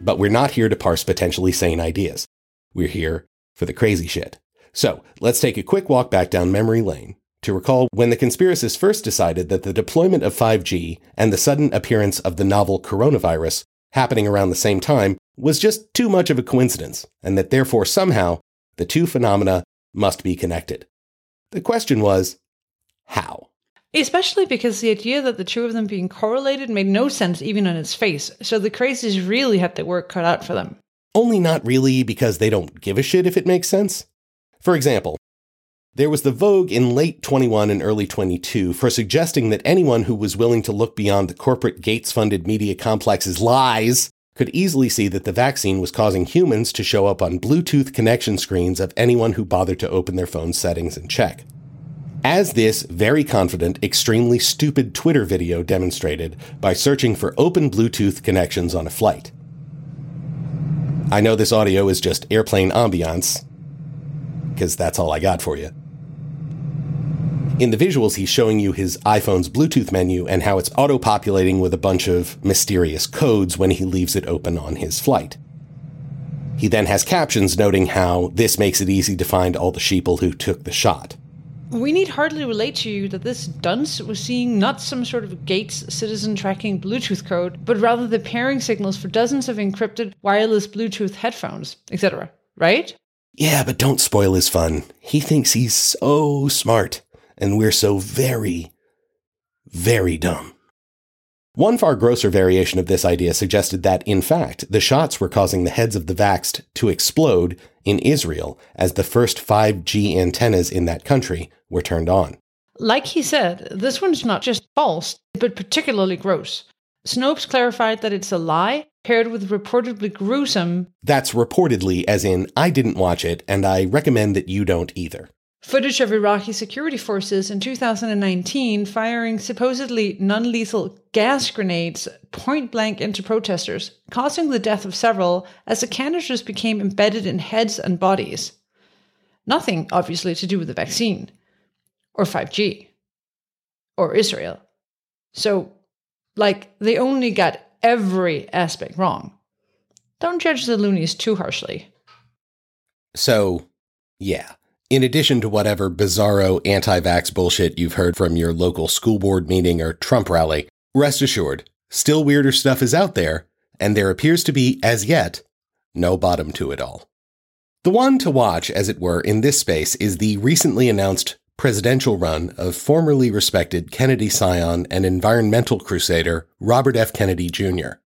but we're not here to parse potentially sane ideas. We're here for the crazy shit. So let's take a quick walk back down memory lane to recall when the conspiracists first decided that the deployment of 5G and the sudden appearance of the novel coronavirus happening around the same time was just too much of a coincidence, and that therefore somehow the two phenomena must be connected. The question was, how? Especially because the idea that the two of them being correlated made no sense even on its face, so the crazies really had their work cut out for them. Only not really because they don't give a shit if it makes sense. For example, there was the vogue in late 21 and early 22 for suggesting that anyone who was willing to look beyond the corporate Gates funded media complex's lies could easily see that the vaccine was causing humans to show up on Bluetooth connection screens of anyone who bothered to open their phone settings and check. As this very confident, extremely stupid Twitter video demonstrated by searching for open Bluetooth connections on a flight. I know this audio is just airplane ambiance, because that's all I got for you. In the visuals, he's showing you his iPhone's Bluetooth menu and how it's auto populating with a bunch of mysterious codes when he leaves it open on his flight. He then has captions noting how this makes it easy to find all the sheeple who took the shot. We need hardly relate to you that this dunce was seeing not some sort of Gates citizen tracking Bluetooth code, but rather the pairing signals for dozens of encrypted wireless Bluetooth headphones, etc. Right? Yeah, but don't spoil his fun. He thinks he's so smart, and we're so very, very dumb. One far grosser variation of this idea suggested that, in fact, the shots were causing the heads of the vaxxed to explode in Israel as the first 5G antennas in that country were turned on. Like he said, this one's not just false, but particularly gross. Snopes clarified that it's a lie paired with reportedly gruesome. That's reportedly, as in, I didn't watch it, and I recommend that you don't either. Footage of Iraqi security forces in 2019 firing supposedly non lethal gas grenades point blank into protesters, causing the death of several as the canisters became embedded in heads and bodies. Nothing, obviously, to do with the vaccine, or 5G, or Israel. So, like, they only got every aspect wrong. Don't judge the loonies too harshly. So, yeah. In addition to whatever bizarro anti vax bullshit you've heard from your local school board meeting or Trump rally, rest assured, still weirder stuff is out there, and there appears to be, as yet, no bottom to it all. The one to watch, as it were, in this space is the recently announced presidential run of formerly respected Kennedy scion and environmental crusader Robert F. Kennedy Jr.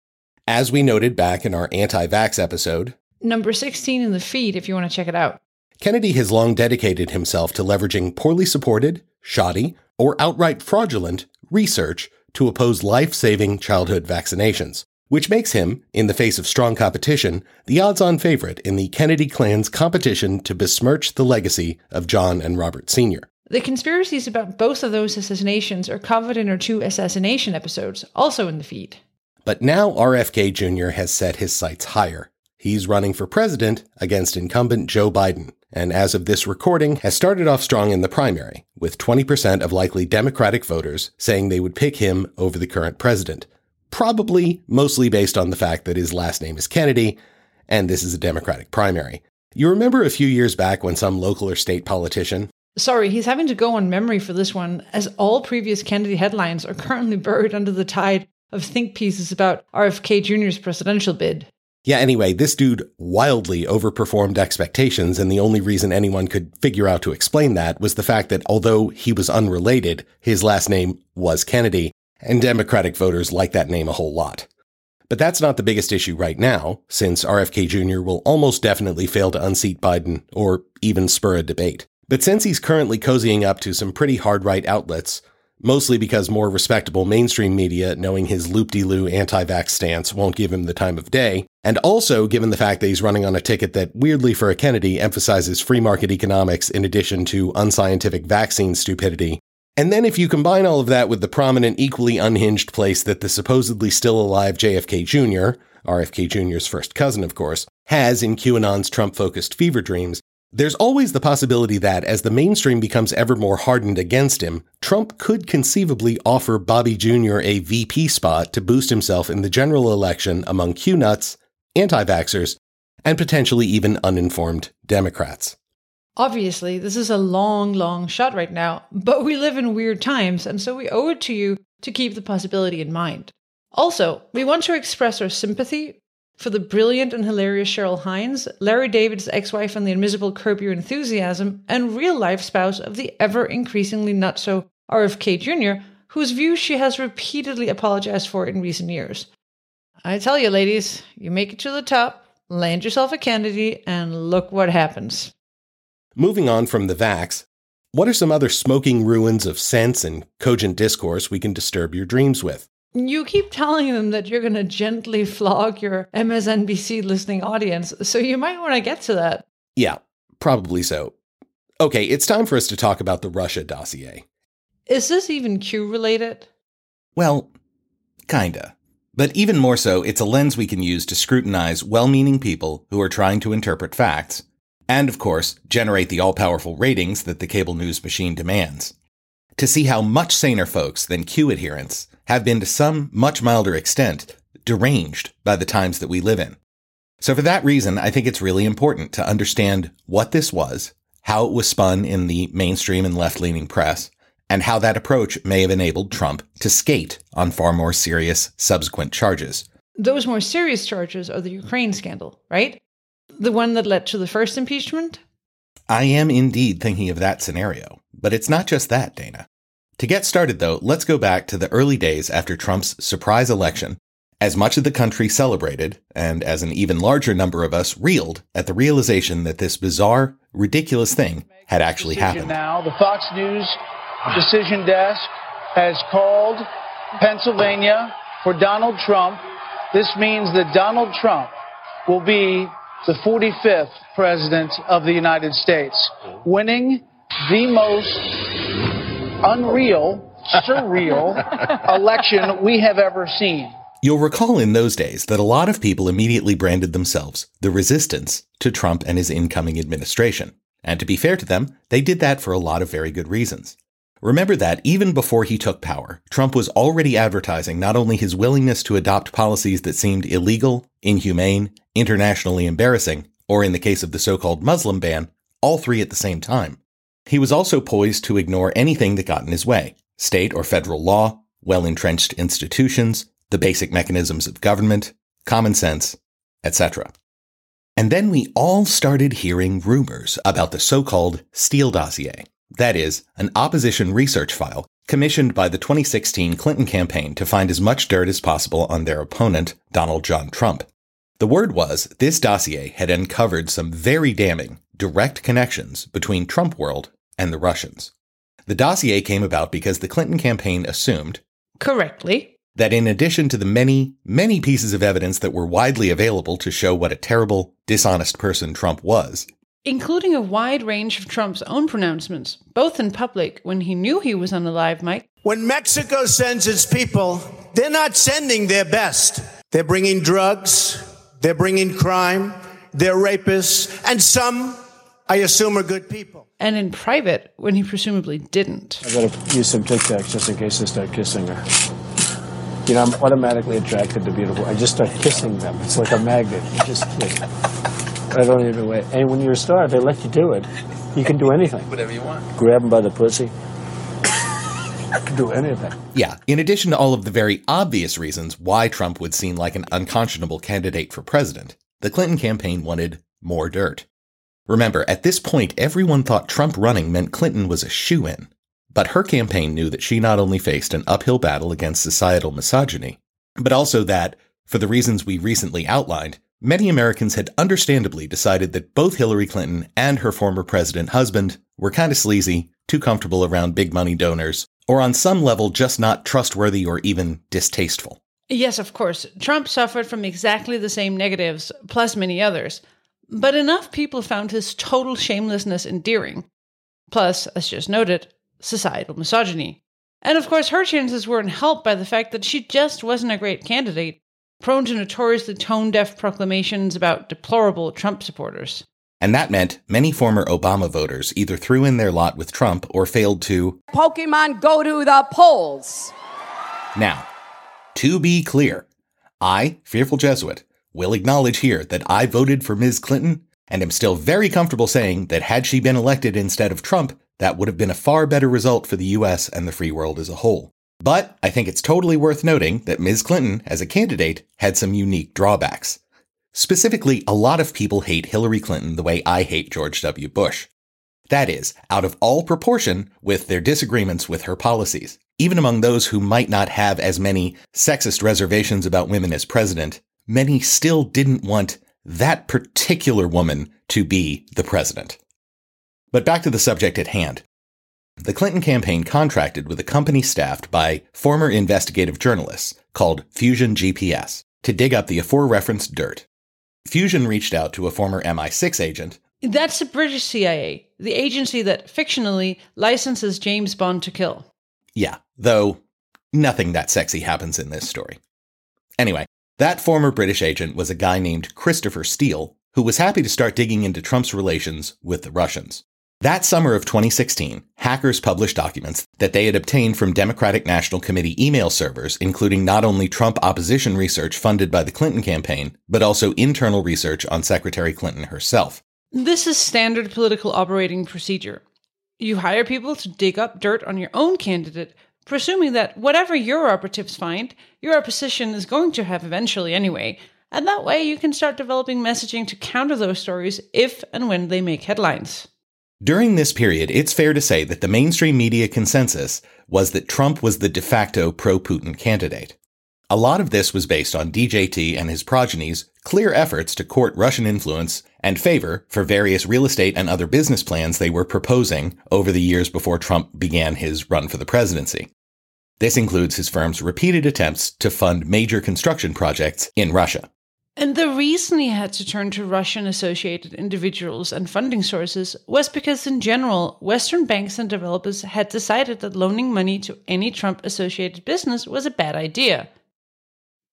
As we noted back in our anti vax episode, Number 16 in the feed if you want to check it out. Kennedy has long dedicated himself to leveraging poorly supported, shoddy, or outright fraudulent research to oppose life saving childhood vaccinations, which makes him, in the face of strong competition, the odds on favorite in the Kennedy clan's competition to besmirch the legacy of John and Robert Sr. The conspiracies about both of those assassinations are covered in our two assassination episodes, also in the feed. But now RFK Jr. has set his sights higher. He's running for president against incumbent Joe Biden, and as of this recording, has started off strong in the primary, with 20% of likely Democratic voters saying they would pick him over the current president. Probably mostly based on the fact that his last name is Kennedy, and this is a Democratic primary. You remember a few years back when some local or state politician, Sorry, he's having to go on memory for this one, as all previous Kennedy headlines are currently buried under the tide of think pieces about RFK Jr.'s presidential bid. Yeah, anyway, this dude wildly overperformed expectations, and the only reason anyone could figure out to explain that was the fact that although he was unrelated, his last name was Kennedy, and Democratic voters like that name a whole lot. But that's not the biggest issue right now, since RFK Jr. will almost definitely fail to unseat Biden or even spur a debate. But since he's currently cozying up to some pretty hard right outlets, mostly because more respectable mainstream media, knowing his loop-de-loo anti-vax stance, won't give him the time of day, and also given the fact that he's running on a ticket that, weirdly for a Kennedy, emphasizes free market economics in addition to unscientific vaccine stupidity. And then if you combine all of that with the prominent, equally unhinged place that the supposedly still alive JFK Jr., RFK Jr.'s first cousin, of course, has in QAnon's Trump focused fever dreams, there's always the possibility that, as the mainstream becomes ever more hardened against him, Trump could conceivably offer Bobby Jr. a VP spot to boost himself in the general election among Q nuts anti vaxxers, and potentially even uninformed Democrats. Obviously, this is a long, long shot right now, but we live in weird times, and so we owe it to you to keep the possibility in mind. Also, we want to express our sympathy for the brilliant and hilarious Cheryl Hines, Larry David's ex wife and the invisible Curb Your Enthusiasm, and real life spouse of the ever increasingly not so RFK Jr., whose views she has repeatedly apologized for in recent years. I tell you, ladies, you make it to the top, land yourself a candidate, and look what happens. Moving on from the vax, what are some other smoking ruins of sense and cogent discourse we can disturb your dreams with? You keep telling them that you're going to gently flog your MSNBC listening audience, so you might want to get to that. Yeah, probably so. Okay, it's time for us to talk about the Russia dossier. Is this even Q related? Well, kinda. But even more so, it's a lens we can use to scrutinize well meaning people who are trying to interpret facts, and of course, generate the all powerful ratings that the cable news machine demands. To see how much saner folks than Q adherents have been to some much milder extent deranged by the times that we live in. So for that reason, I think it's really important to understand what this was, how it was spun in the mainstream and left leaning press, and how that approach may have enabled Trump to skate on far more serious subsequent charges. Those more serious charges are the Ukraine scandal, right? The one that led to the first impeachment? I am indeed thinking of that scenario, but it's not just that, Dana. To get started, though, let's go back to the early days after Trump's surprise election, as much of the country celebrated, and as an even larger number of us reeled at the realization that this bizarre, ridiculous thing had actually happened. Now, the Fox News decision desk has called Pennsylvania for Donald Trump. This means that Donald Trump will be the 45th president of the United States, winning the most unreal, surreal election we have ever seen. You'll recall in those days that a lot of people immediately branded themselves the resistance to Trump and his incoming administration. And to be fair to them, they did that for a lot of very good reasons. Remember that even before he took power, Trump was already advertising not only his willingness to adopt policies that seemed illegal, inhumane, internationally embarrassing, or in the case of the so called Muslim ban, all three at the same time, he was also poised to ignore anything that got in his way state or federal law, well entrenched institutions, the basic mechanisms of government, common sense, etc. And then we all started hearing rumors about the so called Steele dossier. That is, an opposition research file commissioned by the 2016 Clinton campaign to find as much dirt as possible on their opponent, Donald John Trump. The word was this dossier had uncovered some very damning direct connections between Trump world and the Russians. The dossier came about because the Clinton campaign assumed, correctly, that in addition to the many, many pieces of evidence that were widely available to show what a terrible, dishonest person Trump was, including a wide range of Trump's own pronouncements, both in public when he knew he was on a live mic. When Mexico sends its people, they're not sending their best. They're bringing drugs, they're bringing crime, they're rapists, and some I assume are good people. And in private, when he presumably didn't. I gotta use some Tic Tacs just in case I start kissing her. You know, I'm automatically attracted to beautiful. I just start kissing them. It's like a magnet. You just like, I don't even wait. And when you're a star, they let you do it. You can do anything. Whatever you want. Grab them by the pussy. I can do anything. Yeah, in addition to all of the very obvious reasons why Trump would seem like an unconscionable candidate for president, the Clinton campaign wanted more dirt. Remember, at this point, everyone thought Trump running meant Clinton was a shoe in. But her campaign knew that she not only faced an uphill battle against societal misogyny, but also that, for the reasons we recently outlined, many Americans had understandably decided that both Hillary Clinton and her former president husband were kind of sleazy, too comfortable around big money donors, or on some level just not trustworthy or even distasteful. Yes, of course. Trump suffered from exactly the same negatives, plus many others. But enough people found his total shamelessness endearing. Plus, as just noted, societal misogyny. And of course, her chances weren't helped by the fact that she just wasn't a great candidate, prone to notoriously tone deaf proclamations about deplorable Trump supporters. And that meant many former Obama voters either threw in their lot with Trump or failed to Pokemon go to the polls. Now, to be clear, I, Fearful Jesuit, will acknowledge here that I voted for Ms. Clinton and am still very comfortable saying that had she been elected instead of Trump, that would have been a far better result for the US and the free world as a whole. But I think it's totally worth noting that Ms. Clinton, as a candidate, had some unique drawbacks. Specifically, a lot of people hate Hillary Clinton the way I hate George W. Bush. That is, out of all proportion with their disagreements with her policies. Even among those who might not have as many sexist reservations about women as president, many still didn't want that particular woman to be the president. But back to the subject at hand. The Clinton campaign contracted with a company staffed by former investigative journalists called Fusion GPS to dig up the aforereferenced dirt. Fusion reached out to a former MI6 agent. That's the British CIA, the agency that fictionally licenses James Bond to kill. Yeah, though nothing that sexy happens in this story. Anyway, that former British agent was a guy named Christopher Steele, who was happy to start digging into Trump's relations with the Russians. That summer of 2016, hackers published documents that they had obtained from Democratic National Committee email servers, including not only Trump opposition research funded by the Clinton campaign, but also internal research on Secretary Clinton herself. This is standard political operating procedure. You hire people to dig up dirt on your own candidate, presuming that whatever your operatives find, your opposition is going to have eventually anyway. And that way you can start developing messaging to counter those stories if and when they make headlines. During this period, it's fair to say that the mainstream media consensus was that Trump was the de facto pro Putin candidate. A lot of this was based on DJT and his progeny's clear efforts to court Russian influence and favor for various real estate and other business plans they were proposing over the years before Trump began his run for the presidency. This includes his firm's repeated attempts to fund major construction projects in Russia. And the reason he had to turn to Russian associated individuals and funding sources was because, in general, Western banks and developers had decided that loaning money to any Trump associated business was a bad idea.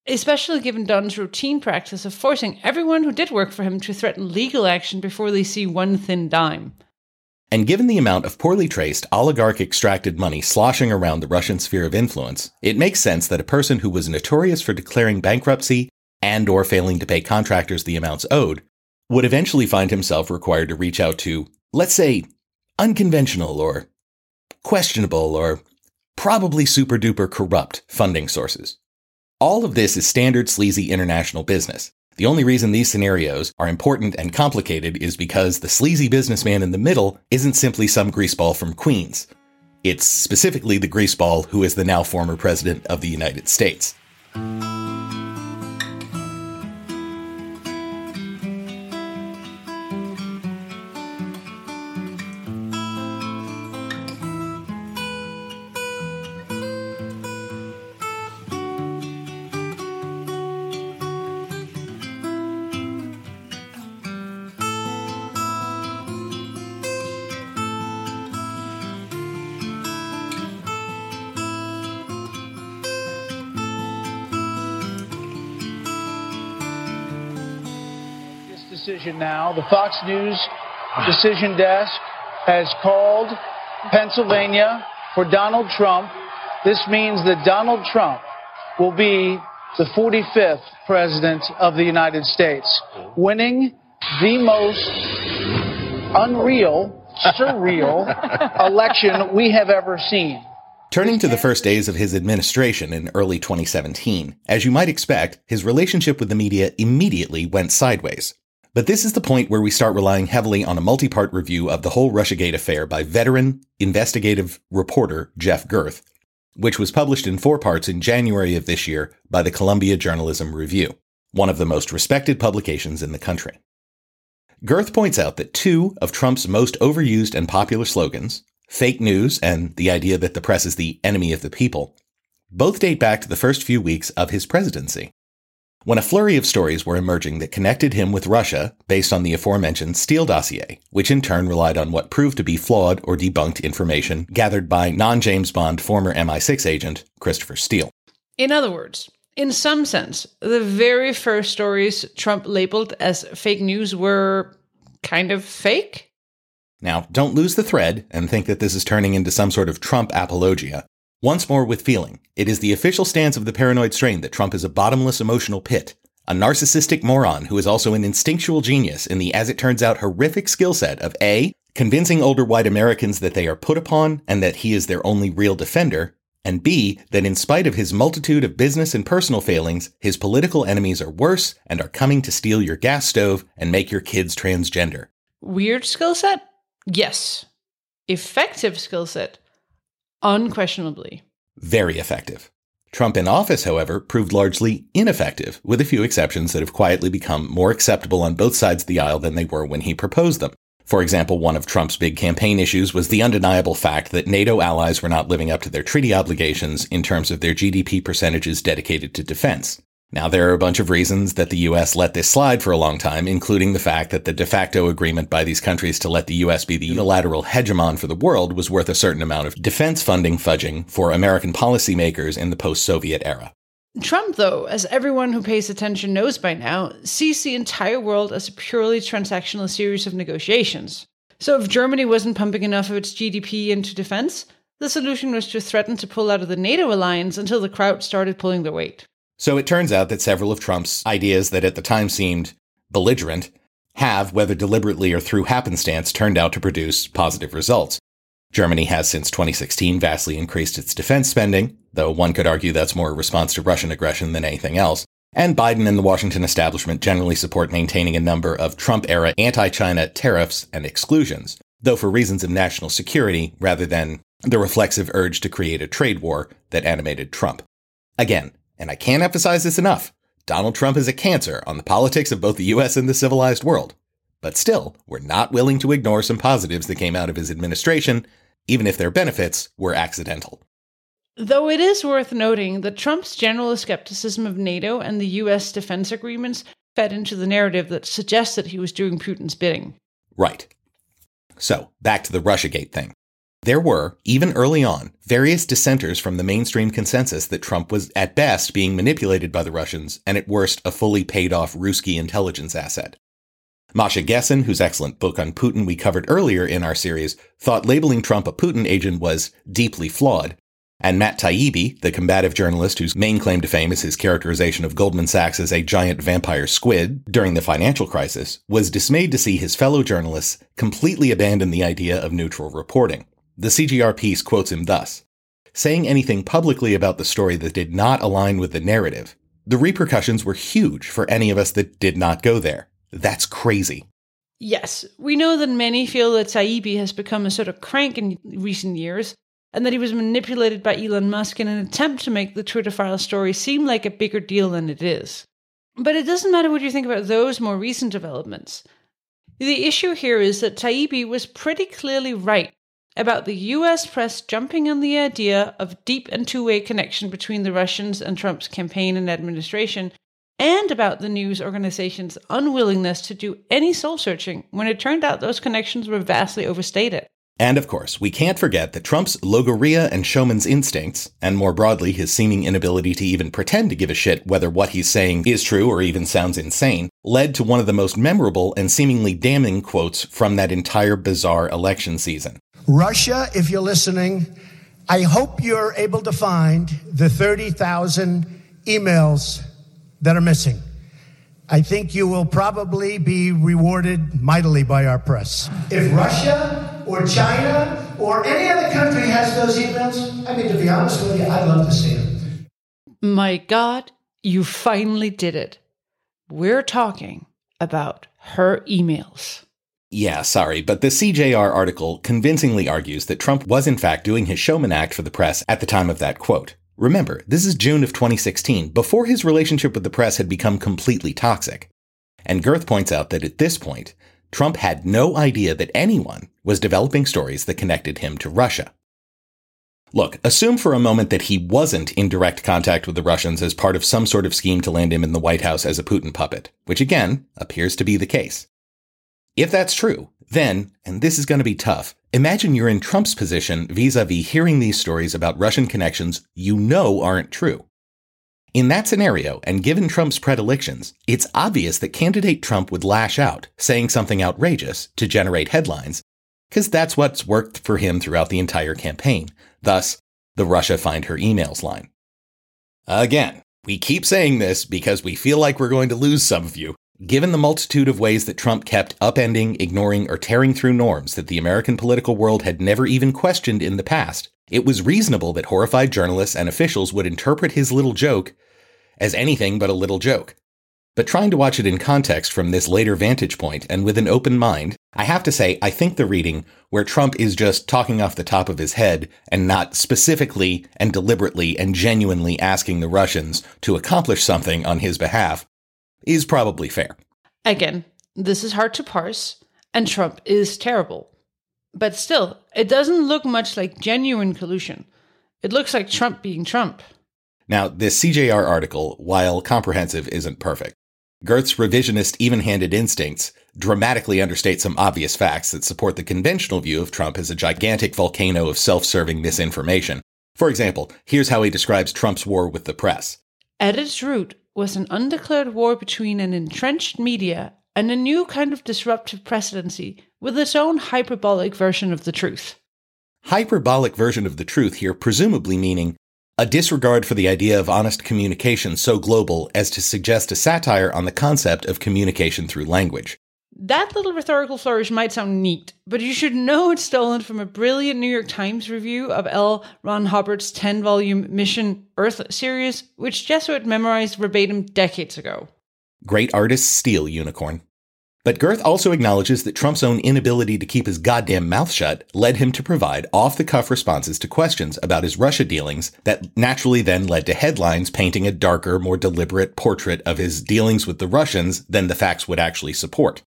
Especially given Don's routine practice of forcing everyone who did work for him to threaten legal action before they see one thin dime. And given the amount of poorly traced oligarch extracted money sloshing around the Russian sphere of influence, it makes sense that a person who was notorious for declaring bankruptcy and or failing to pay contractors the amounts owed, would eventually find himself required to reach out to, let's say, unconventional or questionable or probably super duper corrupt funding sources. All of this is standard sleazy international business. The only reason these scenarios are important and complicated is because the sleazy businessman in the middle isn't simply some greaseball from Queens. It's specifically the greaseball who is the now former president of the United States. Fox News decision desk has called Pennsylvania for Donald Trump. This means that Donald Trump will be the 45th president of the United States, winning the most unreal, surreal election we have ever seen. Turning to the first days of his administration in early 2017, as you might expect, his relationship with the media immediately went sideways. But this is the point where we start relying heavily on a multi part review of the whole Russiagate affair by veteran investigative reporter Jeff Gerth, which was published in four parts in January of this year by the Columbia Journalism Review, one of the most respected publications in the country. Gerth points out that two of Trump's most overused and popular slogans, fake news and the idea that the press is the enemy of the people, both date back to the first few weeks of his presidency when a flurry of stories were emerging that connected him with Russia based on the aforementioned Steele dossier, which in turn relied on what proved to be flawed or debunked information gathered by non James Bond former MI6 agent Christopher Steele. In other words, in some sense, the very first stories Trump labeled as fake news were kind of fake. Now, don't lose the thread and think that this is turning into some sort of Trump apologia. Once more with feeling, it is the official stance of the paranoid strain that Trump is a bottomless emotional pit, a narcissistic moron who is also an instinctual genius in the, as it turns out, horrific skill set of A, convincing older white Americans that they are put upon and that he is their only real defender, and B, that in spite of his multitude of business and personal failings, his political enemies are worse and are coming to steal your gas stove and make your kids transgender. Weird skill set? Yes. Effective skill set? Unquestionably. Very effective. Trump in office, however, proved largely ineffective, with a few exceptions that have quietly become more acceptable on both sides of the aisle than they were when he proposed them. For example, one of Trump's big campaign issues was the undeniable fact that NATO allies were not living up to their treaty obligations in terms of their GDP percentages dedicated to defense. Now, there are a bunch of reasons that the US let this slide for a long time, including the fact that the de facto agreement by these countries to let the US be the unilateral hegemon for the world was worth a certain amount of defense funding fudging for American policymakers in the post Soviet era. Trump, though, as everyone who pays attention knows by now, sees the entire world as a purely transactional series of negotiations. So if Germany wasn't pumping enough of its GDP into defense, the solution was to threaten to pull out of the NATO alliance until the crowd started pulling their weight. So it turns out that several of Trump's ideas that at the time seemed belligerent have, whether deliberately or through happenstance, turned out to produce positive results. Germany has since 2016 vastly increased its defense spending, though one could argue that's more a response to Russian aggression than anything else. And Biden and the Washington establishment generally support maintaining a number of Trump era anti China tariffs and exclusions, though for reasons of national security rather than the reflexive urge to create a trade war that animated Trump. Again, and I can't emphasize this enough, Donald Trump is a cancer on the politics of both the US and the civilized world. But still, we're not willing to ignore some positives that came out of his administration, even if their benefits were accidental. Though it is worth noting that Trump's general skepticism of NATO and the US defense agreements fed into the narrative that suggests that he was doing Putin's bidding. Right. So, back to the Russiagate thing. There were, even early on, various dissenters from the mainstream consensus that Trump was at best being manipulated by the Russians and at worst a fully paid off Ruski intelligence asset. Masha Gessen, whose excellent book on Putin we covered earlier in our series, thought labeling Trump a Putin agent was deeply flawed. And Matt Taibbi, the combative journalist whose main claim to fame is his characterization of Goldman Sachs as a giant vampire squid during the financial crisis, was dismayed to see his fellow journalists completely abandon the idea of neutral reporting. The CJR piece quotes him thus Saying anything publicly about the story that did not align with the narrative, the repercussions were huge for any of us that did not go there. That's crazy. Yes, we know that many feel that Taibbi has become a sort of crank in recent years, and that he was manipulated by Elon Musk in an attempt to make the Twitter file story seem like a bigger deal than it is. But it doesn't matter what you think about those more recent developments. The issue here is that Taibbi was pretty clearly right about the US press jumping on the idea of deep and two way connection between the Russians and Trump's campaign and administration and about the news organization's unwillingness to do any soul searching when it turned out those connections were vastly overstated. And of course, we can't forget that Trump's logorrhea and showman's instincts, and more broadly, his seeming inability to even pretend to give a shit whether what he's saying is true or even sounds insane, led to one of the most memorable and seemingly damning quotes from that entire bizarre election season. Russia, if you're listening, I hope you're able to find the 30,000 emails that are missing. I think you will probably be rewarded mightily by our press. If Russia or China or any other country has those emails, I mean, to be honest with you, I'd love to see them. My God, you finally did it. We're talking about her emails. Yeah, sorry, but the CJR article convincingly argues that Trump was in fact doing his showman act for the press at the time of that quote. Remember, this is June of 2016, before his relationship with the press had become completely toxic. And Gerth points out that at this point, Trump had no idea that anyone was developing stories that connected him to Russia. Look, assume for a moment that he wasn't in direct contact with the Russians as part of some sort of scheme to land him in the White House as a Putin puppet, which again appears to be the case. If that's true, then, and this is going to be tough, imagine you're in Trump's position vis a vis hearing these stories about Russian connections you know aren't true. In that scenario, and given Trump's predilections, it's obvious that candidate Trump would lash out, saying something outrageous to generate headlines, because that's what's worked for him throughout the entire campaign. Thus, the Russia find her emails line. Again, We keep saying this because we feel like we're going to lose some of you. Given the multitude of ways that Trump kept upending, ignoring, or tearing through norms that the American political world had never even questioned in the past, it was reasonable that horrified journalists and officials would interpret his little joke as anything but a little joke. But trying to watch it in context from this later vantage point and with an open mind, I have to say, I think the reading, where Trump is just talking off the top of his head and not specifically and deliberately and genuinely asking the Russians to accomplish something on his behalf, is probably fair. Again, this is hard to parse, and Trump is terrible. But still, it doesn't look much like genuine collusion. It looks like Trump being Trump. Now, this CJR article, while comprehensive, isn't perfect. Gerth's revisionist, even handed instincts dramatically understate some obvious facts that support the conventional view of Trump as a gigantic volcano of self serving misinformation. For example, here's how he describes Trump's war with the press. At its root was an undeclared war between an entrenched media and a new kind of disruptive presidency with its own hyperbolic version of the truth. Hyperbolic version of the truth here, presumably meaning a disregard for the idea of honest communication so global as to suggest a satire on the concept of communication through language. That little rhetorical flourish might sound neat, but you should know it's stolen from a brilliant New York Times review of L. Ron Hubbard's 10 volume Mission Earth series, which Jesuit memorized verbatim decades ago. Great artists steal, Unicorn. But Gerth also acknowledges that Trump's own inability to keep his goddamn mouth shut led him to provide off the cuff responses to questions about his Russia dealings that naturally then led to headlines painting a darker, more deliberate portrait of his dealings with the Russians than the facts would actually support.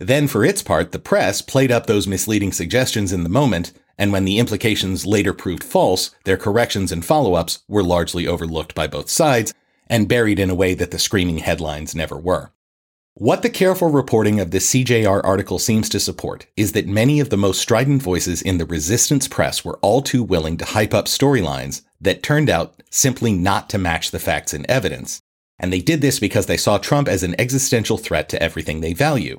Then, for its part, the press played up those misleading suggestions in the moment, and when the implications later proved false, their corrections and follow ups were largely overlooked by both sides and buried in a way that the screaming headlines never were. What the careful reporting of this CJR article seems to support is that many of the most strident voices in the resistance press were all too willing to hype up storylines that turned out simply not to match the facts and evidence. And they did this because they saw Trump as an existential threat to everything they value.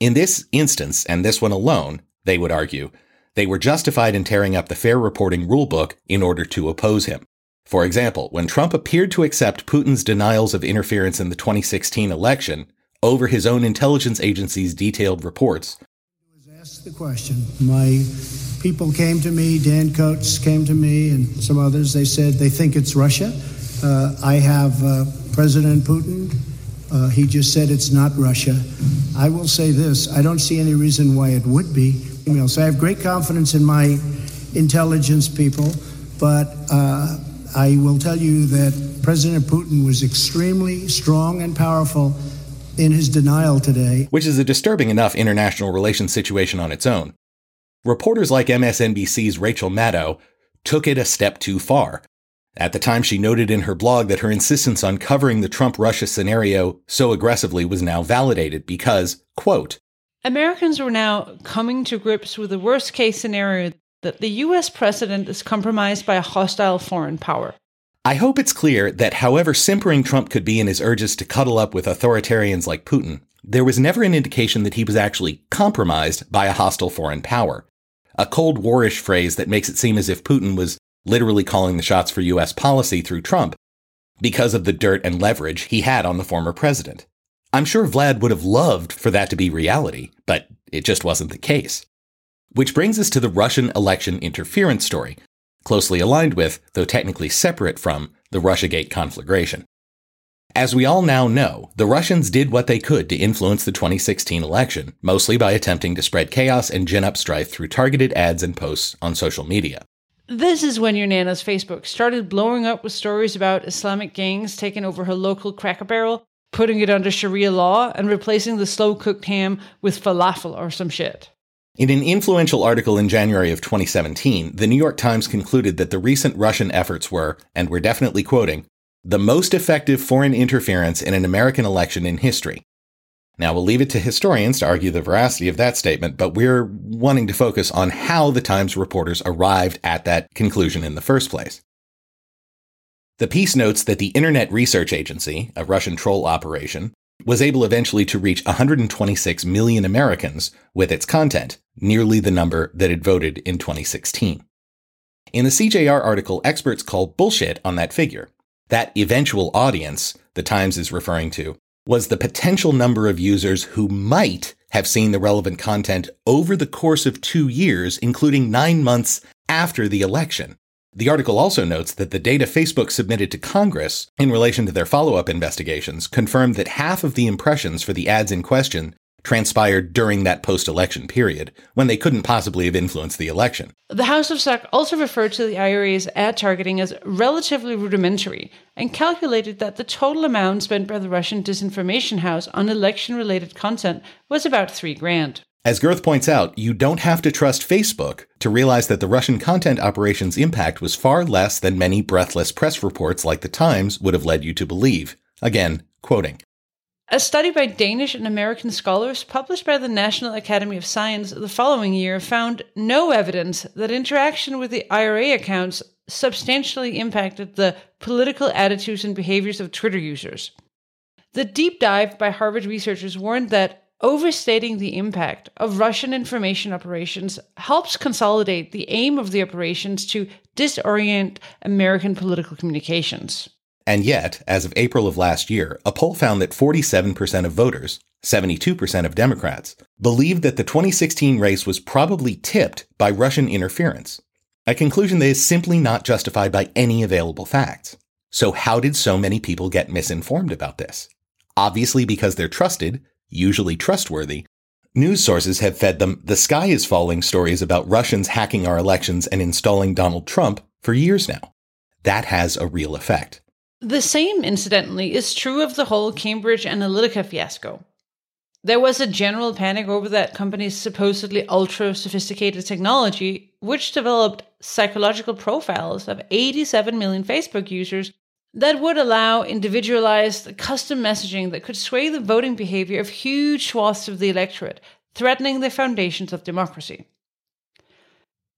In this instance, and this one alone, they would argue, they were justified in tearing up the fair reporting rulebook in order to oppose him. For example, when Trump appeared to accept Putin's denials of interference in the 2016 election, over his own intelligence agency's detailed reports. was asked the question. My people came to me, Dan Coats came to me, and some others. They said they think it's Russia. Uh, I have uh, President Putin. Uh, he just said it's not Russia. I will say this I don't see any reason why it would be. So I have great confidence in my intelligence people, but uh, I will tell you that President Putin was extremely strong and powerful in his denial today. Which is a disturbing enough international relations situation on its own. Reporters like MSNBC's Rachel Maddow took it a step too far. At the time, she noted in her blog that her insistence on covering the Trump Russia scenario so aggressively was now validated because, quote, Americans were now coming to grips with the worst case scenario that the US president is compromised by a hostile foreign power. I hope it's clear that however simpering Trump could be in his urges to cuddle up with authoritarians like Putin, there was never an indication that he was actually compromised by a hostile foreign power. A Cold Warish phrase that makes it seem as if Putin was literally calling the shots for US policy through Trump because of the dirt and leverage he had on the former president. I'm sure Vlad would have loved for that to be reality, but it just wasn't the case. Which brings us to the Russian election interference story, closely aligned with, though technically separate from, the Russiagate conflagration. As we all now know, the Russians did what they could to influence the 2016 election, mostly by attempting to spread chaos and gin up strife through targeted ads and posts on social media. This is when your Nana's Facebook started blowing up with stories about Islamic gangs taking over her local cracker barrel, putting it under Sharia law, and replacing the slow cooked ham with falafel or some shit. In an influential article in January of 2017, the New York Times concluded that the recent Russian efforts were, and we're definitely quoting, the most effective foreign interference in an American election in history. Now, we'll leave it to historians to argue the veracity of that statement, but we're wanting to focus on how the Times reporters arrived at that conclusion in the first place. The piece notes that the Internet Research Agency, a Russian troll operation, was able eventually to reach 126 million Americans with its content, nearly the number that had voted in 2016. In the CJR article, experts call bullshit on that figure. That eventual audience, the Times is referring to, was the potential number of users who might have seen the relevant content over the course of two years, including nine months after the election. The article also notes that the data Facebook submitted to Congress in relation to their follow up investigations confirmed that half of the impressions for the ads in question transpired during that post election period, when they couldn't possibly have influenced the election. The House of SAC also referred to the IRA's ad targeting as relatively rudimentary and calculated that the total amount spent by the Russian disinformation house on election related content was about three grand. As Gerth points out, you don't have to trust Facebook to realize that the Russian content operation's impact was far less than many breathless press reports like The Times would have led you to believe. Again, quoting. A study by Danish and American scholars published by the National Academy of Science the following year found no evidence that interaction with the IRA accounts substantially impacted the political attitudes and behaviors of Twitter users. The deep dive by Harvard researchers warned that overstating the impact of Russian information operations helps consolidate the aim of the operations to disorient American political communications. And yet, as of April of last year, a poll found that 47% of voters, 72% of Democrats, believed that the 2016 race was probably tipped by Russian interference, a conclusion that is simply not justified by any available facts. So, how did so many people get misinformed about this? Obviously, because they're trusted, usually trustworthy, news sources have fed them the sky is falling stories about Russians hacking our elections and installing Donald Trump for years now. That has a real effect. The same, incidentally, is true of the whole Cambridge Analytica fiasco. There was a general panic over that company's supposedly ultra sophisticated technology, which developed psychological profiles of 87 million Facebook users that would allow individualized custom messaging that could sway the voting behavior of huge swaths of the electorate, threatening the foundations of democracy.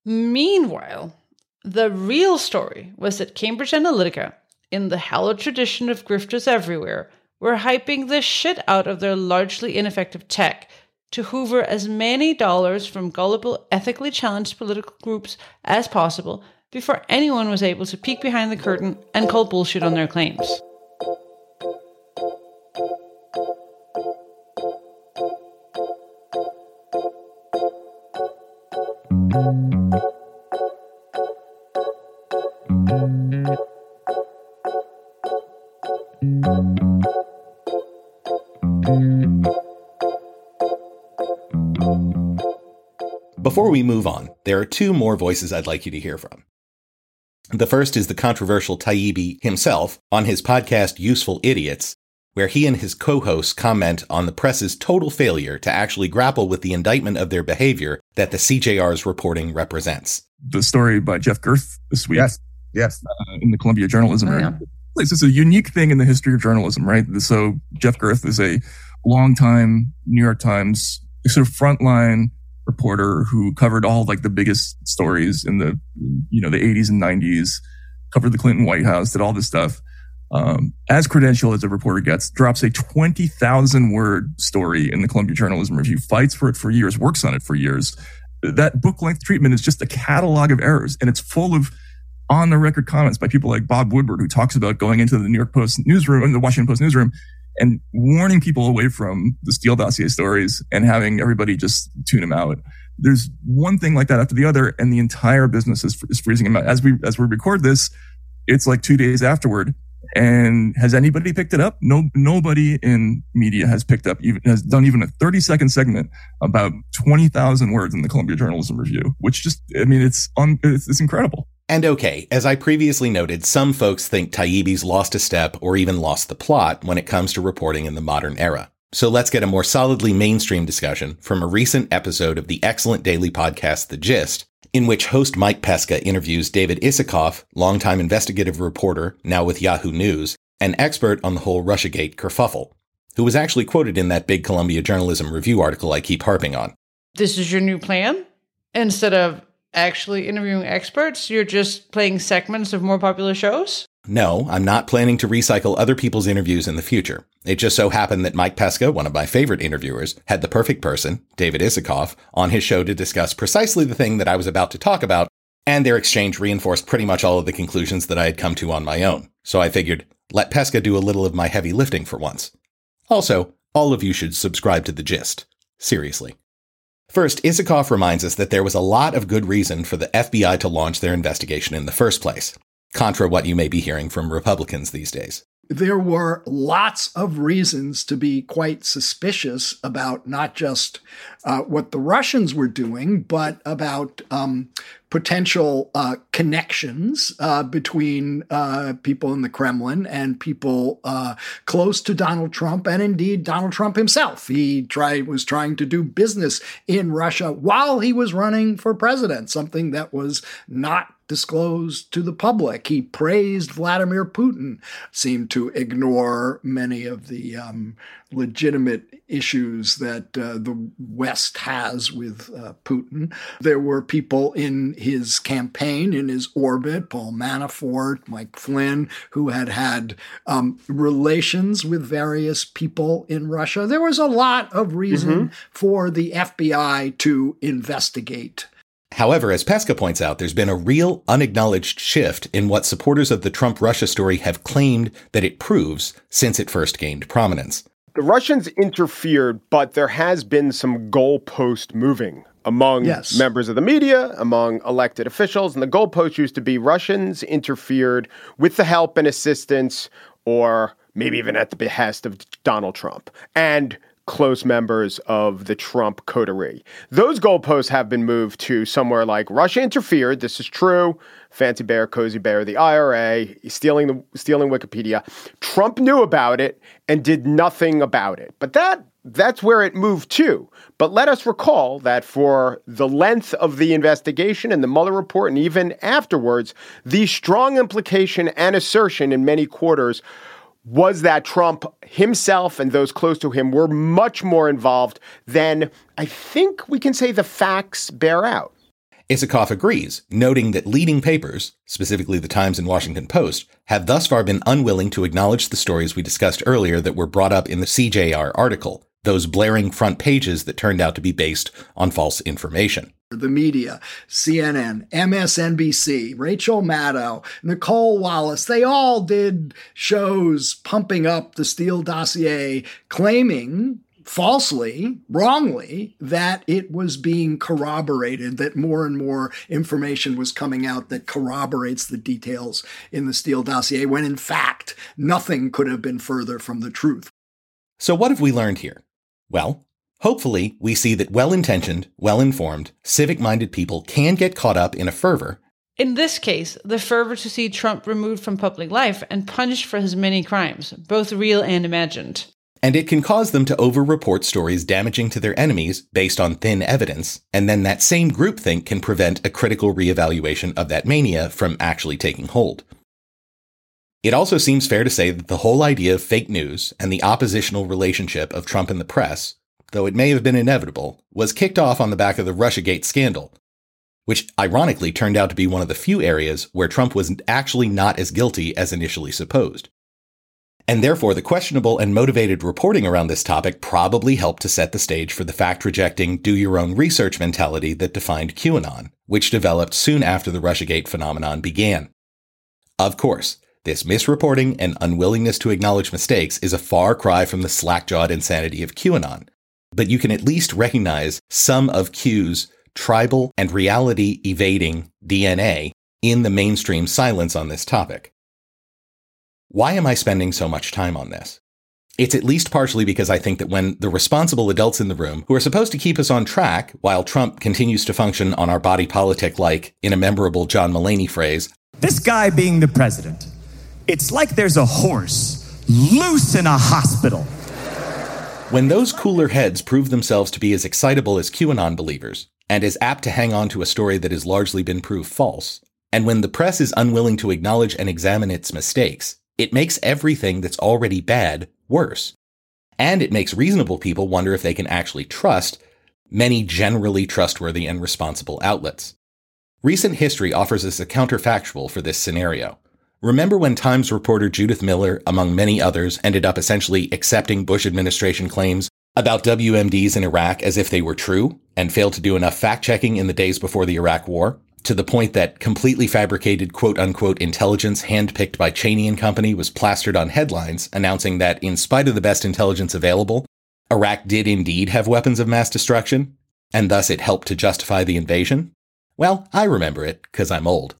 Meanwhile, the real story was that Cambridge Analytica in the hallowed tradition of grifters everywhere, were hyping the shit out of their largely ineffective tech to hoover as many dollars from gullible, ethically challenged political groups as possible before anyone was able to peek behind the curtain and call bullshit on their claims. Before we move on, there are two more voices I'd like you to hear from. The first is the controversial Taibbi himself on his podcast Useful Idiots, where he and his co-hosts comment on the press's total failure to actually grapple with the indictment of their behavior that the CJR's reporting represents. The story by Jeff Gerth this week. Yes. Yes. Uh, in the Columbia Journalism. Oh, yeah. This is a unique thing in the history of journalism, right? So Jeff Gerth is a longtime New York Times sort of frontline reporter who covered all like the biggest stories in the you know the 80s and 90s covered the clinton white house did all this stuff. Um, as credential as a reporter gets drops a 20000 word story in the columbia journalism review fights for it for years works on it for years. That book length treatment is just a catalog of errors and it's full of on the record comments by people like bob woodward who talks about going into the new york post newsroom and the washington post newsroom and warning people away from the Steele dossier stories and having everybody just tune them out. There's one thing like that after the other, and the entire business is, is freezing them out. As we as we record this, it's like two days afterward. And has anybody picked it up? No, nobody in media has picked up, even has done even a 30 second segment about 20,000 words in the Columbia Journalism Review, which just, I mean, it's on, it's, it's incredible. And okay, as I previously noted, some folks think Taibbi's lost a step or even lost the plot when it comes to reporting in the modern era. So let's get a more solidly mainstream discussion from a recent episode of the excellent daily podcast, The Gist, in which host Mike Pesca interviews David Isikoff, longtime investigative reporter, now with Yahoo News, an expert on the whole Russiagate kerfuffle, who was actually quoted in that big Columbia Journalism Review article I keep harping on. This is your new plan? Instead of actually interviewing experts? You're just playing segments of more popular shows? No, I'm not planning to recycle other people's interviews in the future. It just so happened that Mike Pesca, one of my favorite interviewers, had the perfect person, David Isikoff, on his show to discuss precisely the thing that I was about to talk about, And their exchange reinforced pretty much all of the conclusions that I had come to on my own. So I figured, let Pesca do a little of my heavy lifting for once. Also, all of you should subscribe to The Gist. Seriously. First, Isikoff reminds us that there was a lot of good reason for the FBI to launch their investigation in the first place, contra what you may be hearing from Republicans these days there were lots of reasons to be quite suspicious about not just uh, what the Russians were doing, but about um, potential uh, connections uh, between uh, people in the Kremlin and people uh, close to Donald Trump, and indeed Donald Trump himself. He tried was trying to do business in Russia while he was running for president, something that was not disclosed to the public. He praised Vladimir Putin, seemed to ignore many of the um, legitimate issues that uh, the West has with uh, Putin. There were people in his campaign, in his orbit, Paul Manafort, Mike Flynn, who had had um, relations with various people in Russia. There was a lot of reason mm-hmm. for the FBI to investigate However, as Pesca points out, there's been a real unacknowledged shift in what supporters of the Trump Russia story have claimed that it proves since it first gained prominence. The Russians interfered, but there has been some goalpost moving among yes. members of the media, among elected officials. And the goalpost used to be Russians interfered with the help and assistance, or maybe even at the behest of Donald Trump. And close members of the Trump coterie. Those goalposts have been moved to somewhere like Russia interfered. This is true. Fancy Bear, Cozy Bear, the IRA, stealing the stealing Wikipedia. Trump knew about it and did nothing about it. But that that's where it moved to. But let us recall that for the length of the investigation and the Mueller report, and even afterwards, the strong implication and assertion in many quarters was that Trump himself and those close to him were much more involved than I think we can say the facts bear out. Isikoff agrees, noting that leading papers, specifically the Times and Washington Post, have thus far been unwilling to acknowledge the stories we discussed earlier that were brought up in the CJR article, those blaring front pages that turned out to be based on false information the media, CNN, MSNBC, Rachel Maddow, Nicolle Wallace, they all did shows pumping up the Steele dossier, claiming falsely, wrongly, that it was being corroborated, that more and more information was coming out that corroborates the details in the Steele dossier, when in fact, nothing could have been further from the truth. So, what have we learned here? Well, Hopefully, we see that well intentioned, well informed, civic minded people can get caught up in a fervor. In this case, the fervor to see Trump removed from public life and punished for his many crimes, both real and imagined. And it can cause them to over-report stories damaging to their enemies based on thin evidence, and then that same groupthink can prevent a critical reevaluation of that mania from actually taking hold. It also seems fair to say that the whole idea of fake news and the oppositional relationship of Trump and the press though it may have been inevitable, was kicked off on the back of the Russiagate scandal, which ironically turned out to be one of the few areas where Trump was actually not as guilty as initially supposed. And therefore, the questionable and motivated reporting around this topic probably helped to set the stage for the fact rejecting, do your own research mentality that defined QAnon, which developed soon after the Russiagate phenomenon began. Of course, this misreporting and unwillingness to acknowledge mistakes is a far cry from the slack jawed insanity of QAnon, but you can at least recognize some of Q's tribal and reality evading DNA in the mainstream silence on this topic. Why am I spending so much time on this? It's at least partially because I think that when the responsible adults in the room, who are supposed to keep us on track while Trump continues to function on our body politic like, in a memorable John Mulaney phrase, this guy being the president, it's like there's a horse loose in a hospital. When those cooler heads prove themselves to be as excitable as QAnon believers, and as apt to hang on to a story that has largely been proved false, and when the press is unwilling to acknowledge and examine its mistakes, it makes everything that's already bad worse. And it makes reasonable people wonder if they can actually trust many generally trustworthy and responsible outlets. Recent history offers us a counterfactual for this scenario. Remember when Times reporter Judith Miller, among many others, ended up essentially accepting Bush administration claims about WMDs in Iraq as if they were true and failed to do enough fact checking in the days before the Iraq War? to the point that completely fabricated quote unquote intelligence handpicked by Cheney and Company was plastered on headlines announcing that in spite of the best intelligence available, Iraq did indeed have weapons of mass destruction, and thus it helped to justify the invasion? Well, I remember it, because I'm old.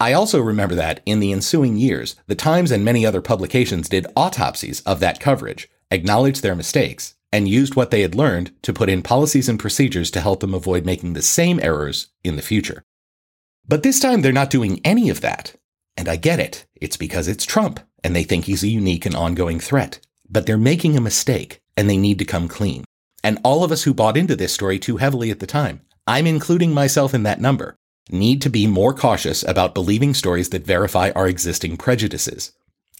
I also remember that, in the ensuing years, the Times and many other publications did autopsies of that coverage, acknowledged their mistakes, and used what they had learned to put in policies and procedures to help them avoid making the same errors in the future. But this time they're not doing any of that. And I get it. It's because it's Trump, and they think he's a unique and ongoing threat. But they're making a mistake, and they need to come clean. And all of us who bought into this story too heavily at the time, I'm including myself in that number, need to be more cautious about believing stories that verify our existing prejudices.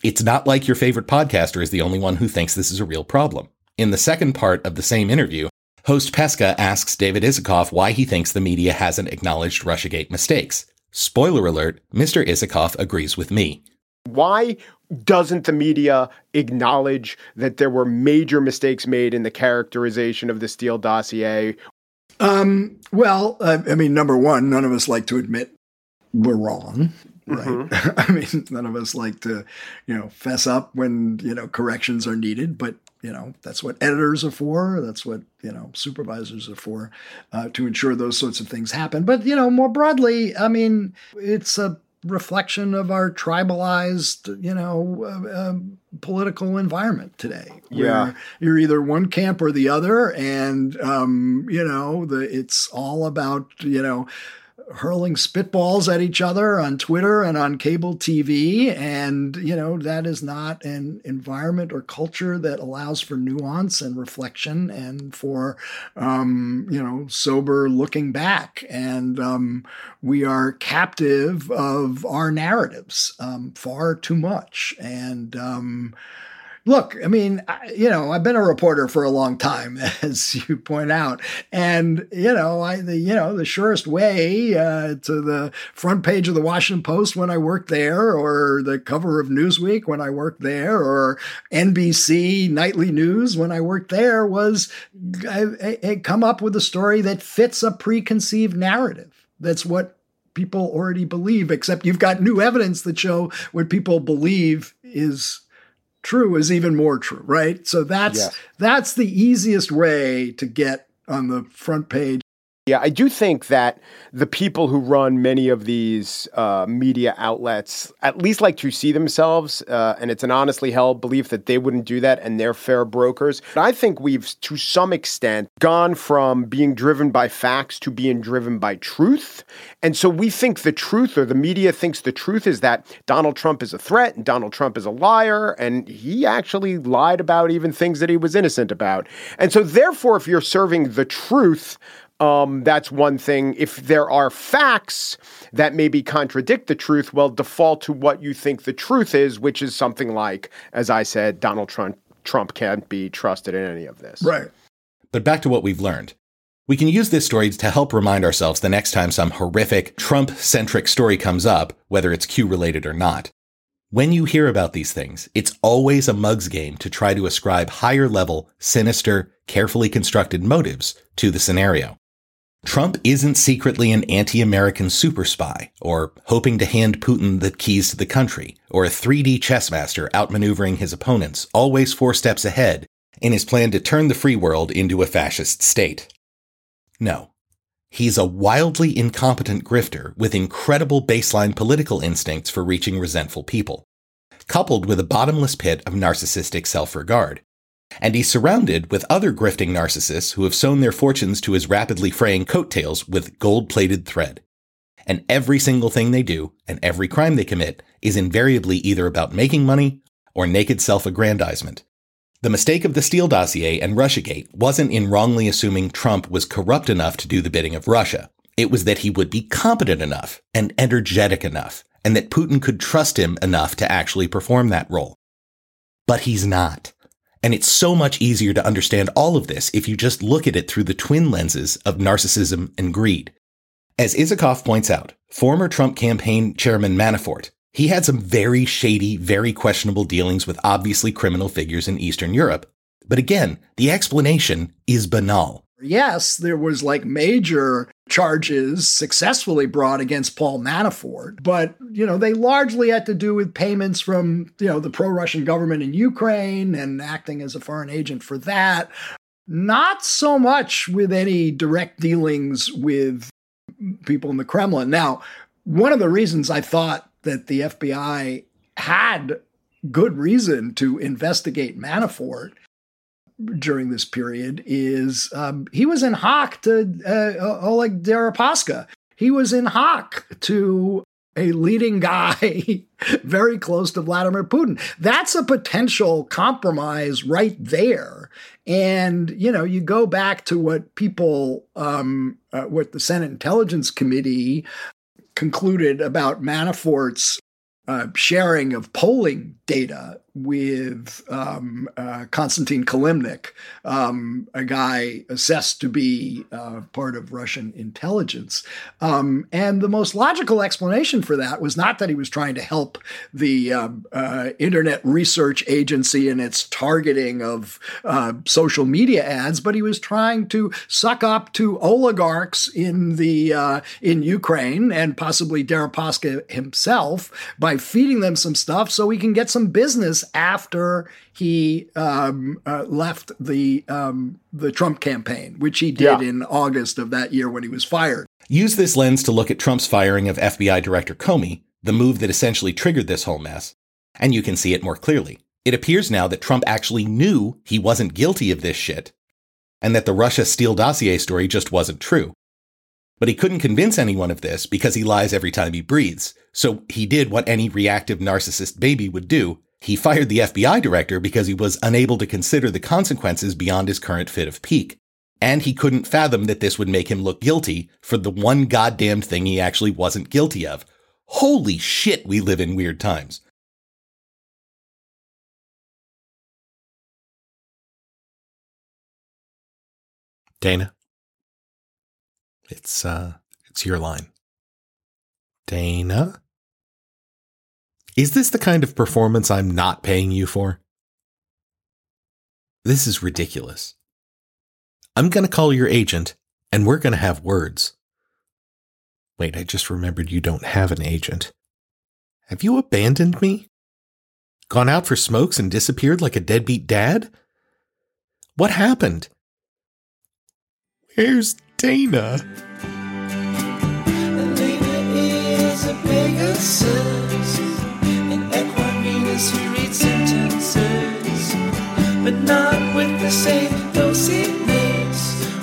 It's not like your favorite podcaster is the only one who thinks this is a real problem. In the second part of the same interview, host Pesca asks David Isikoff why he thinks the media hasn't acknowledged Russiagate mistakes. Spoiler alert, Mr. Isikoff agrees with me. Why doesn't the media acknowledge that there were major mistakes made in the characterization of the Steele dossier? Um, well, uh, I mean, number one, none of us like to admit we're wrong. Right. Mm-hmm. I mean, none of us like to, you know, fess up when, you know, corrections are needed, but, you know, that's what editors are for. That's what, you know, supervisors are for, uh, to ensure those sorts of things happen. But, you know, more broadly, I mean, it's a reflection of our tribalized, you know, uh, uh, political environment today. Yeah, you're either one camp or the other, and um, you know, the it's all about you know hurling spitballs at each other on Twitter and on cable TV. And, you know, that is not an environment or culture that allows for nuance and reflection and for, um, you know, sober looking back. And um, we are captive of our narratives um, far too much. And, um, look, I mean, I, you know, I've been a reporter for a long time, as you point out, and you know, I the you know the surest way uh, to the front page of the Washington Post when I worked there, or the cover of Newsweek when I worked there, or NBC Nightly News when I worked there was I, I, come up with a story that fits a preconceived narrative. That's what people already believe, except you've got new evidence that show what people believe is true is even more true, right? So that's yes. that's the easiest way to get on the front page yeah, I do think that the people who run many of these uh, media outlets at least like to see themselves, uh, and it's an honestly held belief that they wouldn't do that and they're fair brokers. But I think we've, to some extent, gone from being driven by facts to being driven by truth. And so we think the truth, or the media thinks the truth, is that Donald Trump is a threat and Donald Trump is a liar, and he actually lied about even things that he was innocent about. And so, therefore, if you're serving the truth, um, that's one thing. If there are facts that maybe contradict the truth, well, default to what you think the truth is, which is something like, as I said, Donald Trump Trump can't be trusted in any of this. Right. But back to what we've learned. We can use this story to help remind ourselves the next time some horrific Trump centric story comes up, whether it's Q related or not. When you hear about these things, it's always a mug's game to try to ascribe higher level, sinister, carefully constructed motives to the scenario. Trump isn't secretly an anti American super spy, or hoping to hand Putin the keys to the country, or a 3D chess master outmaneuvering his opponents, always four steps ahead, in his plan to turn the free world into a fascist state. No. He's a wildly incompetent grifter with incredible baseline political instincts for reaching resentful people, coupled with a bottomless pit of narcissistic self regard and he's surrounded with other grifting narcissists who have sewn their fortunes to his rapidly fraying coattails with gold plated thread. And every single thing they do and every crime they commit is invariably either about making money or naked self aggrandizement. The mistake of the Steele dossier and Russiagate wasn't in wrongly assuming Trump was corrupt enough to do the bidding of Russia. It was that he would be competent enough and energetic enough, and that Putin could trust him enough to actually perform that role. But he's not. And it's so much easier to understand all of this if you just look at it through the twin lenses of narcissism and greed. As Isikoff points out, former Trump campaign chairman Manafort, he had some very shady, very questionable dealings with obviously criminal figures in Eastern Europe. But again, the explanation is banal. Yes, there was like major charges successfully brought against Paul Manafort, but you know, they largely had to do with payments from, you know, the pro-Russian government in Ukraine and acting as a foreign agent for that. Not so much with any direct dealings with people in the Kremlin. Now, one of the reasons I thought that the FBI had good reason to investigate Manafort during this period is um, he was in hock to uh, Oleg Deripaska. He was in hock to a leading guy very close to Vladimir Putin. That's a potential compromise right there. And, you know, you go back to what people, um, uh, what the Senate Intelligence Committee concluded about Manafort's uh, sharing of polling data with um, uh, Konstantin Kilimnik, um, a guy assessed to be uh, part of Russian intelligence. Um, and the most logical explanation for that was not that he was trying to help the um, uh, Internet Research Agency in its targeting of uh, social media ads, but he was trying to suck up to oligarchs in the uh, in Ukraine and possibly Deripaska himself by feeding them some stuff so he can get some business after he um, uh, left the um, the Trump campaign, which he did yeah. in August of that year when he was fired. Use this lens to look at Trump's firing of FBI Director Comey, the move that essentially triggered this whole mess, and you can see it more clearly. It appears now that Trump actually knew he wasn't guilty of this shit, and that the Russia Steele dossier story just wasn't true. But he couldn't convince anyone of this because he lies every time he breathes. So he did what any reactive narcissist baby would do he fired the FBI director because he was unable to consider the consequences beyond his current fit of pique. And he couldn't fathom that this would make him look guilty for the one goddamn thing he actually wasn't guilty of. Holy shit, we live in weird times. Dana. It's uh it's your line. Dana? Is this the kind of performance I'm not paying you for? This is ridiculous. I'm going to call your agent and we're going to have words. Wait, I just remembered you don't have an agent. Have you abandoned me? Gone out for smokes and disappeared like a deadbeat dad? What happened? Where's Dana? Dana who read sentences, but not with the same dossiness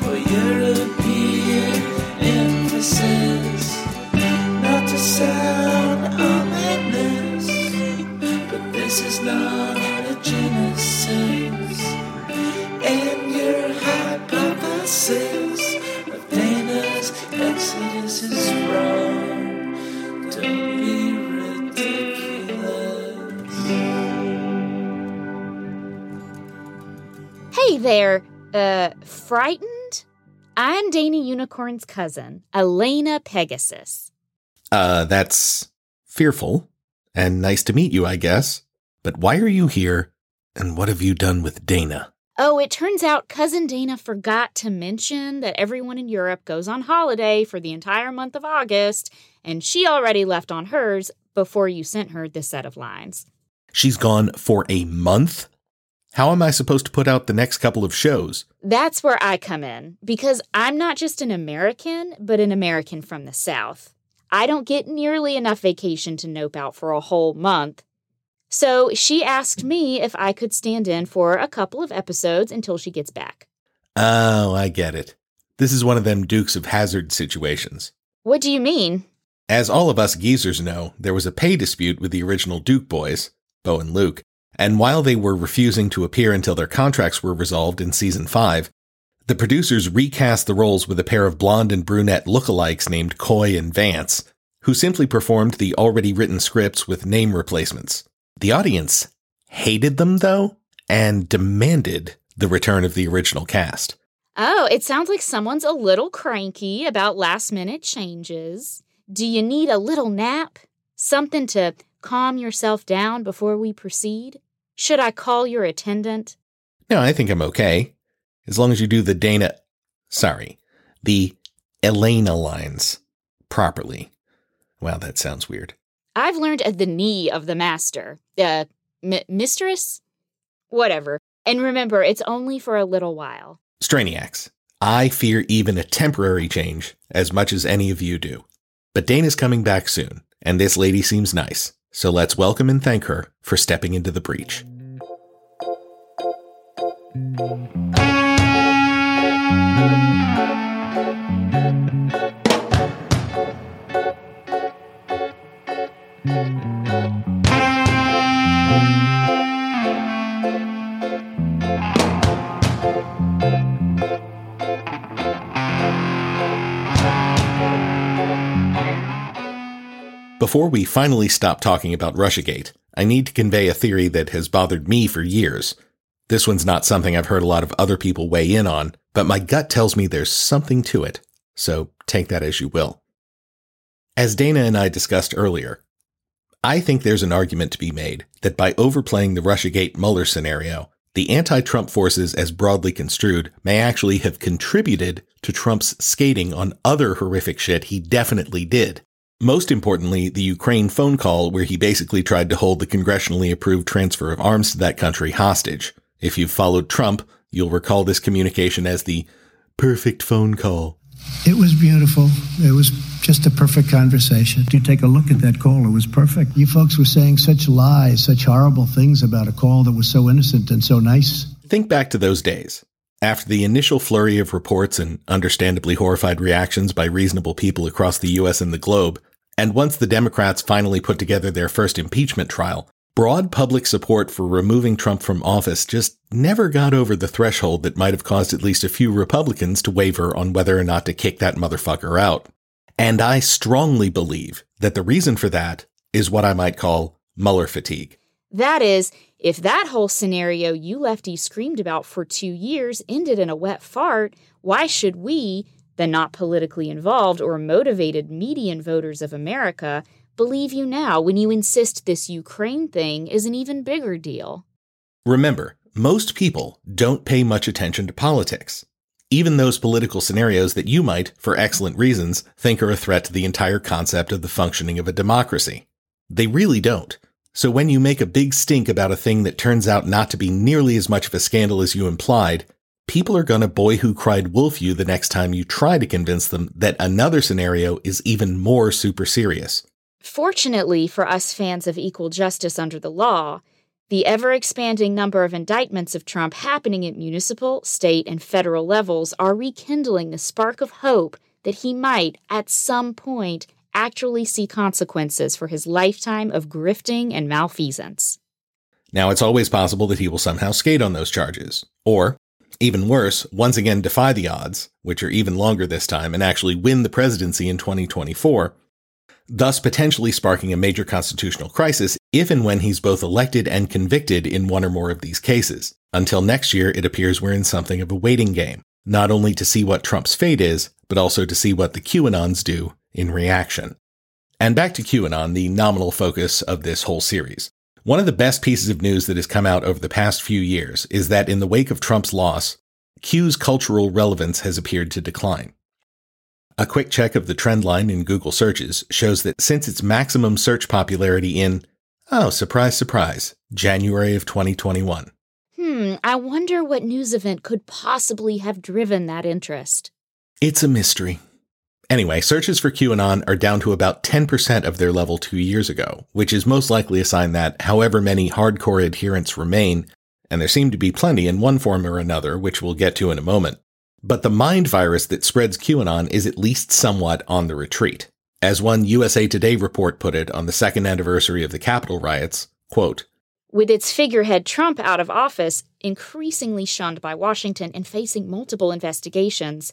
or European emphasis. Not to sound ominous, but this is not a genesis. Uh, frightened? I'm Dana Unicorn's cousin, Elena Pegasus. Uh, that's fearful and nice to meet you, I guess. But why are you here and what have you done with Dana? Oh, it turns out Cousin Dana forgot to mention that everyone in Europe goes on holiday for the entire month of August, and she already left on hers before you sent her this set of lines. She's gone for a month? How am I supposed to put out the next couple of shows? That's where I come in, because I'm not just an American, but an American from the South. I don't get nearly enough vacation to nope out for a whole month. So she asked me if I could stand in for a couple of episodes until she gets back. Oh, I get it. This is one of them Dukes of Hazzard situations. What do you mean? As all of us geezers know, there was a pay dispute with the original Duke boys, Bo and Luke, and while they were refusing to appear until their contracts were resolved in season 5, the producers recast the roles with a pair of blonde and brunette lookalikes named Coy and Vance, who simply performed the already written scripts with name replacements. The audience hated them, though, and demanded the return of the original cast. Oh, it sounds like someone's a little cranky about last minute changes. Do you need a little nap? Something to calm yourself down before we proceed? Should I call your attendant? No, I think I'm okay. As long as you do the Dana. sorry, the Elena lines properly. Wow, that sounds weird. I've learned at the knee of the master, uh, m- mistress, whatever. And remember, it's only for a little while. Strainiacs, I fear even a temporary change as much as any of you do. But Dana's coming back soon, and this lady seems nice, so let's welcome and thank her for stepping into the breach. Before we finally stop talking about Russiagate, I need to convey a theory that has bothered me for years. This one's not something I've heard a lot of other people weigh in on, but my gut tells me there's something to it, so take that as you will. As Dana and I discussed earlier, I think there's an argument to be made that by overplaying the Russiagate Mueller scenario, the anti Trump forces, as broadly construed, may actually have contributed to Trump's skating on other horrific shit he definitely did, most importantly, the Ukraine phone call where he basically tried to hold the congressionally approved transfer of arms to that country hostage. If you've followed Trump, you'll recall this communication as the perfect phone call. It was beautiful. It was just a perfect conversation. You take a look at that call, it was perfect. You folks were saying such lies, such horrible things about a call that was so innocent and so nice. Think back to those days. After the initial flurry of reports and understandably horrified reactions by reasonable people across the US and the globe, and once the Democrats finally put together their first impeachment trial, broad public support for removing Trump from office just never got over the threshold that might have caused at least a few Republicans to waver on whether or not to kick that motherfucker out. And I strongly believe that the reason for that is what I might call Mueller fatigue. That is, if that whole scenario you lefties screamed about for two years ended in a wet fart, why should we, the not politically involved or motivated median voters of America, believe you now when you insist this Ukraine thing is an even bigger deal? Remember, most people don't pay much attention to politics. Even those political scenarios that you might, for excellent reasons, think are a threat to the entire concept of the functioning of a democracy. They really don't. So when you make a big stink about a thing that turns out not to be nearly as much of a scandal as you implied, people are going to boy who cried wolf you the next time you try to convince them that another scenario is even more super serious. Fortunately for us fans of equal justice under the law, the ever expanding number of indictments of Trump happening at municipal, state, and federal levels are rekindling the spark of hope that he might, at some point, actually see consequences for his lifetime of grifting and malfeasance. Now, it's always possible that he will somehow skate on those charges. Or, even worse, once again defy the odds, which are even longer this time, and actually win the presidency in 2024, thus potentially sparking a major constitutional crisis if and when he's both elected and convicted in one or more of these cases. Until next year, it appears we're in something of a waiting game, not only to see what Trump's fate is, but also to see what the QAnons do in reaction. And back to QAnon, the nominal focus of this whole series. One of the best pieces of news that has come out over the past few years is that in the wake of Trump's loss, Q's cultural relevance has appeared to decline. A quick check of the trend line in Google searches shows that since its maximum search popularity in, oh, surprise, surprise, January of 2021. Hmm, I wonder what news event could possibly have driven that interest. It's a mystery. Anyway, searches for QAnon are down to about 10% of their level two years ago, which is most likely a sign that, however many hardcore adherents remain, and there seem to be plenty in one form or another, which we'll get to in a moment, but the mind virus that spreads QAnon is at least somewhat on the retreat. As one USA Today report put it on the second anniversary of the Capitol riots, quote, with its figurehead Trump out of office, increasingly shunned by Washington and facing multiple investigations,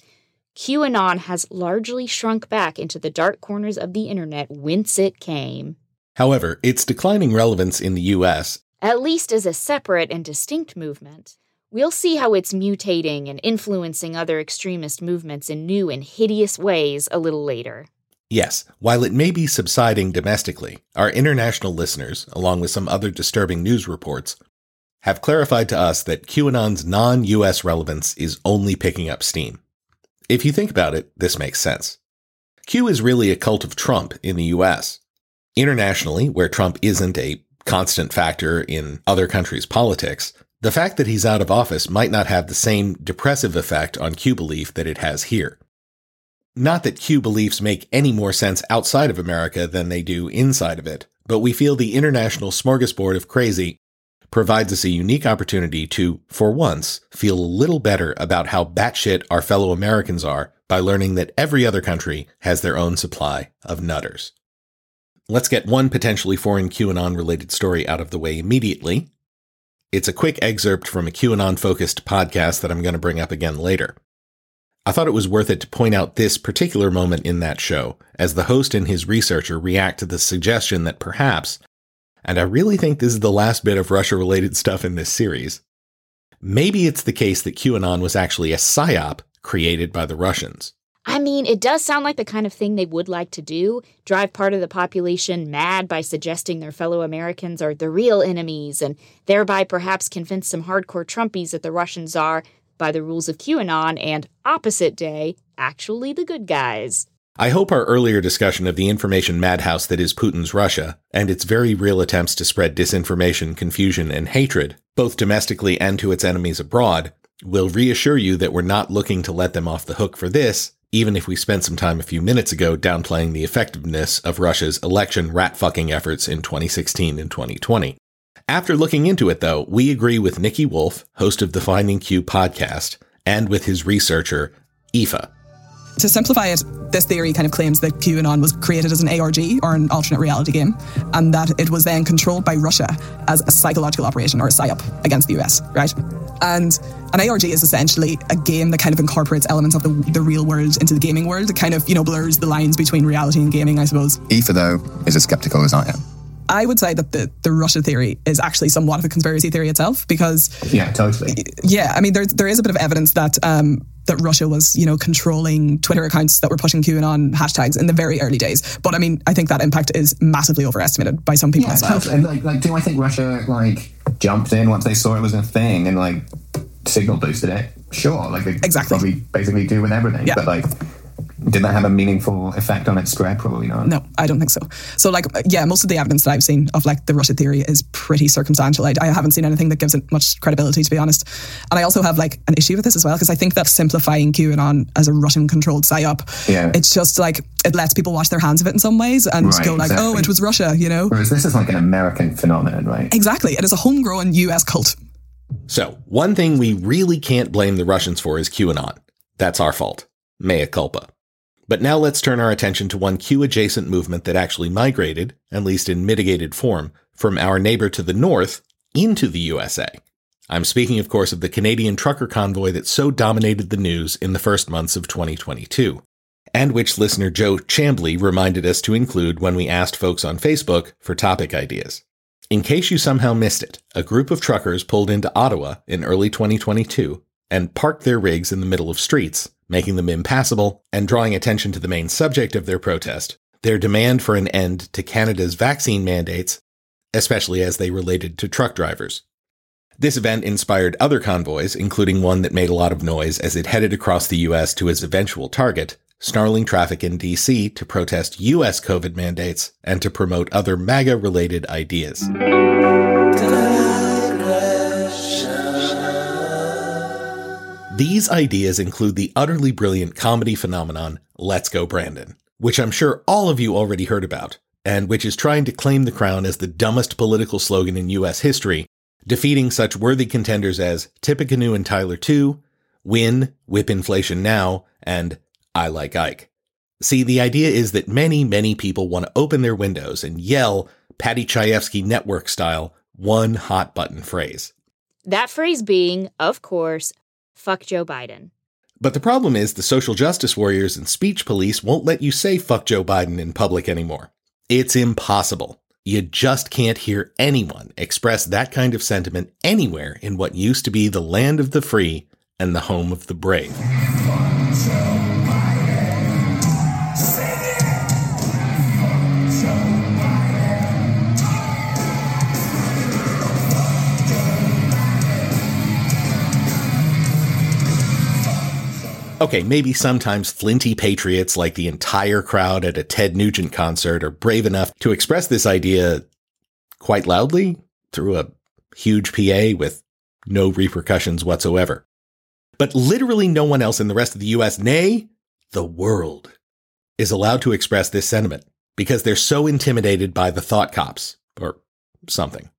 QAnon has largely shrunk back into the dark corners of the internet whence it came. However, its declining relevance in the US, at least as a separate and distinct movement, we'll see how it's mutating and influencing other extremist movements in new and hideous ways a little later. Yes, while it may be subsiding domestically, our international listeners, along with some other disturbing news reports, have clarified to us that QAnon's non US relevance is only picking up steam. If you think about it, this makes sense. Q is really a cult of Trump in the US. Internationally, where Trump isn't a constant factor in other countries' politics, the fact that he's out of office might not have the same depressive effect on Q belief that it has here. Not that Q beliefs make any more sense outside of America than they do inside of it, but we feel the international smorgasbord of crazy provides us a unique opportunity to, for once, feel a little better about how batshit our fellow Americans are by learning that every other country has their own supply of nutters. Let's get one potentially foreign QAnon related story out of the way immediately. It's a quick excerpt from a QAnon focused podcast that I'm going to bring up again later. I thought it was worth it to point out this particular moment in that show as the host and his researcher react to the suggestion that perhaps, and I really think this is the last bit of Russia related stuff in this series, maybe it's the case that QAnon was actually a psyop created by the Russians. I mean, it does sound like the kind of thing they would like to do drive part of the population mad by suggesting their fellow Americans are the real enemies, and thereby perhaps convince some hardcore Trumpies that the Russians are by the rules of QAnon and opposite day, actually the good guys. I hope our earlier discussion of the information madhouse that is Putin's Russia and its very real attempts to spread disinformation, confusion, and hatred, both domestically and to its enemies abroad, will reassure you that we're not looking to let them off the hook for this, even if we spent some time a few minutes ago downplaying the effectiveness of Russia's election rat fucking efforts in 2016 and 2020. After looking into it, though, we agree with Nicky Woolf, host of the Finding Q podcast, and with his researcher, Aoife. To simplify it, this theory kind of claims that QAnon was created as an ARG or an alternate reality game, and that it was then controlled by Russia as a psychological operation or a psyop against the US, right? And an ARG is essentially a game that kind of incorporates elements of the, the real world into the gaming world. It kind of, you know, blurs the lines between reality and gaming, I suppose. Aoife, though, is as skeptical as I am. I would say that the, the Russia theory is actually somewhat of a conspiracy theory itself because yeah, totally. Yeah, I mean there there is a bit of evidence that um, that Russia was you know controlling Twitter accounts that were pushing QAnon hashtags in the very early days. But I mean I think that impact is massively overestimated by some people. Yeah, totally. And like, like do I think Russia like jumped in once they saw it was a thing and like signal boosted it? Sure, like they exactly probably basically do with everything. Yeah. But like did that have a meaningful effect on its spread? Probably not. No, I don't think so. So, like, yeah, most of the evidence that I've seen of like the Russia theory is pretty circumstantial. I, I haven't seen anything that gives it much credibility, to be honest. And I also have like an issue with this as well because I think that simplifying QAnon as a Russian-controlled psyop, yeah. it's just like it lets people wash their hands of it in some ways and right, go like, exactly. oh, it was Russia, you know. Whereas this is like an American phenomenon, right? Exactly. It is a homegrown U.S. cult. So, one thing we really can't blame the Russians for is QAnon. That's our fault. Mea culpa. But now let's turn our attention to one Q adjacent movement that actually migrated, at least in mitigated form, from our neighbor to the north into the USA. I'm speaking, of course, of the Canadian trucker convoy that so dominated the news in the first months of 2022, and which listener Joe Chambly reminded us to include when we asked folks on Facebook for topic ideas. In case you somehow missed it, a group of truckers pulled into Ottawa in early 2022 and parked their rigs in the middle of streets making them impassable, and drawing attention to the main subject of their protest, their demand for an end to Canada's vaccine mandates, especially as they related to truck drivers. This event inspired other convoys, including one that made a lot of noise as it headed across the US to its eventual target, snarling traffic in DC to protest US COVID mandates and to promote other MAGA related ideas. These ideas include the utterly brilliant comedy phenomenon Let's Go Brandon, which I'm sure all of you already heard about, and which is trying to claim the crown as the dumbest political slogan in US history, defeating such worthy contenders as Tippecanoe and Tyler 2, Win, Whip Inflation Now, and I Like Ike. See, the idea is that many, many people want to open their windows and yell Paddy Chayefsky network style one hot button phrase. That phrase being, of course, fuck Joe Biden. But the problem is the social justice warriors and speech police won't let you say fuck Joe Biden in public anymore. It's impossible. You just can't hear anyone express that kind of sentiment anywhere in what used to be the land of the free and the home of the brave. Okay, maybe sometimes flinty patriots like the entire crowd at a Ted Nugent concert are brave enough to express this idea quite loudly through a huge PA with no repercussions whatsoever. But literally no one else in the rest of the US, nay, the world, is allowed to express this sentiment because they're so intimidated by the thought cops or something.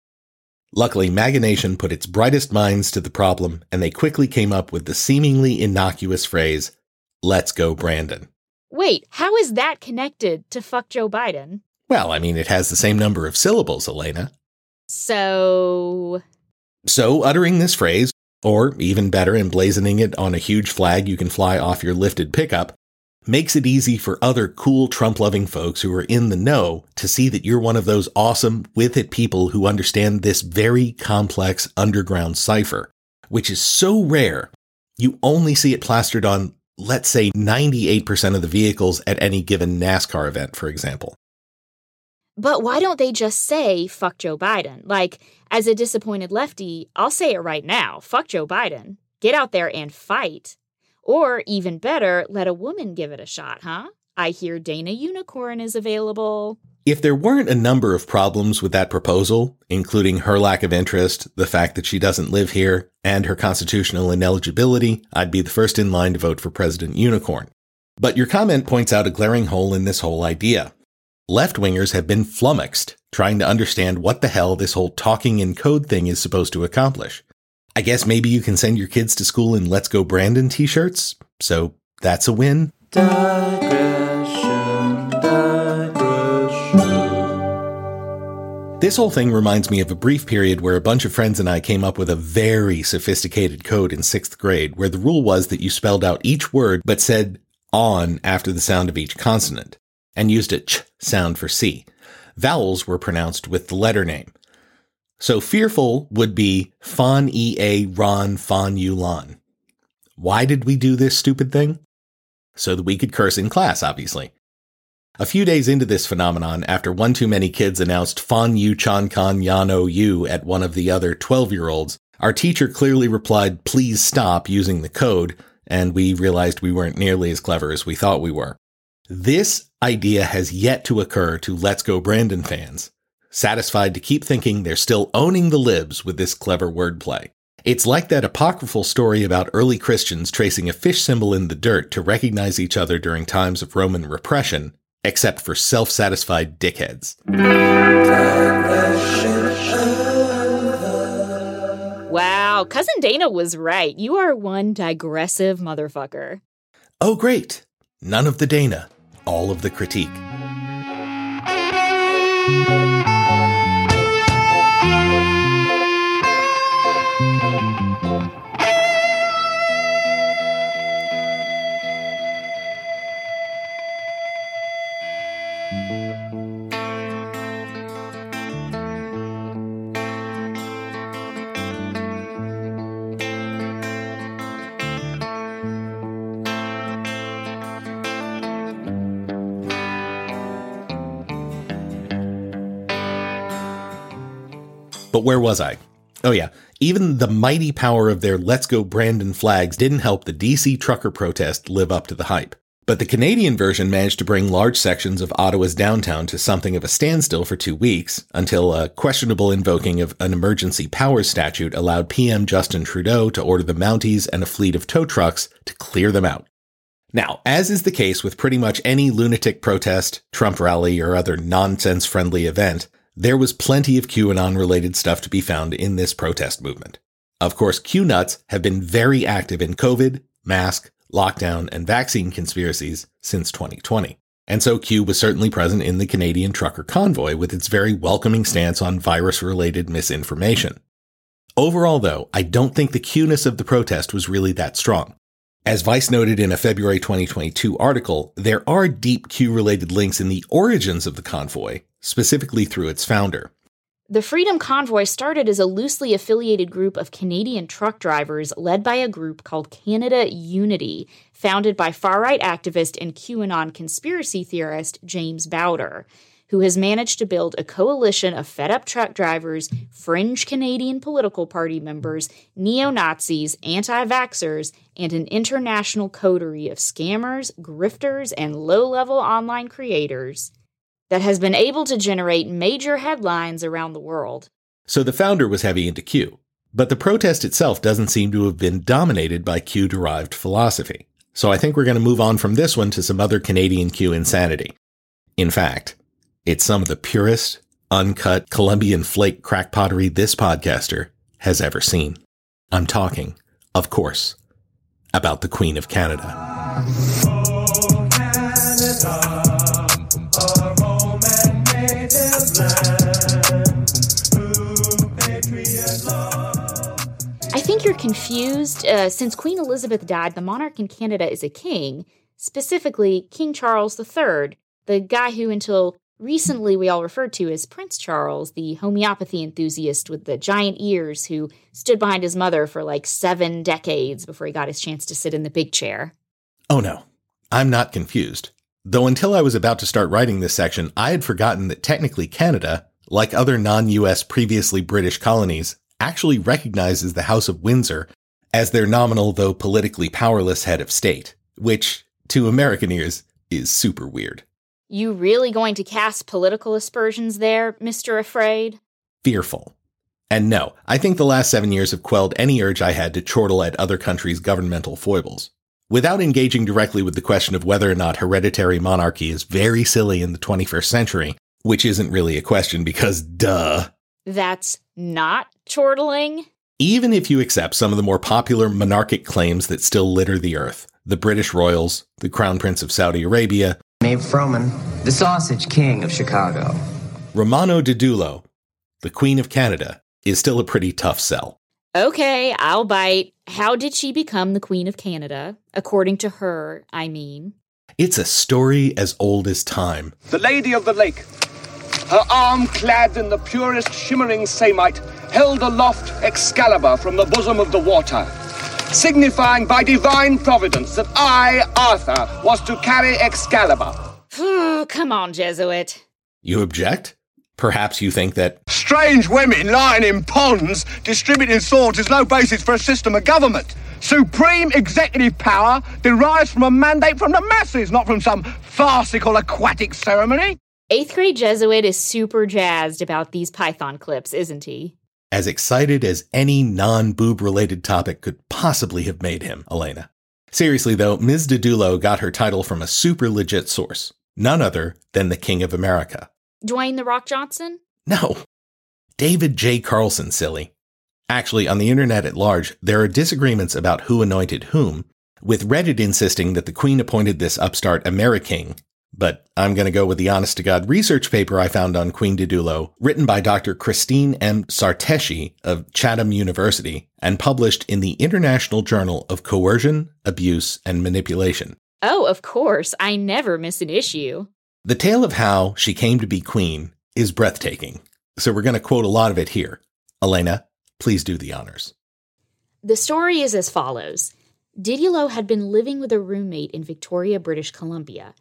Luckily, MAGA Nation put its brightest minds to the problem and they quickly came up with the seemingly innocuous phrase, let's go Brandon. Wait, how is that connected to fuck Joe Biden? Well, I mean, it has the same number of syllables, Elena. So. So, uttering this phrase, or even better, emblazoning it on a huge flag you can fly off your lifted pickup, makes it easy for other cool Trump loving folks who are in the know to see that you're one of those awesome with it people who understand this very complex underground cipher, which is so rare. You only see it plastered on, let's say, 98% of the vehicles at any given NASCAR event, for example. But why don't they just say, fuck Joe Biden? Like, as a disappointed lefty, I'll say it right now fuck Joe Biden. Get out there and fight. Or even better, let a woman give it a shot, huh? I hear Dana Unicorn is available. If there weren't a number of problems with that proposal, including her lack of interest, the fact that she doesn't live here, and her constitutional ineligibility, I'd be the first in line to vote for President Unicorn. But your comment points out a glaring hole in this whole idea. Left wingers have been flummoxed trying to understand what the hell this whole talking in code thing is supposed to accomplish. I guess maybe you can send your kids to school in Let's Go Brandon t shirts. So that's a win. Digression, digression. This whole thing reminds me of a brief period where a bunch of friends and I came up with a very sophisticated code in sixth grade where the rule was that you spelled out each word but said on after the sound of each consonant and used a ch sound for C. Vowels were pronounced with the letter name. So fearful would be Fon Ea Ron Fon Yulan. Why did we do this stupid thing? So that we could curse in class, obviously. A few days into this phenomenon, after one too many kids announced Fon Yu Chan Kan Yano Yu at one of the other 12 year olds, our teacher clearly replied, please stop using the code, and we realized we weren't nearly as clever as we thought we were. This idea has yet to occur to Let's Go Brandon fans, satisfied to keep thinking they're still owning the libs with this clever wordplay. It's like that apocryphal story about early Christians tracing a fish symbol in the dirt to recognize each other during times of Roman repression, except for self satisfied dickheads. Wow, Cousin Dana was right. You are one digressive motherfucker. Oh, great. None of the Dana, all of the critique. But where was I? Oh, yeah. Even the mighty power of their Let's Go Brandon flags didn't help the DC trucker protest live up to the hype. But the Canadian version managed to bring large sections of Ottawa's downtown to something of a standstill for two weeks until a questionable invoking of an emergency powers statute allowed PM Justin Trudeau to order the Mounties and a fleet of tow trucks to clear them out. Now, as is the case with pretty much any lunatic protest, Trump rally, or other nonsense friendly event, there was plenty of QAnon related stuff to be found in this protest movement. Of course, Q nuts have been very active in COVID, mask, lockdown, and vaccine conspiracies since 2020. And so Q was certainly present in the Canadian trucker convoy with its very welcoming stance on virus related misinformation. Overall, though, I don't think the Q-ness of the protest was really that strong. As Vice noted in a February 2022 article, there are deep Q related links in the origins of the convoy, specifically through its founder. The Freedom Convoy started as a loosely affiliated group of Canadian truck drivers led by a group called Canada Unity, founded by far right activist and QAnon conspiracy theorist James Bauder. who has managed to build a coalition of fed up truck drivers, fringe Canadian political party members, neo Nazis, anti vaxxers, and an international coterie of scammers, grifters, and low level online creators that has been able to generate major headlines around the world. So the founder was heavy into Q, but the protest itself doesn't seem to have been dominated by Q derived philosophy. So I think we're going to move on from this one to some other Canadian Q insanity. In fact, it's some of the purest, uncut Colombian flake crack pottery this podcaster has ever seen. I'm talking, of course, about the Queen of Canada. Oh, Canada. You're confused, uh, since Queen Elizabeth died, the monarch in Canada is a king, specifically King Charles III, the guy who until recently we all referred to as Prince Charles, the homeopathy enthusiast with the giant ears who stood behind his mother for like seven decades before he got his chance to sit in the big chair. Oh no, I'm not confused. Though until I was about to start writing this section, I had forgotten that technically Canada, like other non US previously British colonies, actually recognizes the House of Windsor as their nominal, though politically powerless head of state, which, to American ears, is super weird. You really going to cast political aspersions there, Mr. Afraid? Fearful. And no, I think the last seven years have quelled any urge I had to chortle at other countries' governmental foibles. Without engaging directly with the question of whether or not hereditary monarchy is very silly in the 21st century, which isn't really a question because duh. That's not chortling? Even if you accept some of the more popular monarchic claims that still litter the earth, the British royals, the Crown Prince of Saudi Arabia, Abe Froman, the Sausage King of Chicago, Romana Didulo, the Queen of Canada, is still a pretty tough sell. Okay, I'll bite. How did she become the Queen of Canada? According to her, I mean. It's a story as old as time. The Lady of the Lake, her arm clad in the purest shimmering samite, held aloft Excalibur from the bosom of the water, signifying by divine providence that I, Arthur, was to carry Excalibur. Come on, Jesuit. You object? Perhaps you think that strange women lying in ponds distributing swords is no basis for a system of government. Supreme executive power derives from a mandate from the masses, not from some farcical aquatic ceremony. Eighth grade Jesuit is super jazzed about these Python clips, isn't he? As excited as any non boob related topic could possibly have made him, Elena. Seriously, though, Ms. Didulo got her title from a super legit source, none other than the King of America. Dwayne The Rock Johnson? No. David J. Carlson, silly. Actually, on the internet at large, there are disagreements about who anointed whom, with Reddit insisting that the Queen appointed this upstart Ameriking but I'm going to go with the honest to God research paper I found on Queen Didulo, written by Dr. Christine M. Sarteschi of Chatham University and published in the International Journal of Coercion, Abuse, and Manipulation. Oh, of course. I never miss an issue. The tale of how she came to be queen is breathtaking. So we're going to quote a lot of it here. Elena, please do the honors. The story is as follows Didulo had been living with a roommate in Victoria, British Columbia.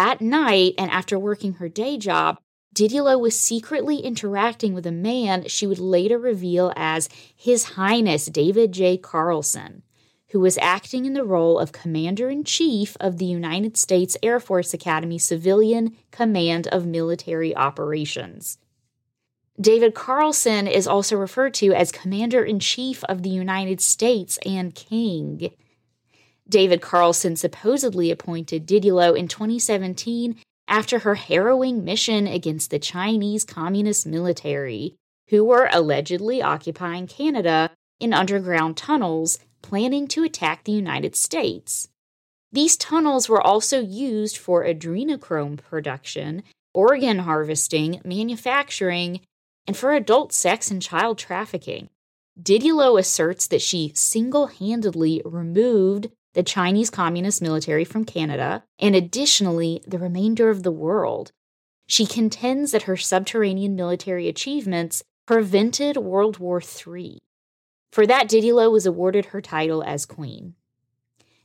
At night, and after working her day job, Didulo was secretly interacting with a man she would later reveal as His Highness David J. Carlson, who was acting in the role of Commander in Chief of the United States Air Force Academy Civilian Command of Military Operations. David Carlson is also referred to as Commander in Chief of the United States and King. David Carlson supposedly appointed Didulo in 2017 after her harrowing mission against the Chinese Communist military, who were allegedly occupying Canada in underground tunnels, planning to attack the United States. These tunnels were also used for adrenochrome production, organ harvesting, manufacturing, and for adult sex and child trafficking. Didulo asserts that she single handedly removed the Chinese Communist military from Canada, and additionally, the remainder of the world. She contends that her subterranean military achievements prevented World War III. For that, Didulo was awarded her title as queen.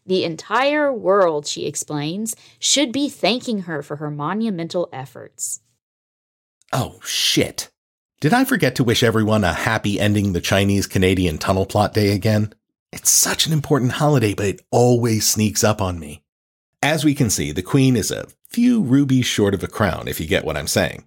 The entire world, she explains, should be thanking her for her monumental efforts. Oh, shit. Did I forget to wish everyone a happy ending the Chinese Canadian tunnel plot day again? It's such an important holiday, but it always sneaks up on me. As we can see, the Queen is a few rubies short of a crown, if you get what I'm saying.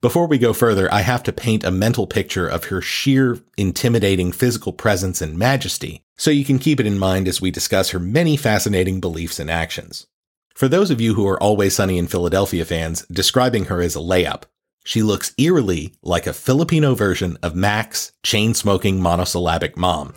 Before we go further, I have to paint a mental picture of her sheer, intimidating physical presence and majesty, so you can keep it in mind as we discuss her many fascinating beliefs and actions. For those of you who are Always Sunny in Philadelphia fans, describing her as a layup, she looks eerily like a Filipino version of Mac's chain smoking monosyllabic mom.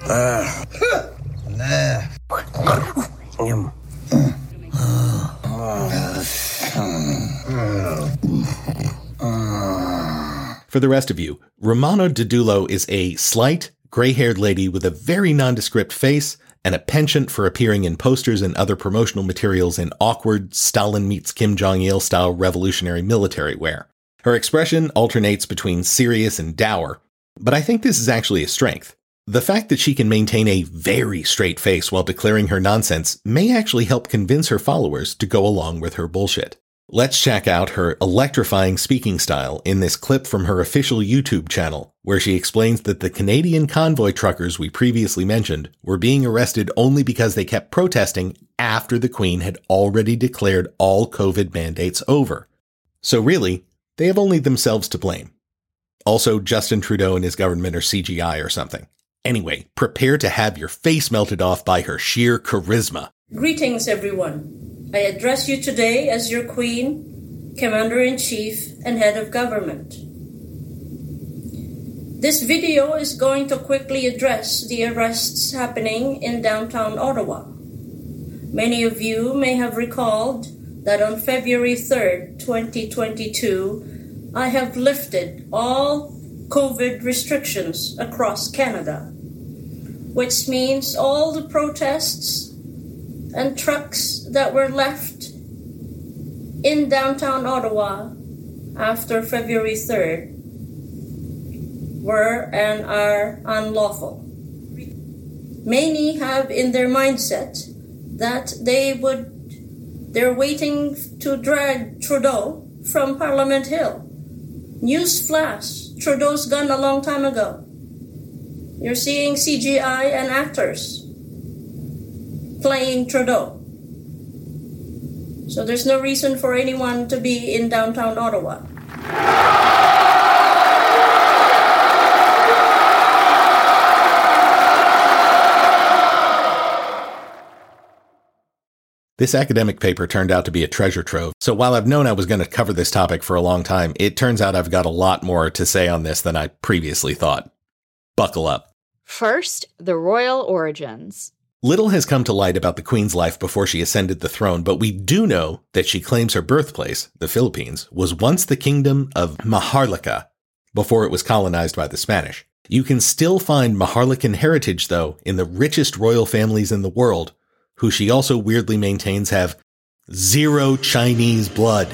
For the rest of you, Romana Didulo is a slight, gray haired lady with a very nondescript face and a penchant for appearing in posters and other promotional materials in awkward Stalin meets Kim Jong il style revolutionary military wear. Her expression alternates between serious and dour, but I think this is actually a strength. The fact that she can maintain a very straight face while declaring her nonsense may actually help convince her followers to go along with her bullshit. Let's check out her electrifying speaking style in this clip from her official YouTube channel, where she explains that the Canadian convoy truckers we previously mentioned were being arrested only because they kept protesting after the Queen had already declared all COVID mandates over. So really, they have only themselves to blame. Also, Justin Trudeau and his government are CGI or something. Anyway, prepare to have your face melted off by her sheer charisma. Greetings, everyone. I address you today as your Queen, Commander in Chief, and Head of Government. This video is going to quickly address the arrests happening in downtown Ottawa. Many of you may have recalled that on February 3rd, 2022, I have lifted all COVID restrictions across Canada, which means all the protests and trucks that were left in downtown Ottawa after February 3rd were and are unlawful. Many have in their mindset that they would they're waiting to drag Trudeau from Parliament Hill. News flash Trudeau's gone a long time ago. You're seeing CGI and actors playing Trudeau. So there's no reason for anyone to be in downtown Ottawa. This academic paper turned out to be a treasure trove, so while I've known I was going to cover this topic for a long time, it turns out I've got a lot more to say on this than I previously thought. Buckle up. First, the royal origins. Little has come to light about the Queen's life before she ascended the throne, but we do know that she claims her birthplace, the Philippines, was once the kingdom of Maharlika before it was colonized by the Spanish. You can still find Maharlikan heritage, though, in the richest royal families in the world, who she also weirdly maintains have zero Chinese blood.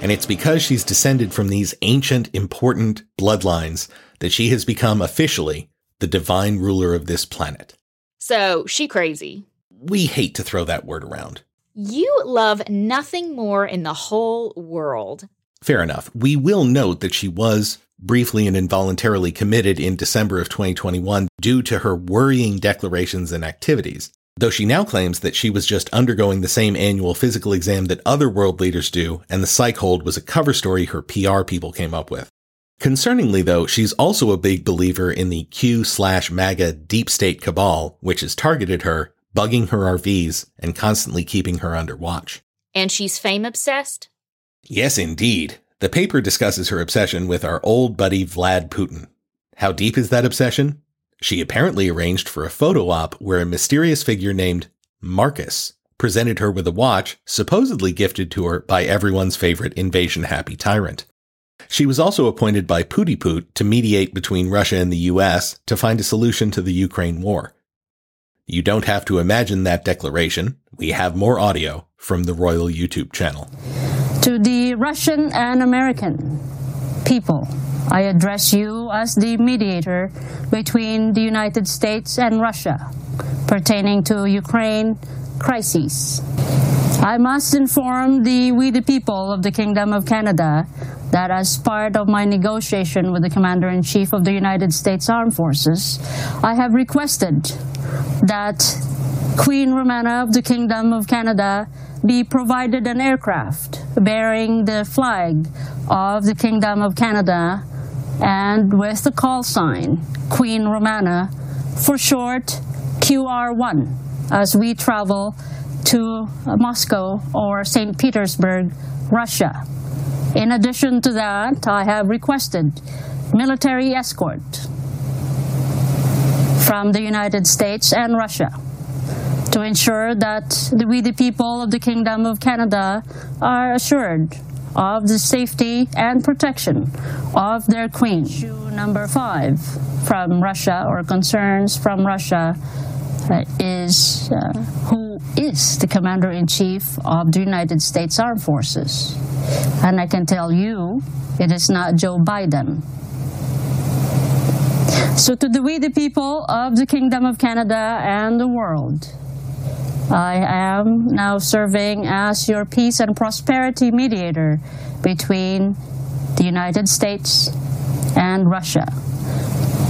And it's because she's descended from these ancient, important bloodlines that she has become officially the divine ruler of this planet. So she crazy. We hate to throw that word around. You love nothing more in the whole world. Fair enough. We will note that she was briefly and involuntarily committed in December of 2021 due to her worrying declarations and activities though she now claims that she was just undergoing the same annual physical exam that other world leaders do, and the psych hold was a cover story her PR people came up with. Concerningly, though, she's also a big believer in the Q slash MAGA deep state cabal, which has targeted her, bugging her RVs, and constantly keeping her under watch. And she's fame obsessed? Yes, indeed. The paper discusses her obsession with our old buddy Vlad Putin. How deep is that obsession? She apparently arranged for a photo op where a mysterious figure named Marcus presented her with a watch supposedly gifted to her by everyone's favorite invasion happy tyrant. She was also appointed by Putiput to mediate between Russia and the US to find a solution to the Ukraine war. You don't have to imagine that declaration. We have more audio from the Royal YouTube channel. To the Russian and American people, I address you as the mediator between the United States and Russia pertaining to Ukraine crises. I must inform the we the people of the Kingdom of Canada that as part of my negotiation with the Commander in Chief of the United States Armed Forces, I have requested that Queen Romana of the Kingdom of Canada be provided an aircraft bearing the flag of the Kingdom of Canada and with the call sign Queen Romana, for short QR1, as we travel to Moscow or St. Petersburg, Russia. In addition to that, I have requested military escort from the United States and Russia to ensure that we, the people of the Kingdom of Canada, are assured of the safety and protection of their queen. Issue number five from Russia, or concerns from Russia, uh, is uh, who is the commander in chief of the United States Armed Forces. And I can tell you, it is not Joe Biden. So, to the we, the people of the Kingdom of Canada and the world, I am now serving as your peace and prosperity mediator between the United States and Russia,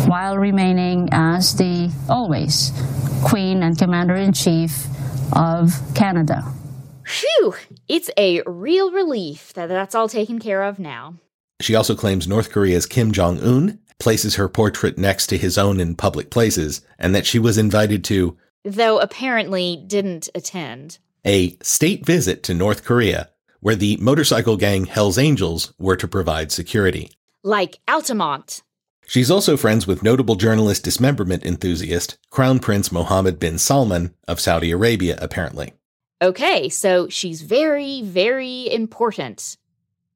while remaining as the always Queen and Commander in Chief of Canada. Phew! It's a real relief that that's all taken care of now. She also claims North Korea's Kim Jong un places her portrait next to his own in public places, and that she was invited to though apparently didn't attend. A state visit to North Korea, where the motorcycle gang Hells Angels were to provide security. Like Altamont. She's also friends with notable journalist dismemberment enthusiast Crown Prince Mohammed bin Salman of Saudi Arabia, apparently. Okay, so she's very, very important.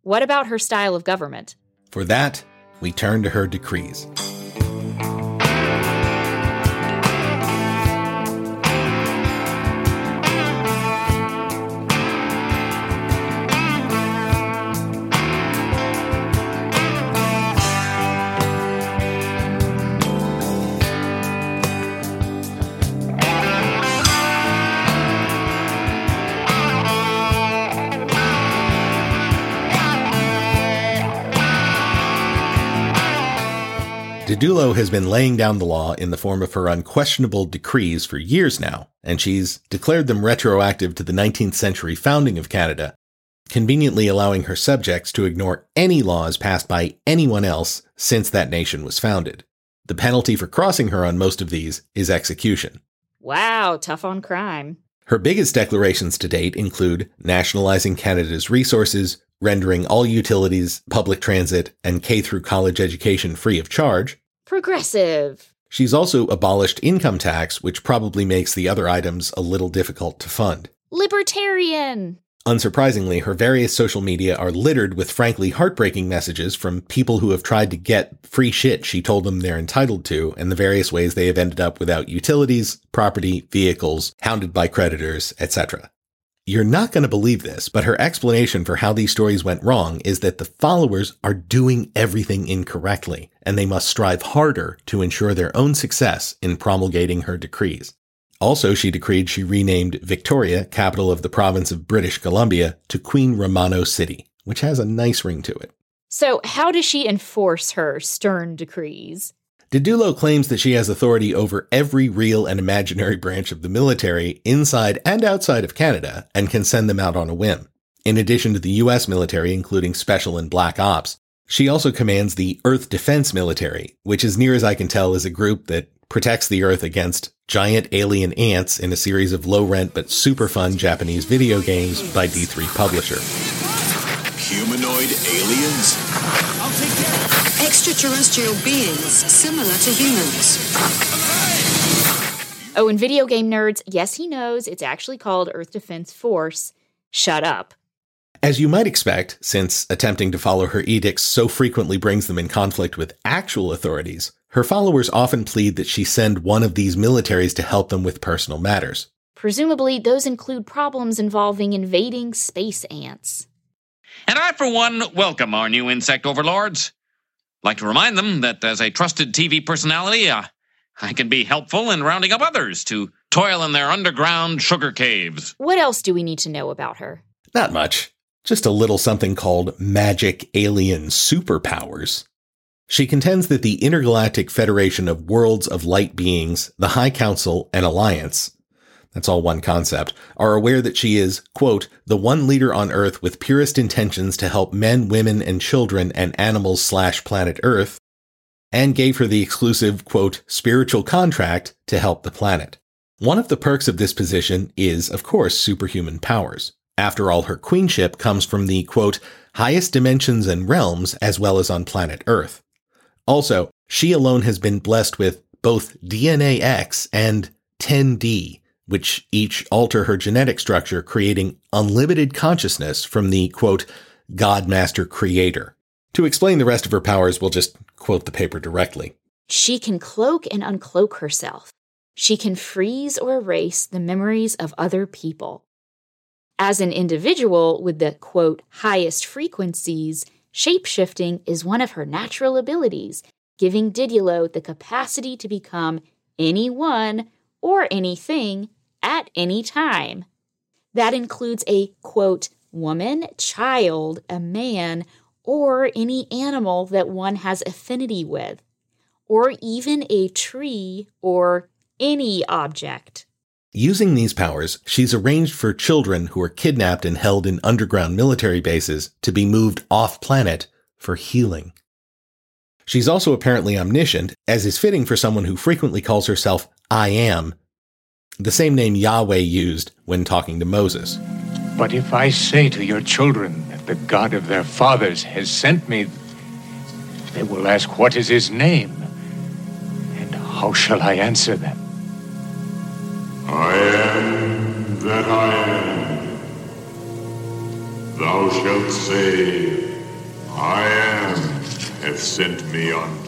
What about her style of government? For that, we turn to her decrees. Didulo has been laying down the law in the form of her unquestionable decrees for years now, and she's declared them retroactive to the 19th century founding of Canada, conveniently allowing her subjects to ignore any laws passed by anyone else since that nation was founded. The penalty for crossing her on most of these is execution. Wow, tough on crime. Her biggest declarations to date include nationalizing Canada's resources, rendering all utilities, public transit, and K through college education free of charge. Progressive. She's also abolished income tax, which probably makes the other items a little difficult to fund. Libertarian. Unsurprisingly, her various social media are littered with frankly heartbreaking messages from people who have tried to get free shit she told them they're entitled to, and the various ways they have ended up without utilities, property, vehicles, hounded by creditors, etc. You're not going to believe this, but her explanation for how these stories went wrong is that the followers are doing everything incorrectly, and they must strive harder to ensure their own success in promulgating her decrees. Also, she decreed she renamed Victoria, capital of the province of British Columbia, to Queen Romana City, which has a nice ring to it. So, how does she enforce her stern decrees? Didulo claims that she has authority over every real and imaginary branch of the military inside and outside of Canada and can send them out on a whim. In addition to the US military, including special and black ops, she also commands the Earth Defense Military, which, as near as I can tell, is a group that protects the Earth against giant alien ants in a series of low rent but super fun Japanese video games by D3 Publisher. Humanoid aliens? Extraterrestrial beings similar to humans. Oh, and video game nerds, yes, he knows it's actually called Earth Defense Force. Shut up. As you might expect, since attempting to follow her edicts so frequently brings them in conflict with actual authorities, her followers often plead that she send one of these militaries to help them with personal matters. Presumably, those include problems involving invading space ants. And I, for one, welcome our new insect overlords. Like to remind them that as a trusted TV personality, uh, I can be helpful in rounding up others to toil in their underground sugar caves. What else do we need to know about her? Not much. just a little something called magic alien superpowers. She contends that the Intergalactic Federation of Worlds of Light Beings, the High Council, and Alliance, that's all one concept, are aware that she is, quote, the one leader on Earth with purest intentions to help men, women, and children and animals slash planet Earth, and gave her the exclusive, quote, spiritual contract to help the planet. One of the perks of this position is, of course, superhuman powers. After all, her queenship comes from the, quote, highest dimensions and realms as well as on planet Earth. Also, she alone has been blessed with both DNA X and 10D, which each alter her genetic structure, creating unlimited consciousness from the quote, Godmaster creator. To explain the rest of her powers, we'll just quote the paper directly. She can cloak and uncloak herself. She can freeze or erase the memories of other people. As an individual with the quote, highest frequencies, shapeshifting is one of her natural abilities, giving Didulo the capacity to become anyone or anything at any time. That includes a quote, woman, child, a man, or any animal that one has affinity with, or even a tree or any object. Using these powers, she's arranged for children who are kidnapped and held in underground military bases to be moved off planet for healing. She's also apparently omniscient, as is fitting for someone who frequently calls herself I am, the same name Yahweh used when talking to Moses. But if I say to your children that the God of their fathers has sent me, they will ask, What is his name? And how shall I answer them? I am that I am. Thou shalt say, I am hath sent me unto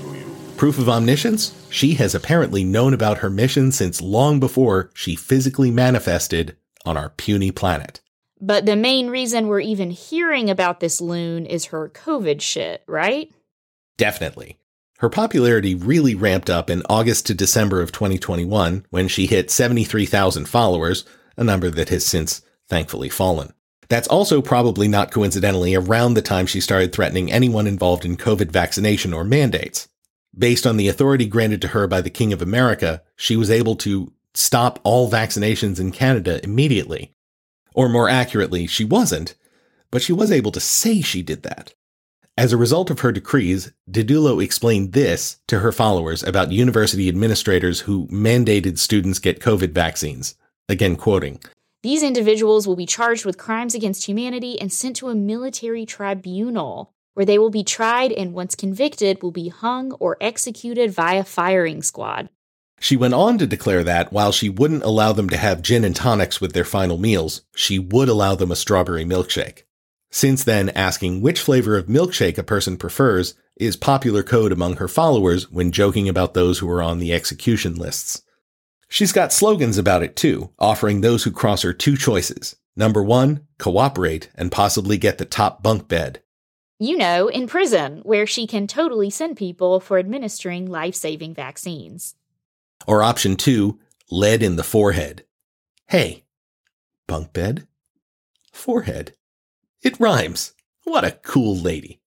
Proof of omniscience? She has apparently known about her mission since long before she physically manifested on our puny planet. But the main reason we're even hearing about this loon is her COVID shit, right? Definitely. Her popularity really ramped up in August to December of 2021 when she hit 73,000 followers, a number that has since thankfully fallen. That's also probably not coincidentally around the time she started threatening anyone involved in COVID vaccination or mandates. Based on the authority granted to her by the King of America, she was able to stop all vaccinations in Canada immediately. Or more accurately, she wasn't, but she was able to say she did that. As a result of her decrees, Didulo explained this to her followers about university administrators who mandated students get COVID vaccines. Again, quoting These individuals will be charged with crimes against humanity and sent to a military tribunal where they will be tried and, once convicted, will be hung or executed via firing squad. She went on to declare that while she wouldn't allow them to have gin and tonics with their final meals, she would allow them a strawberry milkshake. Since then, asking which flavor of milkshake a person prefers is popular code among her followers when joking about those who are on the execution lists. She's got slogans about it too, offering those who cross her two choices. Number one, cooperate and possibly get the top bunk bed you know, in prison, where she can totally send people for administering life saving vaccines. Or option two, lead in the forehead. Hey, bunk bed, forehead. It rhymes. What a cool lady.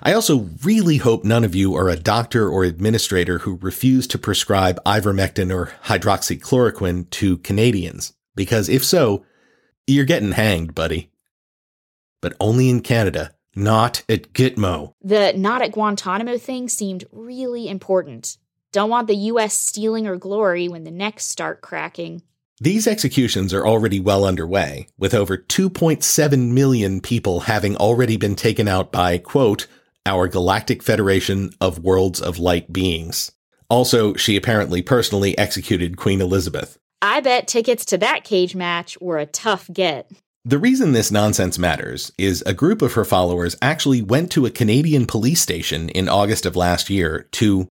I also really hope none of you are a doctor or administrator who refuse to prescribe ivermectin or hydroxychloroquine to Canadians, because if so, you're getting hanged, buddy. But only in Canada not at Gitmo. The not at Guantanamo thing seemed really important. Don't want the US stealing her glory when the necks start cracking. These executions are already well underway, with over 2.7 million people having already been taken out by, quote, our Galactic Federation of Worlds of Light Beings. Also, she apparently personally executed Queen Elizabeth. I bet tickets to that cage match were a tough get. The reason this nonsense matters is a group of her followers actually went to a Canadian police station in August of last year to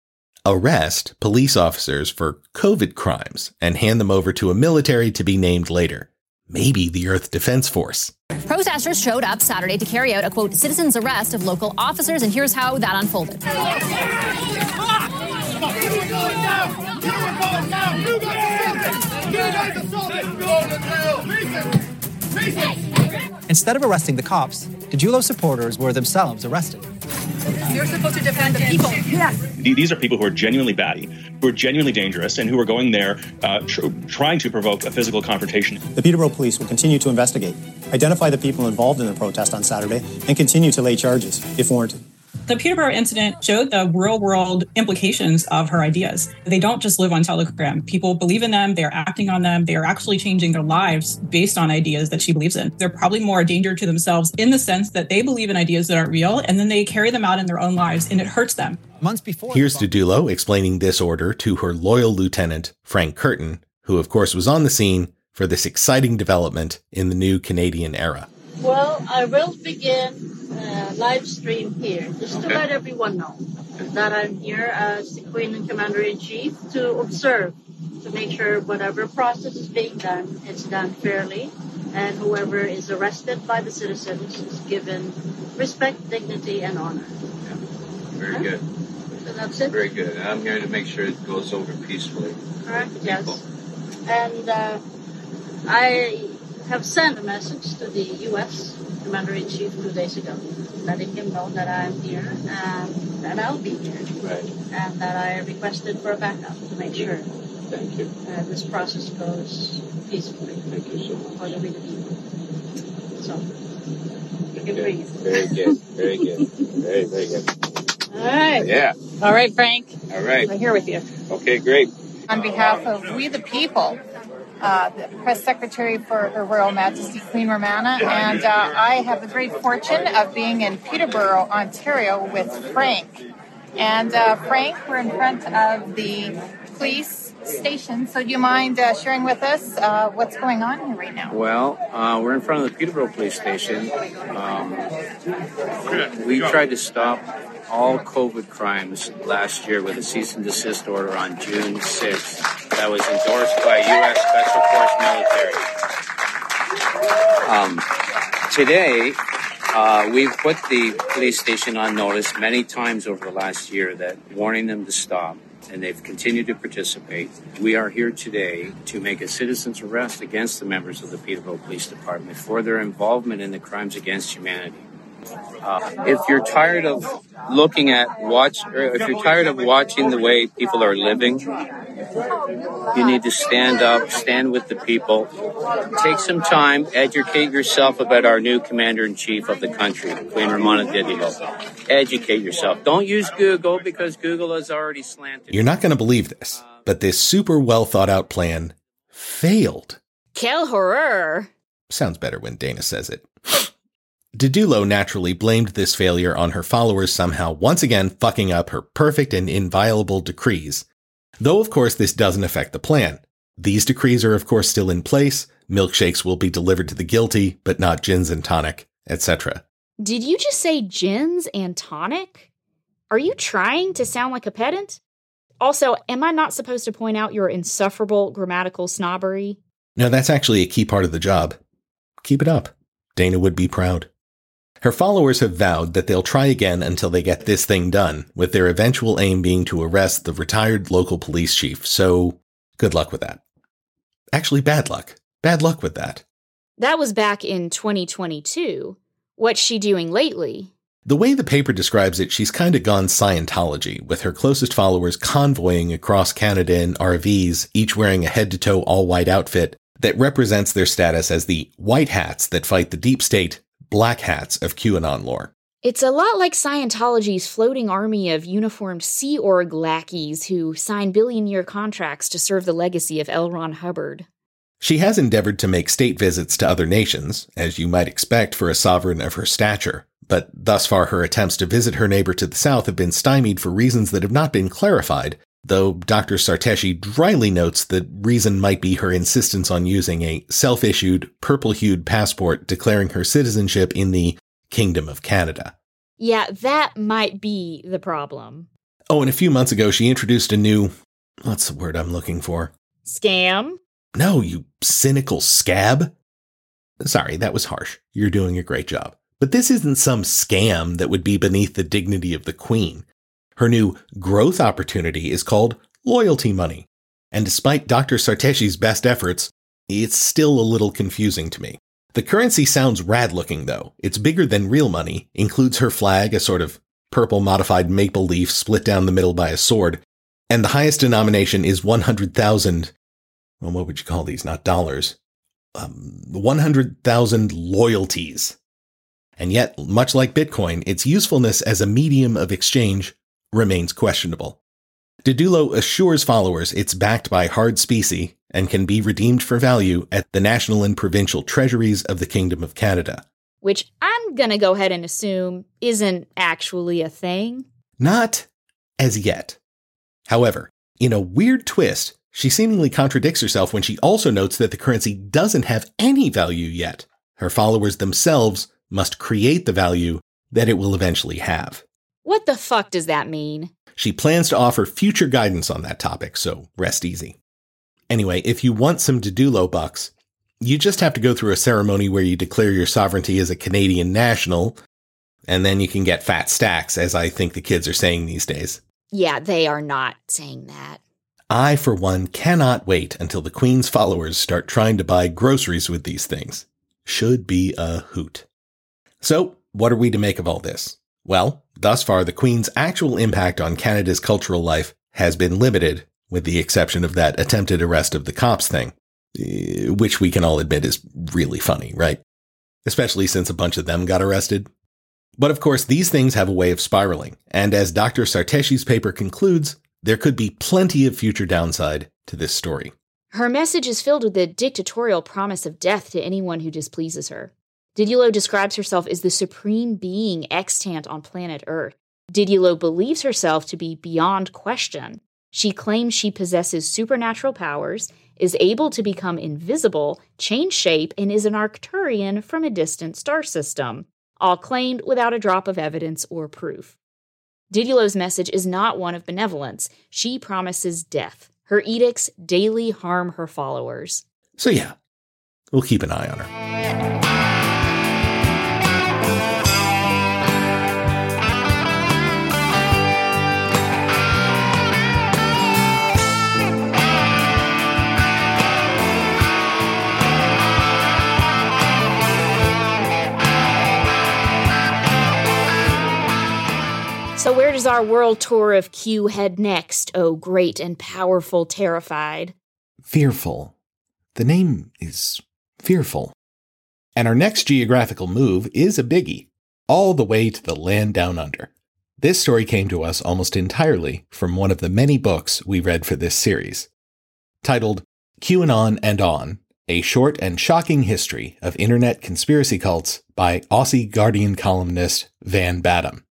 arrest police officers for COVID crimes and hand them over to a military to be named later. Maybe the Earth Defense Force. Protesters showed up Saturday to carry out a quote citizen's arrest of local officers, and here's how that unfolded. Instead of arresting the cops, Didulo supporters were themselves arrested. You're supposed to defend the people. Yes. These are people who are genuinely batty, who are genuinely dangerous, and who are going there uh, tr- trying to provoke a physical confrontation. The Peterborough Police will continue to investigate, identify the people involved in the protest on Saturday, and continue to lay charges if warranted. The Peterborough incident showed the real world implications of her ideas. They don't just live on Telegram. People believe in them, they're acting on them, they are actually changing their lives based on ideas that she believes in. They're probably more a danger to themselves in the sense that they believe in ideas that aren't real and then they carry them out in their own lives and it hurts them. Months before. Here's Didulo explaining this order to her loyal lieutenant, Frank Curtin, who, of course, was on the scene for this exciting development in the new Canadian era. Well, I will begin uh, live stream here, just to let everyone know that I'm here as the Queen and Commander in Chief to observe, to make sure whatever process is being done, it's done fairly, and whoever is arrested by the citizens is given respect, dignity, and honor. Yeah. Very huh? good. So that's it. Very good. I'm here to make sure it goes over peacefully. Correct. Yes. And uh, I have sent a message to the U.S. Commander in Chief two days ago, letting him know that I'm here and that I'll be here. Right. And that I requested for a backup to make sure. Thank you. Uh, this process goes peacefully. Thank you so much. For the real people. So, you can okay. breathe. Very good. Very good. Very, very good. All right. Yeah. All right, Frank. All right. I'm here with you. Okay, great. On behalf of We the People, uh, the press secretary for Her Royal Majesty Queen Romana, and uh, I have the great fortune of being in Peterborough, Ontario, with Frank. And uh, Frank, we're in front of the police station. So, do you mind uh, sharing with us uh, what's going on here right now? Well, uh, we're in front of the Peterborough Police Station. Um, we tried to stop all COVID crimes last year with a cease and desist order on June 6th that was endorsed by U.S. Special Force military. Um, today, uh, we've put the police station on notice many times over the last year that warning them to stop, and they've continued to participate. We are here today to make a citizen's arrest against the members of the Peterborough Police Department for their involvement in the crimes against humanity. Uh, if you're tired of looking at watch, or if you're tired of watching the way people are living, you need to stand up, stand with the people, take some time, educate yourself about our new commander in chief of the country, Queen Romana Didulo. Educate yourself. Don't use Google because Google is already slanted. You're not going to believe this, but this super well thought out plan failed. Quel horror. Sounds better when Dana says it. Didulo naturally blamed this failure on her followers somehow once again fucking up her perfect and inviolable decrees. Though of course this doesn't affect the plan. These decrees are of course still in place, milkshakes will be delivered to the guilty, but not gins and tonic, etc. Did you just say gins and tonic? Are you trying to sound like a pedant? Also, am I not supposed to point out your insufferable grammatical snobbery? No, that's actually a key part of the job. Keep it up. Dana would be proud. Her followers have vowed that they'll try again until they get this thing done, with their eventual aim being to arrest the retired local police chief, so good luck with that. Actually, bad luck. Bad luck with that. That was back in 2022. What's she doing lately? The way the paper describes it, she's kind of gone Scientology, with her closest followers convoying across Canada in RVs, each wearing a head to toe all white outfit that represents their status as the white hats that fight the deep state black hats of QAnon lore. It's a lot like Scientology's floating army of uniformed Sea Org lackeys who sign billion year contracts to serve the legacy of L. Ron Hubbard. She has endeavored to make state visits to other nations, as you might expect for a sovereign of her stature, but thus far her attempts to visit her neighbor to the south have been stymied for reasons that have not been clarified, though Dr. Sarteschi dryly notes that reason might be her insistence on using a self-issued, purple-hued passport declaring her citizenship in the Kingdom of Canada. Yeah, that might be the problem. Oh, and a few months ago she introduced a new what's the word I'm looking for? Scam? No, you cynical scab. Sorry, that was harsh. You're doing a great job. But this isn't some scam that would be beneath the dignity of the queen. Her new growth opportunity is called loyalty money. And despite Dr. Sarteschi's best efforts, it's still a little confusing to me. The currency sounds rad looking though. It's bigger than real money, includes her flag, a sort of purple modified maple leaf split down the middle by a sword, and the highest denomination is 100,000. Well, what would you call these? Not dollars. Um, 100,000 loyalties. And yet, much like Bitcoin, its usefulness as a medium of exchange remains questionable. Didulo assures followers it's backed by hard specie and can be redeemed for value at the national and provincial treasuries of the Kingdom of Canada. Which I'm going to go ahead and assume isn't actually a thing. Not as yet. However, in a weird twist, she seemingly contradicts herself when she also notes that the currency doesn't have any value yet. Her followers themselves must create the value that it will eventually have. What the fuck does that mean? She plans to offer future guidance on that topic, so rest easy. Anyway, if you want some Didulo bucks, you just have to go through a ceremony where you declare your sovereignty as a Canadian national, and then you can get fat stacks, as I think the kids are saying these days. Yeah, they are not saying that. I, for one, cannot wait until the Queen's followers start trying to buy groceries with these things. Should be a hoot. So, what are we to make of all this? Well, thus far, the Queen's actual impact on Canada's cultural life has been limited, with the exception of that attempted arrest of the cops thing, eh, which we can all admit is really funny, right? Especially since a bunch of them got arrested. But of course, these things have a way of spiraling, and as Dr. Sarteschi's paper concludes, there could be plenty of future downside to this story. Her message is filled with the dictatorial promise of death to anyone who displeases her. Didulo describes herself as the supreme being extant on planet Earth. Didulo believes herself to be beyond question. She claims she possesses supernatural powers, is able to become invisible, change shape, and is an Arcturian from a distant star system, all claimed without a drop of evidence or proof. Didulo's message is not one of benevolence. She promises death. Her edicts daily harm her followers. So, yeah, we'll keep an eye on her. So, where does our world tour of Q head next, oh great and powerful terrified? Fearful. The name is fearful. And our next geographical move is a biggie, all the way to the land down under. This story came to us almost entirely from one of the many books we read for this series. Titled QAnon and On and On A Short and Shocking History of Internet Conspiracy Cults by Aussie Guardian columnist Van Badham.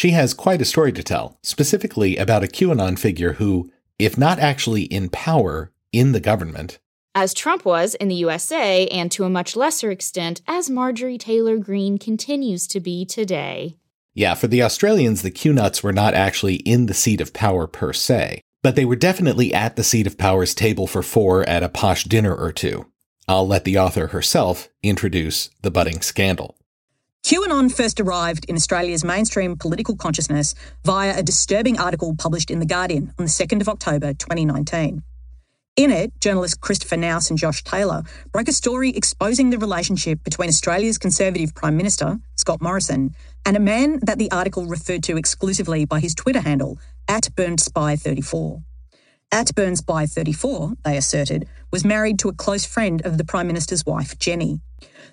She has quite a story to tell, specifically about a QAnon figure who, if not actually in power in the government, as Trump was in the USA, and to a much lesser extent, as Marjorie Taylor Greene continues to be today. Yeah, for the Australians, the Q-Nuts were not actually in the seat of power per se, but they were definitely at the seat of power's table for four at a posh dinner or two. I'll let the author herself introduce the budding scandal. QAnon first arrived in Australia's mainstream political consciousness via a disturbing article published in The Guardian on the 2nd of October 2019. In it, journalists Christopher Knaus and Josh Taylor broke a story exposing the relationship between Australia's Conservative Prime Minister, Scott Morrison, and a man that the article referred to exclusively by his Twitter handle, at BurnedSpy34. At BurnedSpy34, they asserted, was married to a close friend of the Prime Minister's wife, Jenny.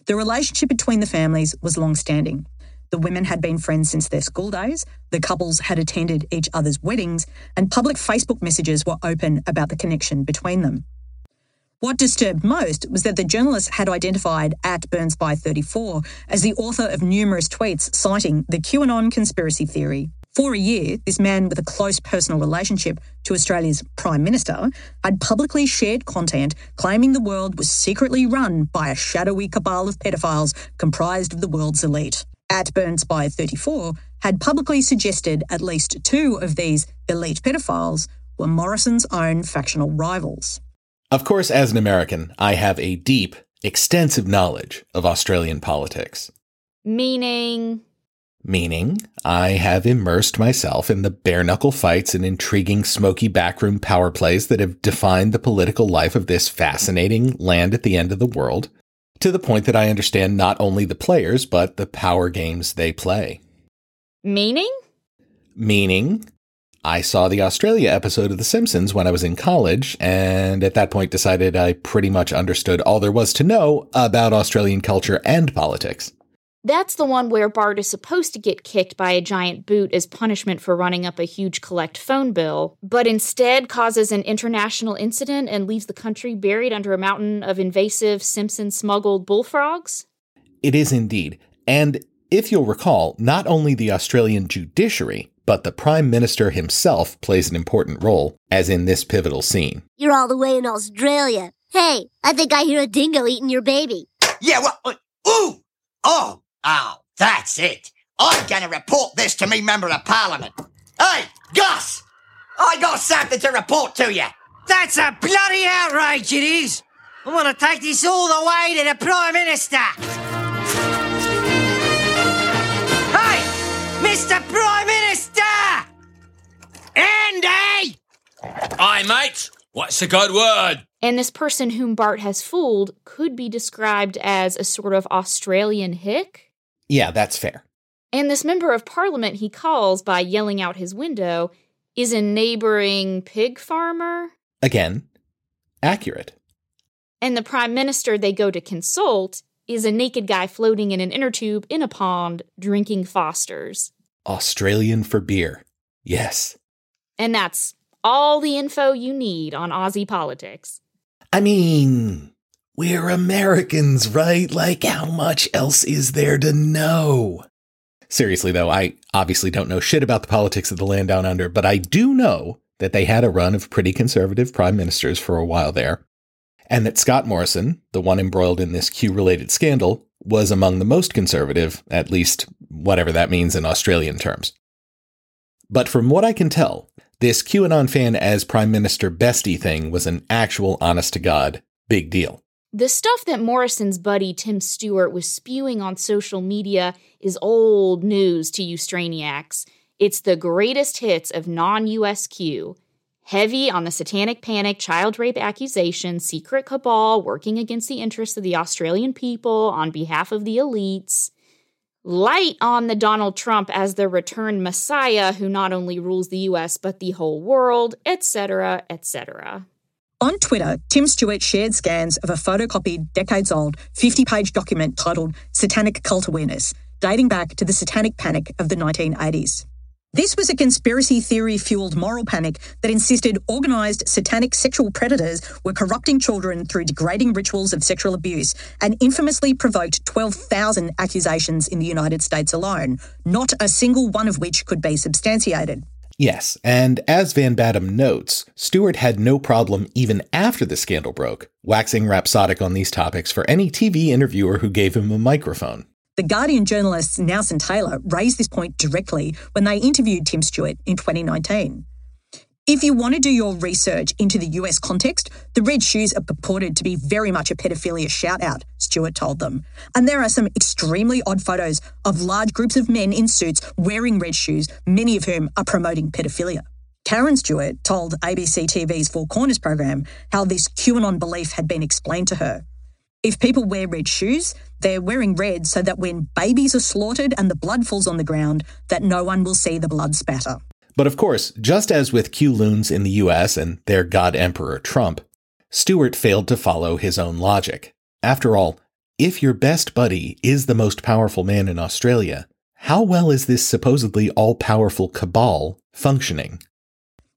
The relationship between the families was long standing. The women had been friends since their school days, the couples had attended each other's weddings, and public Facebook messages were open about the connection between them. What disturbed most was that the journalist had identified at BurnedSpy34 as the author of numerous tweets citing the QAnon conspiracy theory. For a year, this man with a close personal relationship to Australia's Prime Minister had publicly shared content claiming the world was secretly run by a shadowy cabal of pedophiles comprised of the world's elite. At BurnedSpy34 had publicly suggested at least two of these elite pedophiles were Morrison's own factional rivals. Of course, as an American, I have a deep, extensive knowledge of Australian politics. Meaning? Meaning, I have immersed myself in the bare knuckle fights and intriguing smoky backroom power plays that have defined the political life of this fascinating land at the end of the world. To the point that I understand not only the players, but the power games they play. Meaning? Meaning, I saw the Australia episode of The Simpsons when I was in college, and at that point decided I pretty much understood all there was to know about Australian culture and politics. That's the one where Bart is supposed to get kicked by a giant boot as punishment for running up a huge collect phone bill, but instead causes an international incident and leaves the country buried under a mountain of invasive Simpson smuggled bullfrogs? It is indeed. And if you'll recall, not only the Australian judiciary, but the Prime Minister himself plays an important role, as in this pivotal scene. You're all the way in Australia. Hey, I think I hear a dingo eating your baby. Yeah, well, uh, ooh! Oh, oh, that's it. I'm gonna report this to me member of parliament. Hey, Gus! I got something to report to you. That's a bloody outrage, it is. I'm gonna take this all the way to the Prime Minister. Hey, Mr. Prime Minister! Andy! Aye, mate. What's the good word? And this person whom Bart has fooled could be described as a sort of Australian hick. Yeah, that's fair. And this member of parliament he calls by yelling out his window is a neighboring pig farmer. Again, accurate. And the prime minister they go to consult is a naked guy floating in an inner tube in a pond drinking Fosters. Australian for beer. Yes. And that's all the info you need on Aussie politics. I mean, we're Americans, right? Like, how much else is there to know? Seriously, though, I obviously don't know shit about the politics of the land down under, but I do know that they had a run of pretty conservative prime ministers for a while there, and that Scott Morrison, the one embroiled in this Q related scandal, was among the most conservative, at least whatever that means in Australian terms. But from what I can tell, this QAnon fan as Prime Minister bestie thing was an actual honest to God big deal. The stuff that Morrison's buddy Tim Stewart was spewing on social media is old news to you Straniacs. It's the greatest hits of non USQ. Heavy on the satanic panic, child rape accusation, secret cabal working against the interests of the Australian people on behalf of the elites. Light on the Donald Trump as the returned messiah who not only rules the US but the whole world, etc., etc. On Twitter, Tim Stewart shared scans of a photocopied, decades old, 50 page document titled Satanic Cult Awareness, dating back to the satanic panic of the 1980s. This was a conspiracy theory fueled moral panic that insisted organised satanic sexual predators were corrupting children through degrading rituals of sexual abuse and infamously provoked 12,000 accusations in the United States alone, not a single one of which could be substantiated. Yes, and as Van Badham notes, Stewart had no problem even after the scandal broke, waxing rhapsodic on these topics for any TV interviewer who gave him a microphone. The Guardian journalist Nelson Taylor raised this point directly when they interviewed Tim Stewart in 2019. If you want to do your research into the US context, the red shoes are purported to be very much a pedophilia shout out, Stewart told them. And there are some extremely odd photos of large groups of men in suits wearing red shoes, many of whom are promoting pedophilia. Karen Stewart told ABC TV's Four Corners program how this QAnon belief had been explained to her. If people wear red shoes, they're wearing red so that when babies are slaughtered and the blood falls on the ground, that no one will see the blood spatter. But of course, just as with Q loons in the US and their God Emperor Trump, Stewart failed to follow his own logic. After all, if your best buddy is the most powerful man in Australia, how well is this supposedly all powerful cabal functioning?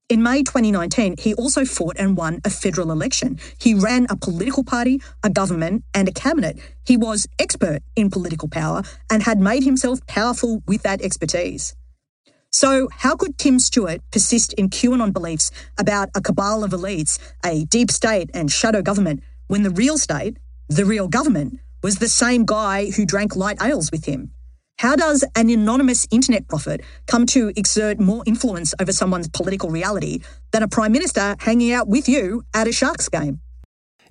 In May 2019, he also fought and won a federal election. He ran a political party, a government, and a cabinet. He was expert in political power and had made himself powerful with that expertise. So, how could Tim Stewart persist in QAnon beliefs about a cabal of elites, a deep state, and shadow government when the real state, the real government, was the same guy who drank light ales with him? How does an anonymous internet prophet come to exert more influence over someone's political reality than a prime minister hanging out with you at a Sharks game?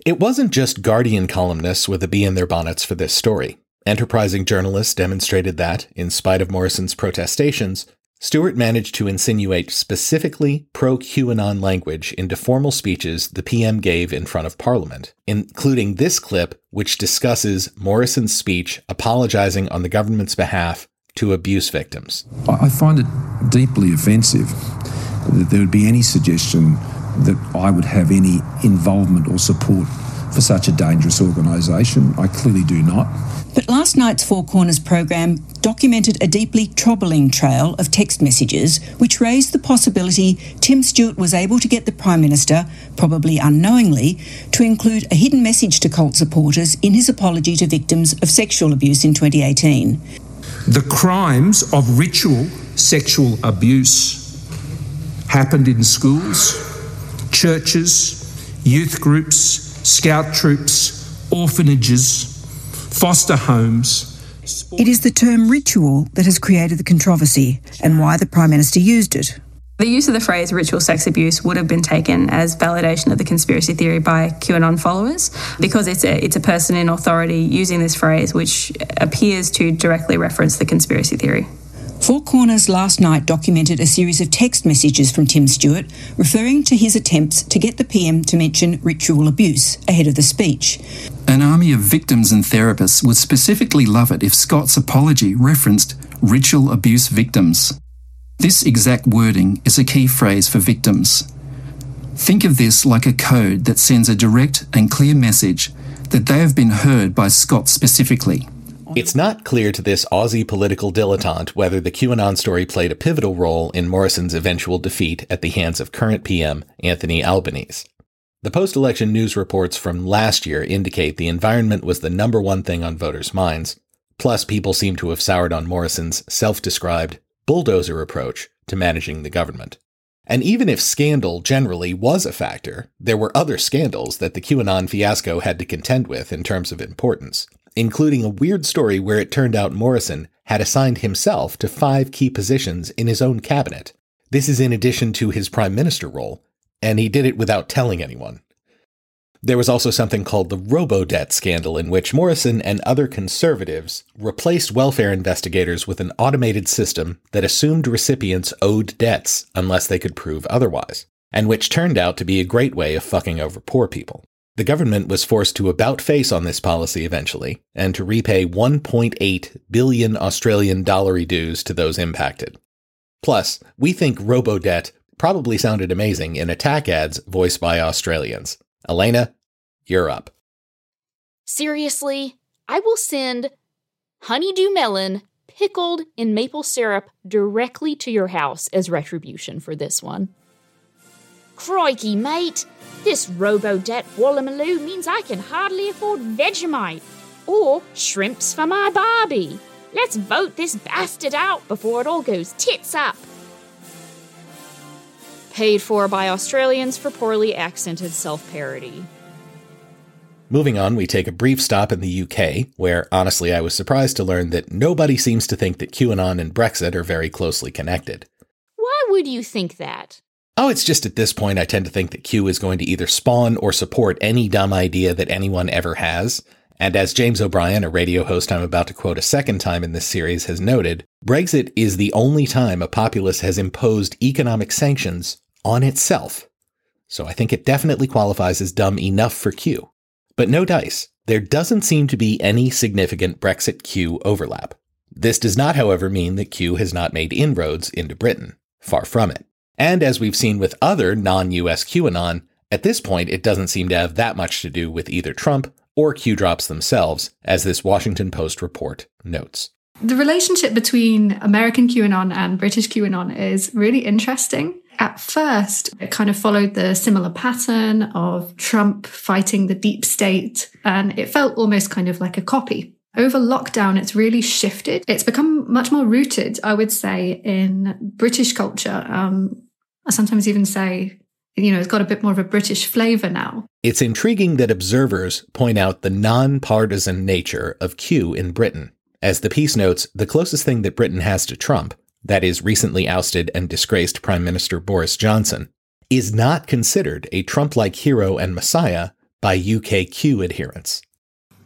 It wasn't just Guardian columnists with a bee in their bonnets for this story. Enterprising journalists demonstrated that, in spite of Morrison's protestations, Stewart managed to insinuate specifically pro QAnon language into formal speeches the PM gave in front of Parliament, including this clip, which discusses Morrison's speech apologizing on the government's behalf to abuse victims. I find it deeply offensive that there would be any suggestion that I would have any involvement or support for such a dangerous organisation. I clearly do not. But last night's Four Corners program documented a deeply troubling trail of text messages which raised the possibility Tim Stewart was able to get the Prime Minister, probably unknowingly, to include a hidden message to cult supporters in his apology to victims of sexual abuse in 2018. The crimes of ritual sexual abuse happened in schools, churches, youth groups, scout troops, orphanages, foster homes. It is the term ritual that has created the controversy and why the Prime Minister used it. The use of the phrase ritual sex abuse would have been taken as validation of the conspiracy theory by QAnon followers because it's a, it's a person in authority using this phrase which appears to directly reference the conspiracy theory. Four Corners last night documented a series of text messages from Tim Stewart referring to his attempts to get the PM to mention ritual abuse ahead of the speech. An army of victims and therapists would specifically love it if Scott's apology referenced ritual abuse victims. This exact wording is a key phrase for victims. Think of this like a code that sends a direct and clear message that they have been heard by Scott specifically. It's not clear to this Aussie political dilettante whether the QAnon story played a pivotal role in Morrison's eventual defeat at the hands of current PM Anthony Albanese. The post election news reports from last year indicate the environment was the number one thing on voters' minds. Plus, people seem to have soured on Morrison's self described bulldozer approach to managing the government. And even if scandal generally was a factor, there were other scandals that the QAnon fiasco had to contend with in terms of importance, including a weird story where it turned out Morrison had assigned himself to five key positions in his own cabinet. This is in addition to his prime minister role, and he did it without telling anyone. There was also something called the Robodebt scandal, in which Morrison and other conservatives replaced welfare investigators with an automated system that assumed recipients owed debts unless they could prove otherwise, and which turned out to be a great way of fucking over poor people. The government was forced to about face on this policy eventually, and to repay 1.8 billion Australian dollary dues to those impacted. Plus, we think robo-debt probably sounded amazing in attack ads voiced by Australians. Elena, you're up. Seriously, I will send honeydew melon pickled in maple syrup directly to your house as retribution for this one. Crikey, mate! This Robodebt Wallamaloo means I can hardly afford Vegemite or shrimps for my Barbie. Let's vote this bastard out before it all goes tits up. Paid for by Australians for poorly accented self parody. Moving on, we take a brief stop in the UK, where honestly I was surprised to learn that nobody seems to think that QAnon and Brexit are very closely connected. Why would you think that? Oh, it's just at this point I tend to think that Q is going to either spawn or support any dumb idea that anyone ever has. And as James O'Brien, a radio host I'm about to quote a second time in this series, has noted, Brexit is the only time a populace has imposed economic sanctions on itself. So I think it definitely qualifies as dumb enough for Q. But no dice. There doesn't seem to be any significant Brexit Q overlap. This does not, however, mean that Q has not made inroads into Britain. Far from it. And as we've seen with other non US QAnon, at this point it doesn't seem to have that much to do with either Trump or Q drops themselves, as this Washington Post report notes. The relationship between American QAnon and British QAnon is really interesting. At first, it kind of followed the similar pattern of Trump fighting the deep state, and it felt almost kind of like a copy. Over lockdown, it's really shifted. It's become much more rooted, I would say, in British culture. Um, I sometimes even say, you know, it's got a bit more of a British flavor now. It's intriguing that observers point out the non-partisan nature of Q in Britain. As the piece notes, the closest thing that Britain has to Trump, that is recently ousted and disgraced Prime Minister Boris Johnson, is not considered a Trump-like hero and messiah by UK Q adherents.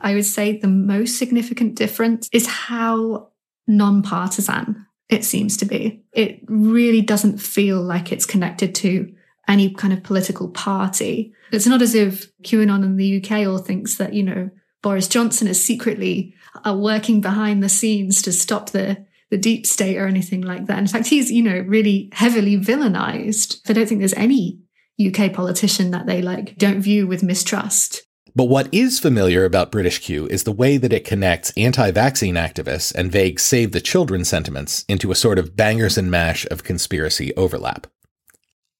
I would say the most significant difference is how non-partisan it seems to be. It really doesn't feel like it's connected to any kind of political party. It's not as if QAnon in the UK all thinks that, you know, Boris Johnson is secretly uh, working behind the scenes to stop the the deep state or anything like that. In fact, he's, you know, really heavily villainized. I don't think there's any UK politician that they like don't view with mistrust. But what is familiar about British Q is the way that it connects anti vaccine activists and vague save the children sentiments into a sort of bangers and mash of conspiracy overlap.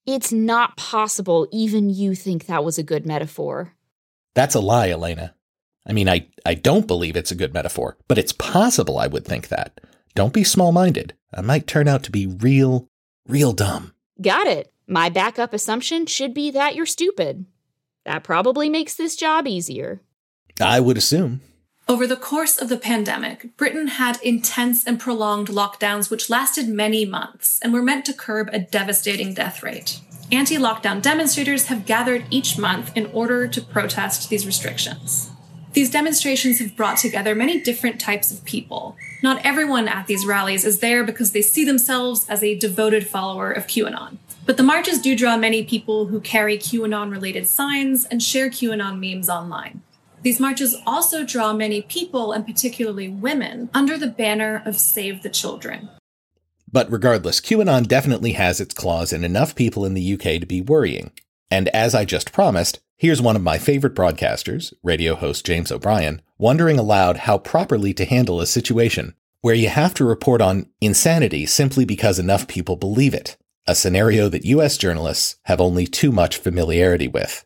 It's not possible even you think that was a good metaphor. That's a lie, Elena. I mean, I, I don't believe it's a good metaphor, but it's possible I would think that. Don't be small minded. I might turn out to be real, real dumb. Got it. My backup assumption should be that you're stupid. That probably makes this job easier. I would assume. Over the course of the pandemic, Britain had intense and prolonged lockdowns which lasted many months and were meant to curb a devastating death rate. Anti lockdown demonstrators have gathered each month in order to protest these restrictions. These demonstrations have brought together many different types of people. Not everyone at these rallies is there because they see themselves as a devoted follower of QAnon. But the marches do draw many people who carry QAnon related signs and share QAnon memes online. These marches also draw many people, and particularly women, under the banner of Save the Children. But regardless, QAnon definitely has its claws in enough people in the UK to be worrying. And as I just promised, Here's one of my favorite broadcasters, radio host James O'Brien, wondering aloud how properly to handle a situation where you have to report on insanity simply because enough people believe it, a scenario that US journalists have only too much familiarity with.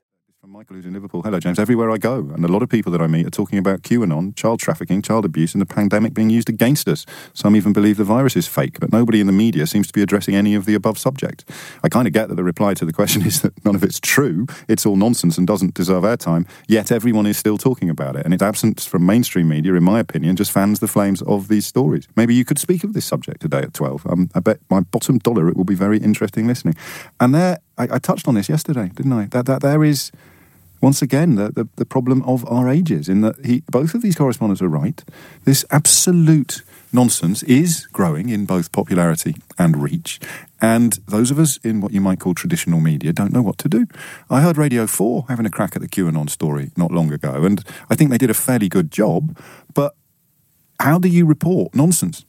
Michael, who's in Liverpool. Hello, James. Everywhere I go, and a lot of people that I meet are talking about QAnon, child trafficking, child abuse, and the pandemic being used against us. Some even believe the virus is fake, but nobody in the media seems to be addressing any of the above subjects. I kind of get that the reply to the question is that none of it's true, it's all nonsense and doesn't deserve airtime, yet everyone is still talking about it. And its absence from mainstream media, in my opinion, just fans the flames of these stories. Maybe you could speak of this subject today at 12. Um, I bet my bottom dollar it will be very interesting listening. And there, I, I touched on this yesterday, didn't I? That, that there is once again the, the, the, problem of our ages in that he, both of these correspondents are right. This absolute nonsense is growing in both popularity and reach. And those of us in what you might call traditional media don't know what to do. I heard Radio 4 having a crack at the QAnon story not long ago, and I think they did a fairly good job. But how do you report nonsense?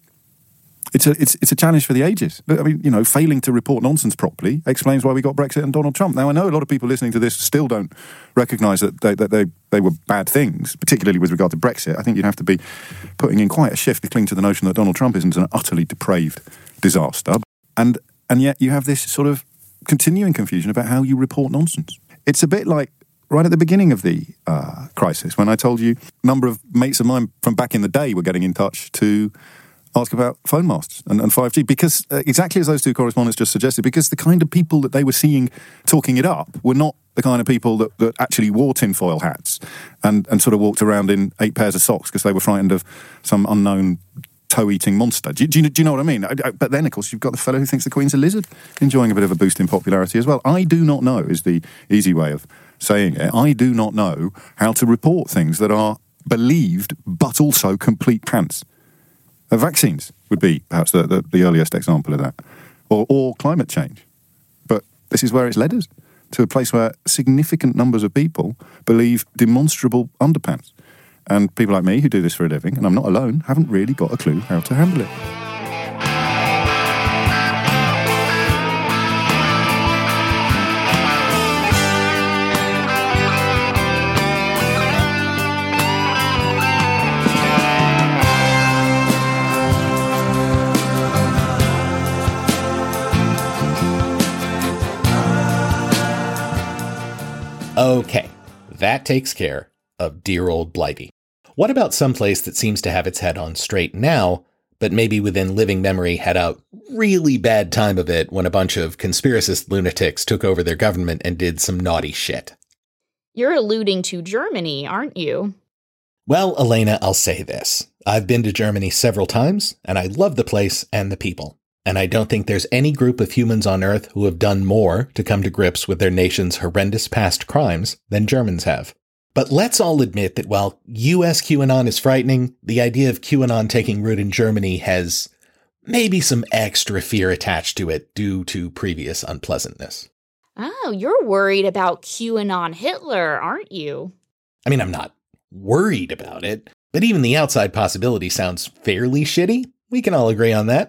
It's a it's it's a challenge for the ages. I mean, you know, failing to report nonsense properly explains why we got Brexit and Donald Trump. Now, I know a lot of people listening to this still don't recognise that they, that they they were bad things, particularly with regard to Brexit. I think you'd have to be putting in quite a shift to cling to the notion that Donald Trump isn't an utterly depraved disaster. And and yet you have this sort of continuing confusion about how you report nonsense. It's a bit like right at the beginning of the uh, crisis when I told you a number of mates of mine from back in the day were getting in touch to ask about phone masts and, and 5G because uh, exactly as those two correspondents just suggested, because the kind of people that they were seeing talking it up were not the kind of people that, that actually wore tinfoil hats and, and sort of walked around in eight pairs of socks because they were frightened of some unknown toe-eating monster. Do you, do, you, do you, know what I mean? But then, of course, you've got the fellow who thinks the Queen's a lizard, enjoying a bit of a boost in popularity as well. I do not know is the easy way of saying it. I do not know how to report things that are believed but also complete pants. Uh, vaccines would be perhaps the, the, the, earliest example of that, or, or climate change. But this is where it's led us to a place where significant numbers of people believe demonstrable underpants. And people like me who do this for a living, and I'm not alone, haven't really got a clue how to handle it. Okay, that takes care of dear old Blighty. What about some place that seems to have its head on straight now, but maybe within living memory had a really bad time of it when a bunch of conspiracist lunatics took over their government and did some naughty shit? You're alluding to Germany, aren't you? Well, Elena, I'll say this. I've been to Germany several times, and I love the place and the people and I don't think there's any group of humans on Earth who have done more to come to grips with their nation's horrendous past crimes than Germans have. But let's all admit that while US QAnon is frightening, the idea of QAnon taking root in Germany has maybe some extra fear attached to it due to previous unpleasantness. Oh, you're worried about QAnon Hitler, aren't you? I mean, I'm not worried about it, but even the outside possibility sounds fairly shitty. We can all agree on that.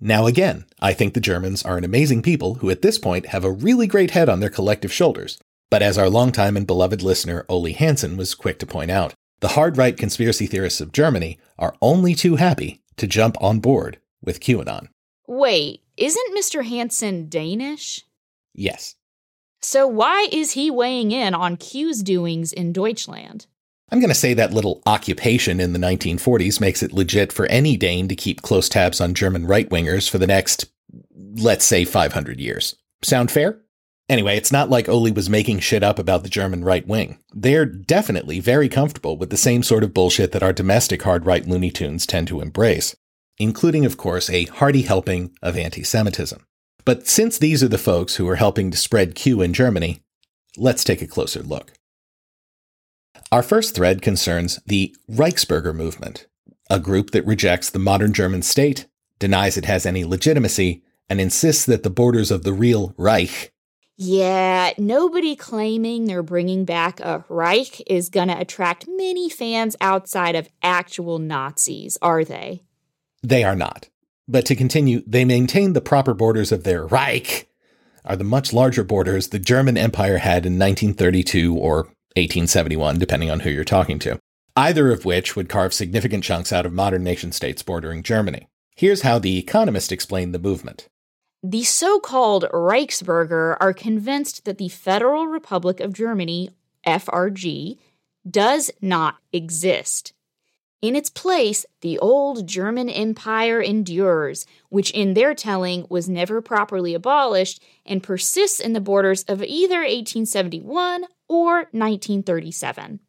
Now, again, I think the Germans are an amazing people who at this point have a really great head on their collective shoulders. But as our longtime and beloved listener Ole Hansen was quick to point out, the hard right conspiracy theorists of Germany are only too happy to jump on board with QAnon. Wait, isn't Mr. Hansen Danish? Yes. So why is he weighing in on Q's doings in Deutschland? I'm going to say that little occupation in the 1940s makes it legit for any Dane to keep close tabs on German right wingers for the next, let's say, 500 years. Sound fair? Anyway, it's not like Ole was making shit up about the German right wing. They're definitely very comfortable with the same sort of bullshit that our domestic hard right Looney Tunes tend to embrace, including, of course, a hearty helping of anti Semitism. But since these are the folks who are helping to spread Q in Germany, let's take a closer look. Our first thread concerns the Reichsbürger movement, a group that rejects the modern German state, denies it has any legitimacy, and insists that the borders of the real Reich yeah, nobody claiming they're bringing back a Reich is going to attract many fans outside of actual Nazis, are they? They are not. But to continue, they maintain the proper borders of their Reich are the much larger borders the German Empire had in 1932 or 1871, depending on who you're talking to, either of which would carve significant chunks out of modern nation states bordering Germany. Here's how The Economist explained the movement. The so called Reichsbürger are convinced that the Federal Republic of Germany, FRG, does not exist. In its place, the old German Empire endures, which in their telling was never properly abolished and persists in the borders of either 1871 or 1937.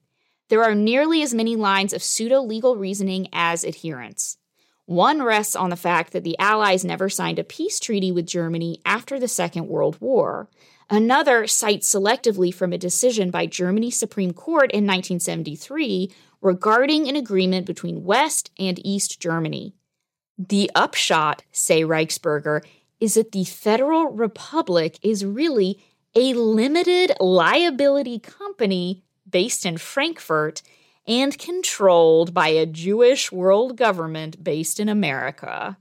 There are nearly as many lines of pseudo legal reasoning as adherents. One rests on the fact that the Allies never signed a peace treaty with Germany after the Second World War. Another cites selectively from a decision by Germany's Supreme Court in 1973 regarding an agreement between West and East Germany. The upshot, say Reichsbürger, is that the Federal Republic is really a limited liability company based in Frankfurt and controlled by a Jewish world government based in America.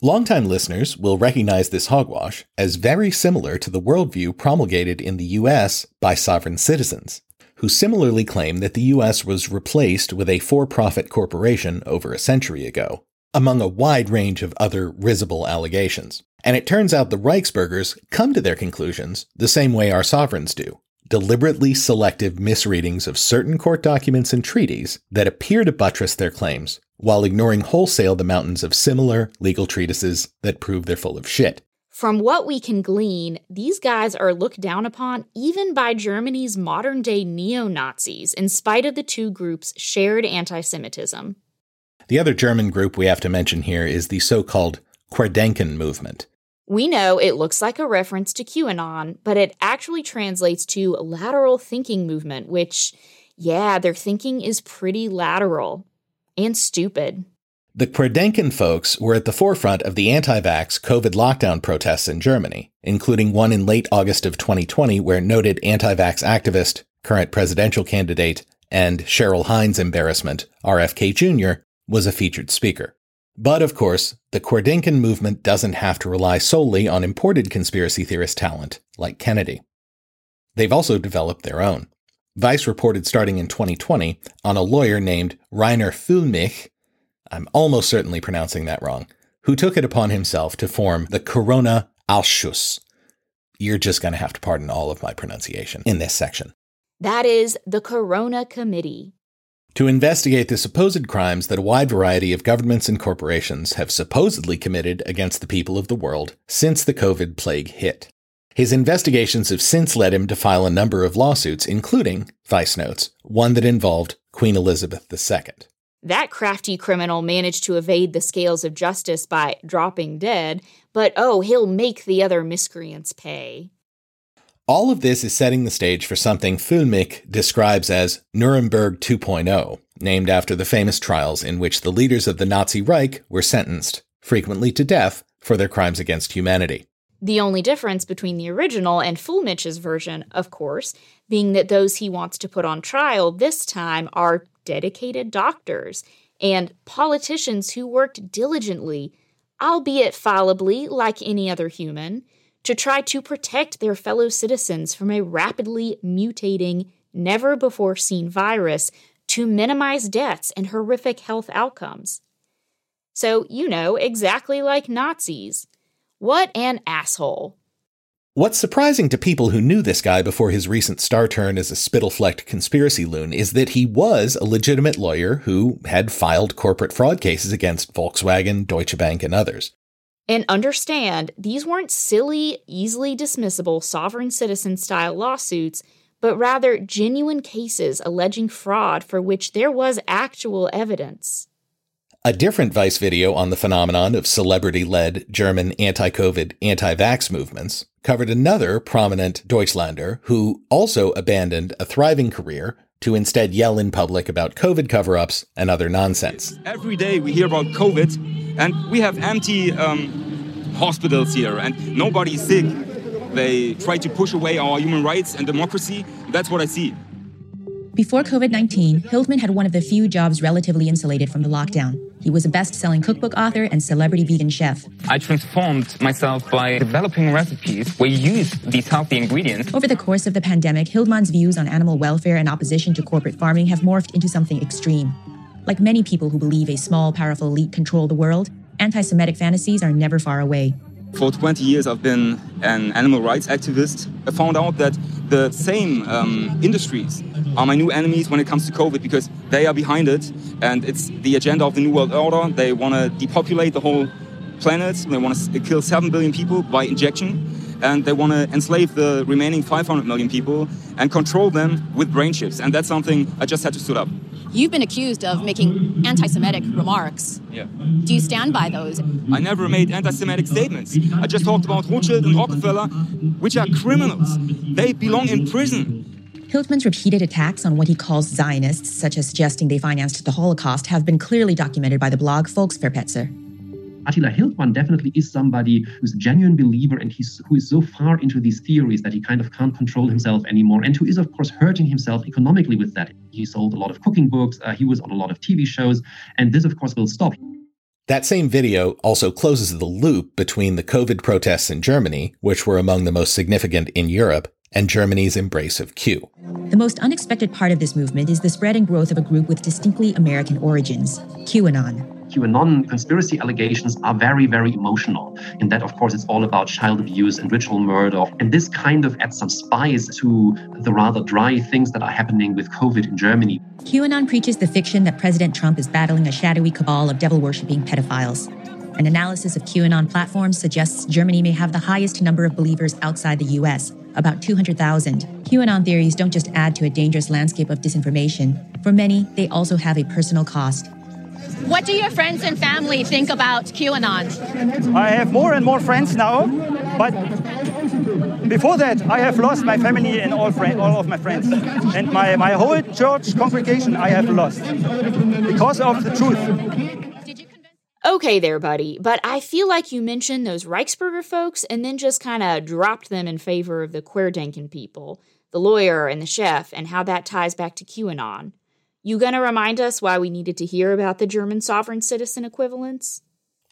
Longtime listeners will recognize this hogwash as very similar to the worldview promulgated in the US by sovereign citizens, who similarly claim that the US was replaced with a for profit corporation over a century ago, among a wide range of other risible allegations. And it turns out the Reichsbürgers come to their conclusions the same way our sovereigns do deliberately selective misreadings of certain court documents and treaties that appear to buttress their claims, while ignoring wholesale the mountains of similar legal treatises that prove they're full of shit. From what we can glean, these guys are looked down upon even by Germany's modern day neo Nazis, in spite of the two groups' shared anti Semitism. The other German group we have to mention here is the so called Querdenken movement, we know it looks like a reference to QAnon, but it actually translates to lateral thinking movement, which, yeah, their thinking is pretty lateral and stupid. The Querdenken folks were at the forefront of the anti vax COVID lockdown protests in Germany, including one in late August of 2020 where noted anti vax activist, current presidential candidate, and Cheryl Hines embarrassment, RFK Jr., was a featured speaker. But of course, the Querdenken movement doesn't have to rely solely on imported conspiracy theorist talent like Kennedy. They've also developed their own. Vice reported starting in 2020 on a lawyer named Reiner Füllmich, I'm almost certainly pronouncing that wrong, who took it upon himself to form the Corona Ausschuss. You're just going to have to pardon all of my pronunciation in this section. That is the Corona Committee to investigate the supposed crimes that a wide variety of governments and corporations have supposedly committed against the people of the world since the COVID plague hit. His investigations have since led him to file a number of lawsuits, including, Vice notes, one that involved Queen Elizabeth II. That crafty criminal managed to evade the scales of justice by dropping dead, but oh, he'll make the other miscreants pay. All of this is setting the stage for something Füllmich describes as Nuremberg 2.0, named after the famous trials in which the leaders of the Nazi Reich were sentenced frequently to death, for their crimes against humanity. The only difference between the original and Füllmich's version, of course, being that those he wants to put on trial this time are dedicated doctors and politicians who worked diligently, albeit fallibly like any other human, to try to protect their fellow citizens from a rapidly mutating, never before seen virus to minimize deaths and horrific health outcomes. So, you know, exactly like Nazis. What an asshole. What's surprising to people who knew this guy before his recent star turn as a spittle-flecked conspiracy loon is that he was a legitimate lawyer who had filed corporate fraud cases against Volkswagen, Deutsche Bank, and others. And understand, these weren't silly, easily dismissible sovereign citizen style lawsuits, but rather genuine cases alleging fraud for which there was actual evidence. A different Vice video on the phenomenon of celebrity led German anti COVID, anti vax movements covered another prominent Deutschlander who also abandoned a thriving career to instead yell in public about COVID cover ups and other nonsense. Every day we hear about COVID, and we have empty um, hospitals here, and nobody's sick. They try to push away our human rights and democracy. That's what I see. Before COVID 19, Hildmann had one of the few jobs relatively insulated from the lockdown. He was a best selling cookbook author and celebrity vegan chef. I transformed myself by developing recipes where you use these healthy ingredients. Over the course of the pandemic, Hildmann's views on animal welfare and opposition to corporate farming have morphed into something extreme. Like many people who believe a small, powerful elite control the world, anti Semitic fantasies are never far away. For 20 years, I've been an animal rights activist. I found out that the same um, industries are my new enemies when it comes to COVID because they are behind it and it's the agenda of the New World Order. They want to depopulate the whole planet, they want to kill 7 billion people by injection, and they want to enslave the remaining 500 million people and control them with brain chips. And that's something I just had to stood up. You've been accused of making anti Semitic remarks. Yeah. Do you stand by those? I never made anti Semitic statements. I just talked about Rothschild and Rockefeller, which are criminals. They belong in prison. Hildmann's repeated attacks on what he calls Zionists, such as suggesting they financed the Holocaust, have been clearly documented by the blog Volksverpetzer. Attila Hildmann definitely is somebody who's a genuine believer and he's who is so far into these theories that he kind of can't control himself anymore and who is of course hurting himself economically with that. He sold a lot of cooking books, uh, he was on a lot of TV shows, and this of course will stop. That same video also closes the loop between the COVID protests in Germany, which were among the most significant in Europe, and Germany's embrace of Q. The most unexpected part of this movement is the spread and growth of a group with distinctly American origins, QAnon. QAnon conspiracy allegations are very, very emotional. In that, of course, it's all about child abuse and ritual murder. And this kind of adds some spice to the rather dry things that are happening with COVID in Germany. QAnon preaches the fiction that President Trump is battling a shadowy cabal of devil worshipping pedophiles. An analysis of QAnon platforms suggests Germany may have the highest number of believers outside the US, about 200,000. QAnon theories don't just add to a dangerous landscape of disinformation. For many, they also have a personal cost. What do your friends and family think about QAnon? I have more and more friends now, but before that, I have lost my family and all, friend, all of my friends. And my, my whole church congregation I have lost because of the truth. Okay, there, buddy, but I feel like you mentioned those Reichsbürger folks and then just kind of dropped them in favor of the Querdenken people, the lawyer and the chef, and how that ties back to QAnon. You gonna remind us why we needed to hear about the German sovereign citizen equivalents?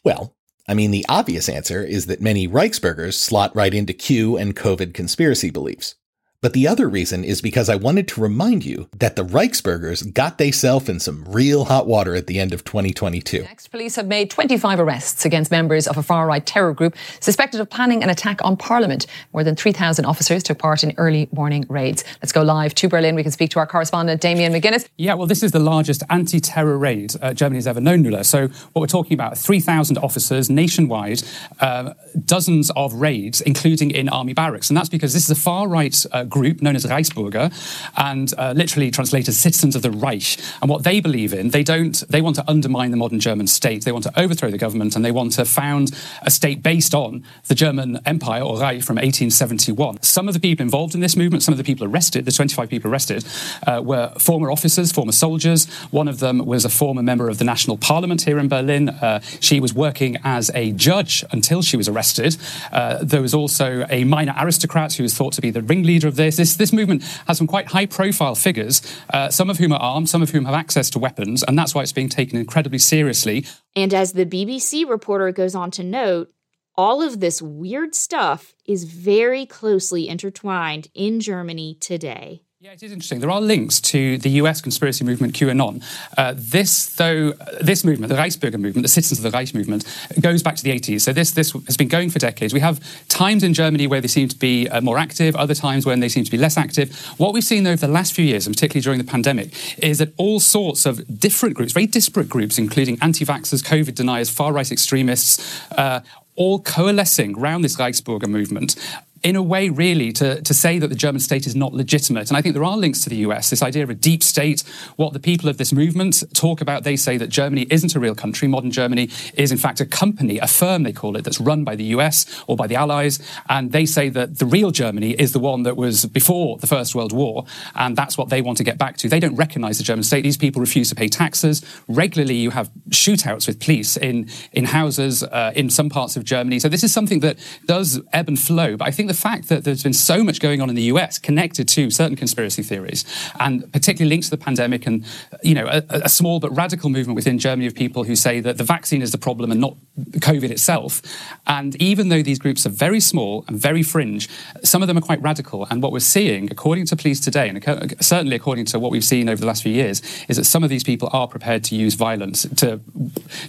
Well, I mean, the obvious answer is that many Reichsbürgers slot right into Q and COVID conspiracy beliefs. But the other reason is because I wanted to remind you that the Reichsbürgers got theyself in some real hot water at the end of 2022. Next, police have made 25 arrests against members of a far-right terror group suspected of planning an attack on Parliament. More than 3,000 officers took part in early morning raids. Let's go live to Berlin. We can speak to our correspondent, Damien McGuinness. Yeah, well, this is the largest anti-terror raid uh, Germany has ever known, Nuala. So what we're talking about, 3,000 officers nationwide, uh, dozens of raids, including in army barracks. And that's because this is a far-right uh, group known as Reichsbürger, and uh, literally translated citizens of the Reich. And what they believe in, they don't, they want to undermine the modern German state. They want to overthrow the government, and they want to found a state based on the German Empire or Reich from 1871. Some of the people involved in this movement, some of the people arrested, the 25 people arrested, uh, were former officers, former soldiers. One of them was a former member of the National Parliament here in Berlin. Uh, she was working as a judge until she was arrested. Uh, there was also a minor aristocrat who was thought to be the ringleader of this. This, this movement has some quite high profile figures, uh, some of whom are armed, some of whom have access to weapons, and that's why it's being taken incredibly seriously. And as the BBC reporter goes on to note, all of this weird stuff is very closely intertwined in Germany today. Yeah, it is interesting. There are links to the US conspiracy movement QAnon. Uh, this, though, this movement, the Reichsbürger movement, the Citizens of the Reich movement, goes back to the 80s. So this, this has been going for decades. We have times in Germany where they seem to be uh, more active, other times when they seem to be less active. What we've seen over the last few years, and particularly during the pandemic, is that all sorts of different groups, very disparate groups, including anti-vaxxers, COVID deniers, far-right extremists, uh, all coalescing around this Reichsbürger movement in a way, really, to, to say that the German state is not legitimate. And I think there are links to the US, this idea of a deep state. What the people of this movement talk about, they say that Germany isn't a real country. Modern Germany is, in fact, a company, a firm, they call it, that's run by the US or by the Allies. And they say that the real Germany is the one that was before the First World War. And that's what they want to get back to. They don't recognize the German state. These people refuse to pay taxes. Regularly, you have shootouts with police in, in houses uh, in some parts of Germany. So this is something that does ebb and flow. But I think the fact that there's been so much going on in the US connected to certain conspiracy theories, and particularly linked to the pandemic, and you know, a, a small but radical movement within Germany of people who say that the vaccine is the problem and not COVID itself. And even though these groups are very small and very fringe, some of them are quite radical. And what we're seeing, according to police today, and certainly according to what we've seen over the last few years, is that some of these people are prepared to use violence to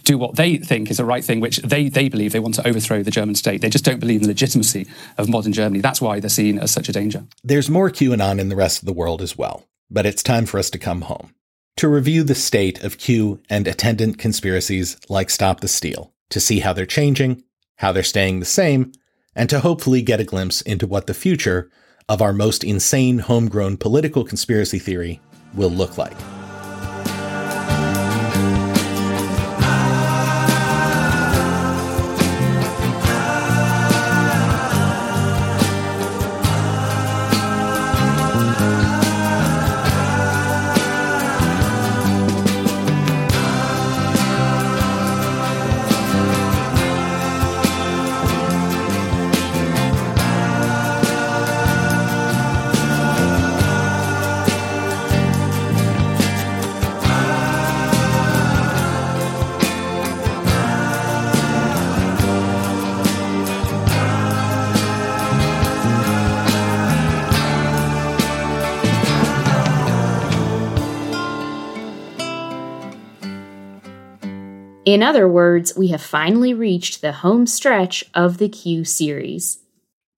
do what they think is the right thing, which they, they believe they want to overthrow the German state. They just don't believe in the legitimacy of modern Germany. That's why they're seen as such a danger. There's more QAnon in the rest of the world as well, but it's time for us to come home. To review the state of Q and attendant conspiracies like Stop the Steal, to see how they're changing, how they're staying the same, and to hopefully get a glimpse into what the future of our most insane homegrown political conspiracy theory will look like. In other words, we have finally reached the home stretch of the Q series.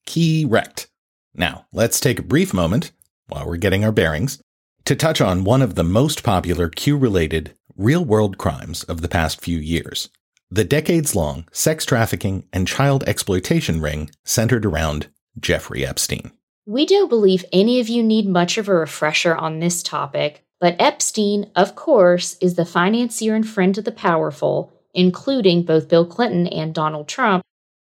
Key wrecked. Now, let's take a brief moment, while we're getting our bearings, to touch on one of the most popular Q related real world crimes of the past few years the decades long sex trafficking and child exploitation ring centered around Jeffrey Epstein. We don't believe any of you need much of a refresher on this topic, but Epstein, of course, is the financier and friend of the powerful, including both Bill Clinton and Donald Trump,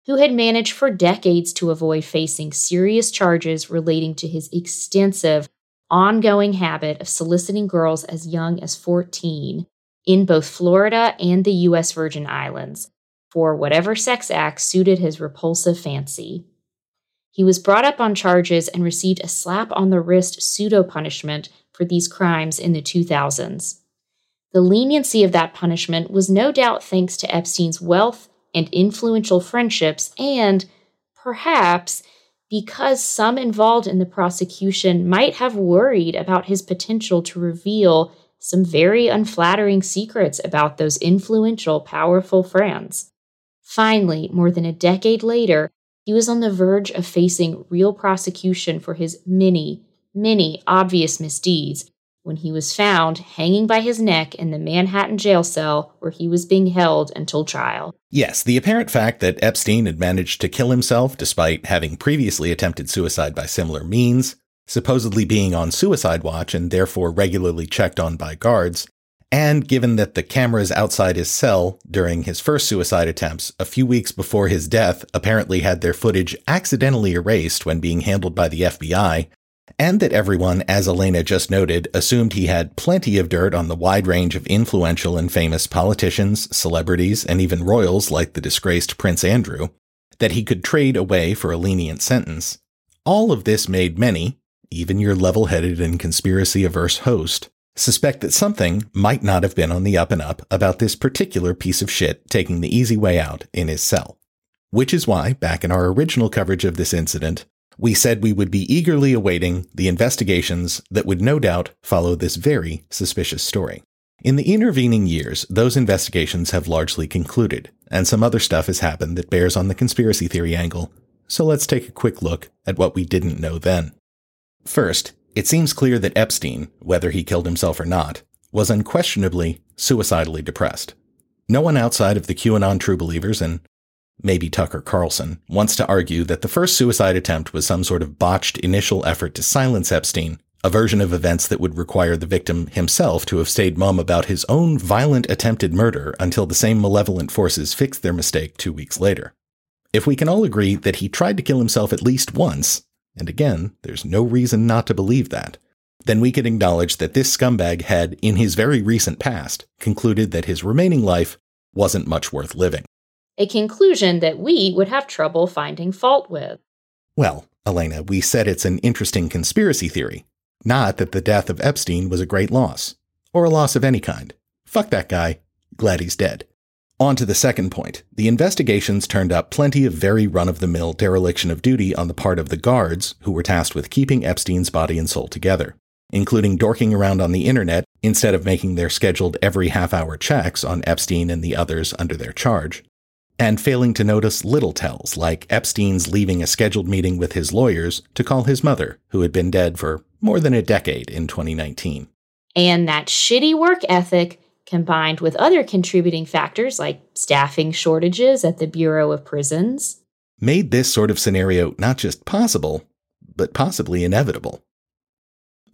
who had managed for decades to avoid facing serious charges relating to his extensive, ongoing habit of soliciting girls as young as 14 in both Florida and the U.S. Virgin Islands for whatever sex act suited his repulsive fancy. He was brought up on charges and received a slap on the wrist pseudo punishment for these crimes in the 2000s. The leniency of that punishment was no doubt thanks to Epstein's wealth and influential friendships, and perhaps because some involved in the prosecution might have worried about his potential to reveal some very unflattering secrets about those influential, powerful friends. Finally, more than a decade later, he was on the verge of facing real prosecution for his many, many obvious misdeeds when he was found hanging by his neck in the Manhattan jail cell where he was being held until trial. Yes, the apparent fact that Epstein had managed to kill himself despite having previously attempted suicide by similar means supposedly being on suicide watch and therefore regularly checked on by guards, and given that the cameras outside his cell during his first suicide attempts, a few weeks before his death, apparently had their footage accidentally erased when being handled by the FBI, and that everyone, as Elena just noted, assumed he had plenty of dirt on the wide range of influential and famous politicians, celebrities, and even royals like the disgraced Prince Andrew, that he could trade away for a lenient sentence. All of this made many, even your level headed and conspiracy averse host, suspect that something might not have been on the up and up about this particular piece of shit taking the easy way out in his cell. Which is why, back in our original coverage of this incident, we said we would be eagerly awaiting the investigations that would no doubt follow this very suspicious story. In the intervening years, those investigations have largely concluded, and some other stuff has happened that bears on the conspiracy theory angle, so let's take a quick look at what we didn't know then. First, it seems clear that Epstein, whether he killed himself or not, was unquestionably suicidally depressed. No one outside of the QAnon true believers, and maybe Tucker Carlson, wants to argue that the first suicide attempt was some sort of botched initial effort to silence Epstein, a version of events that would require the victim himself to have stayed mum about his own violent attempted murder until the same malevolent forces fixed their mistake two weeks later. If we can all agree that he tried to kill himself at least once, and again, there's no reason not to believe that, then we can acknowledge that this scumbag had, in his very recent past, concluded that his remaining life wasn't much worth living. A conclusion that we would have trouble finding fault with. Well, Elena, we said it's an interesting conspiracy theory, not that the death of Epstein was a great loss, or a loss of any kind. Fuck that guy. Glad he's dead. On to the second point. The investigations turned up plenty of very run of the mill dereliction of duty on the part of the guards who were tasked with keeping Epstein's body and soul together, including dorking around on the internet instead of making their scheduled every half hour checks on Epstein and the others under their charge, and failing to notice little tells like Epstein's leaving a scheduled meeting with his lawyers to call his mother, who had been dead for more than a decade in 2019. And that shitty work ethic combined with other contributing factors like staffing shortages at the Bureau of Prisons, made this sort of scenario not just possible, but possibly inevitable.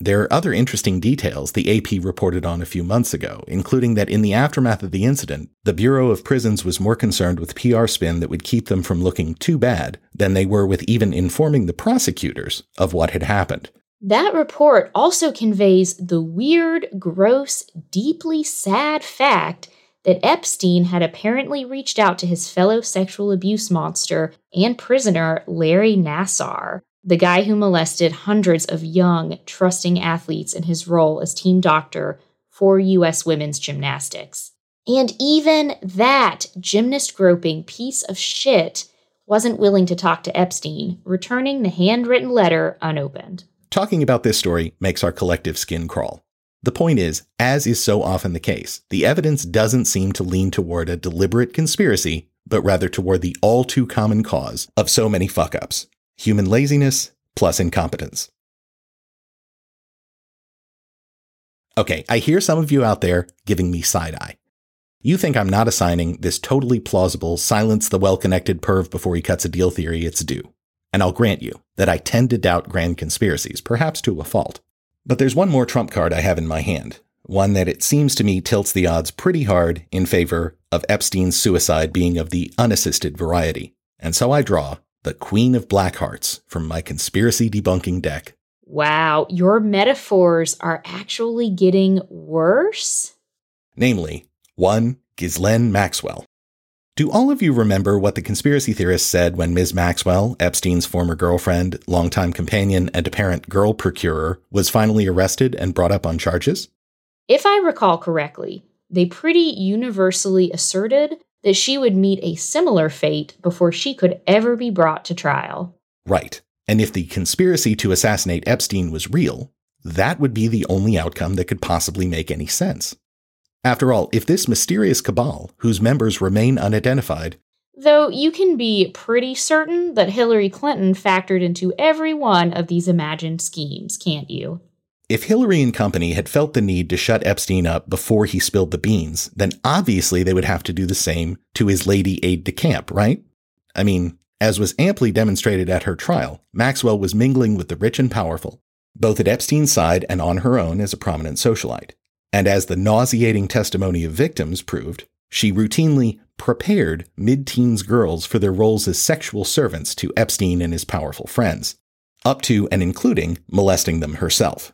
There are other interesting details the AP reported on a few months ago, including that in the aftermath of the incident, the Bureau of Prisons was more concerned with PR spin that would keep them from looking too bad than they were with even informing the prosecutors of what had happened. That report also conveys the weird, gross, deeply sad fact that Epstein had apparently reached out to his fellow sexual abuse monster and prisoner Larry Nassar, the guy who molested hundreds of young, trusting athletes in his role as team doctor for U.S. women's gymnastics. And even that gymnast groping piece of shit wasn't willing to talk to Epstein, returning the handwritten letter unopened. Talking about this story makes our collective skin crawl. The point is, as is so often the case, the evidence doesn't seem to lean toward a deliberate conspiracy, but rather toward the all too common cause of so many fuck ups human laziness plus incompetence. Okay, I hear some of you out there giving me side eye. You think I'm not assigning this totally plausible silence the well connected perv before he cuts a deal theory its due. And I'll grant you that I tend to doubt grand conspiracies, perhaps to a fault. But there's one more trump card I have in my hand, one that it seems to me tilts the odds pretty hard in favor of Epstein's suicide being of the unassisted variety. And so I draw the Queen of Black Hearts from my conspiracy debunking deck. Wow, your metaphors are actually getting worse? Namely, one, Ghislaine Maxwell. Do all of you remember what the conspiracy theorists said when Ms. Maxwell, Epstein's former girlfriend, longtime companion, and apparent girl procurer, was finally arrested and brought up on charges? If I recall correctly, they pretty universally asserted that she would meet a similar fate before she could ever be brought to trial. Right. And if the conspiracy to assassinate Epstein was real, that would be the only outcome that could possibly make any sense. After all, if this mysterious cabal, whose members remain unidentified, Though you can be pretty certain that Hillary Clinton factored into every one of these imagined schemes, can't you? If Hillary and company had felt the need to shut Epstein up before he spilled the beans, then obviously they would have to do the same to his lady aide de camp, right? I mean, as was amply demonstrated at her trial, Maxwell was mingling with the rich and powerful, both at Epstein's side and on her own as a prominent socialite. And as the nauseating testimony of victims proved, she routinely prepared mid teens girls for their roles as sexual servants to Epstein and his powerful friends, up to and including molesting them herself.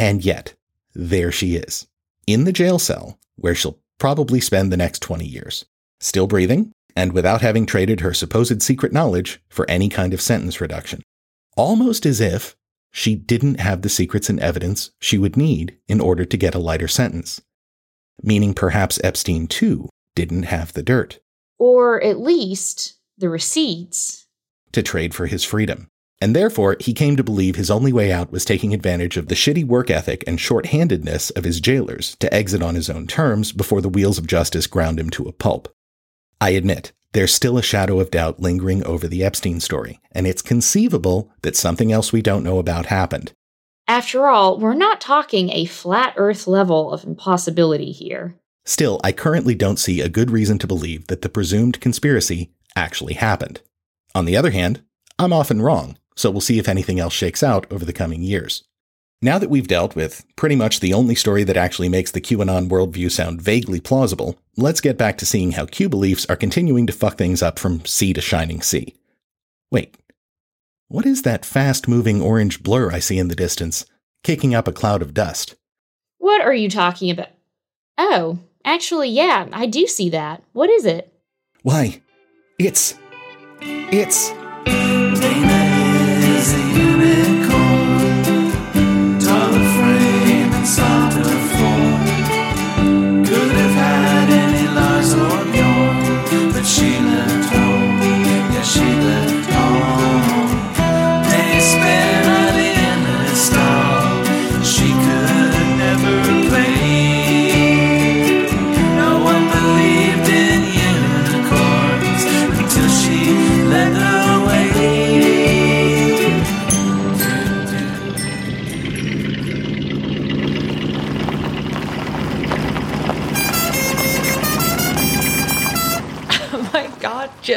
And yet, there she is, in the jail cell, where she'll probably spend the next 20 years, still breathing, and without having traded her supposed secret knowledge for any kind of sentence reduction. Almost as if she didn't have the secrets and evidence she would need in order to get a lighter sentence. Meaning perhaps Epstein, too, didn't have the dirt. Or at least the receipts. To trade for his freedom. And therefore, he came to believe his only way out was taking advantage of the shitty work ethic and short-handedness of his jailers to exit on his own terms before the wheels of justice ground him to a pulp. I admit, there's still a shadow of doubt lingering over the Epstein story, and it's conceivable that something else we don't know about happened. After all, we're not talking a flat earth level of impossibility here. Still, I currently don't see a good reason to believe that the presumed conspiracy actually happened. On the other hand, I'm often wrong, so we'll see if anything else shakes out over the coming years. Now that we've dealt with pretty much the only story that actually makes the QAnon worldview sound vaguely plausible, let's get back to seeing how Q beliefs are continuing to fuck things up from sea to shining sea. Wait, what is that fast moving orange blur I see in the distance, kicking up a cloud of dust? What are you talking about? Oh, actually, yeah, I do see that. What is it? Why, it's. It's.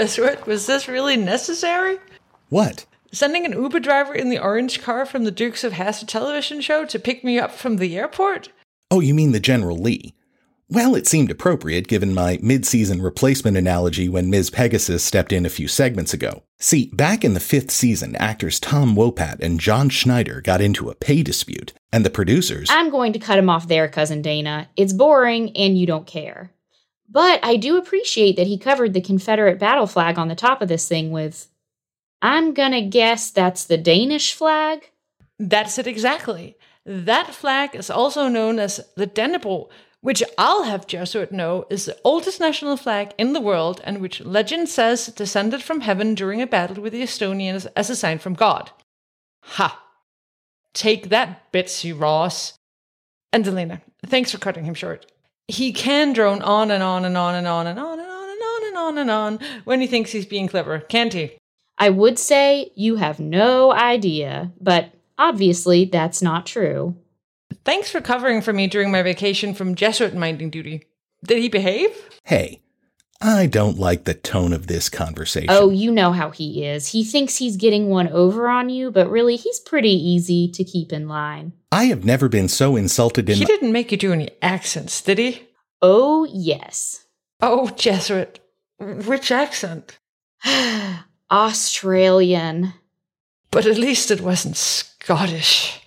Jesuit, was this really necessary? What? Sending an Uber driver in the orange car from the Dukes of Hazzard television show to pick me up from the airport? Oh, you mean the General Lee. Well, it seemed appropriate given my mid season replacement analogy when Ms. Pegasus stepped in a few segments ago. See, back in the fifth season, actors Tom Wopat and John Schneider got into a pay dispute, and the producers. I'm going to cut him off there, Cousin Dana. It's boring, and you don't care. But I do appreciate that he covered the Confederate battle flag on the top of this thing with, I'm gonna guess that's the Danish flag? That's it exactly. That flag is also known as the Dannebrog, which I'll have Jesuit know is the oldest national flag in the world and which legend says descended from heaven during a battle with the Estonians as a sign from God. Ha! Take that, Betsy Ross. And Elena, thanks for cutting him short he can drone on and on and on and on and on and on and on and on and on when he thinks he's being clever, can't he? I would say you have no idea, but obviously that's not true. Thanks for covering for me during my vacation from Jesuit minding duty. Did he behave? Hey, I don't like the tone of this conversation. Oh, you know how he is. He thinks he's getting one over on you, but really, he's pretty easy to keep in line. I have never been so insulted in. He didn't make you do any accents, did he? Oh, yes. Oh, Jesuit. Which accent? Australian. But at least it wasn't Scottish.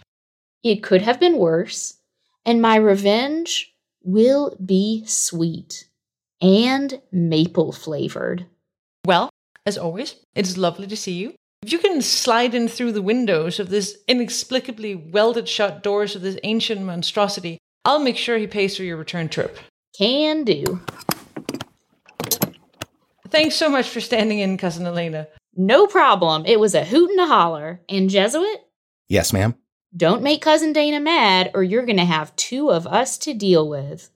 It could have been worse, and my revenge will be sweet and maple flavored. Well, as always, it is lovely to see you. If you can slide in through the windows of this inexplicably welded shut doors of this ancient monstrosity, I'll make sure he pays for your return trip. Can do. Thanks so much for standing in, Cousin Elena. No problem. It was a hoot and a holler. And Jesuit? Yes, ma'am. Don't make Cousin Dana mad, or you're going to have two of us to deal with.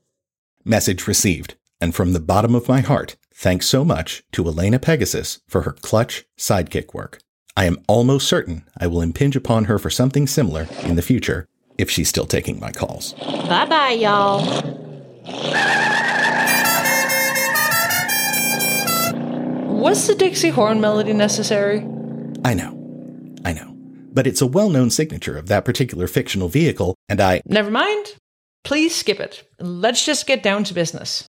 Message received and from the bottom of my heart, thanks so much to Elena Pegasus for her clutch sidekick work. I am almost certain I will impinge upon her for something similar in the future if she's still taking my calls. Bye bye, y'all. Was the Dixie horn melody necessary? I know. I know. but it's a well known signature of that particular fictional vehicle, and I. Never mind. Please skip it. Let's just get down to business.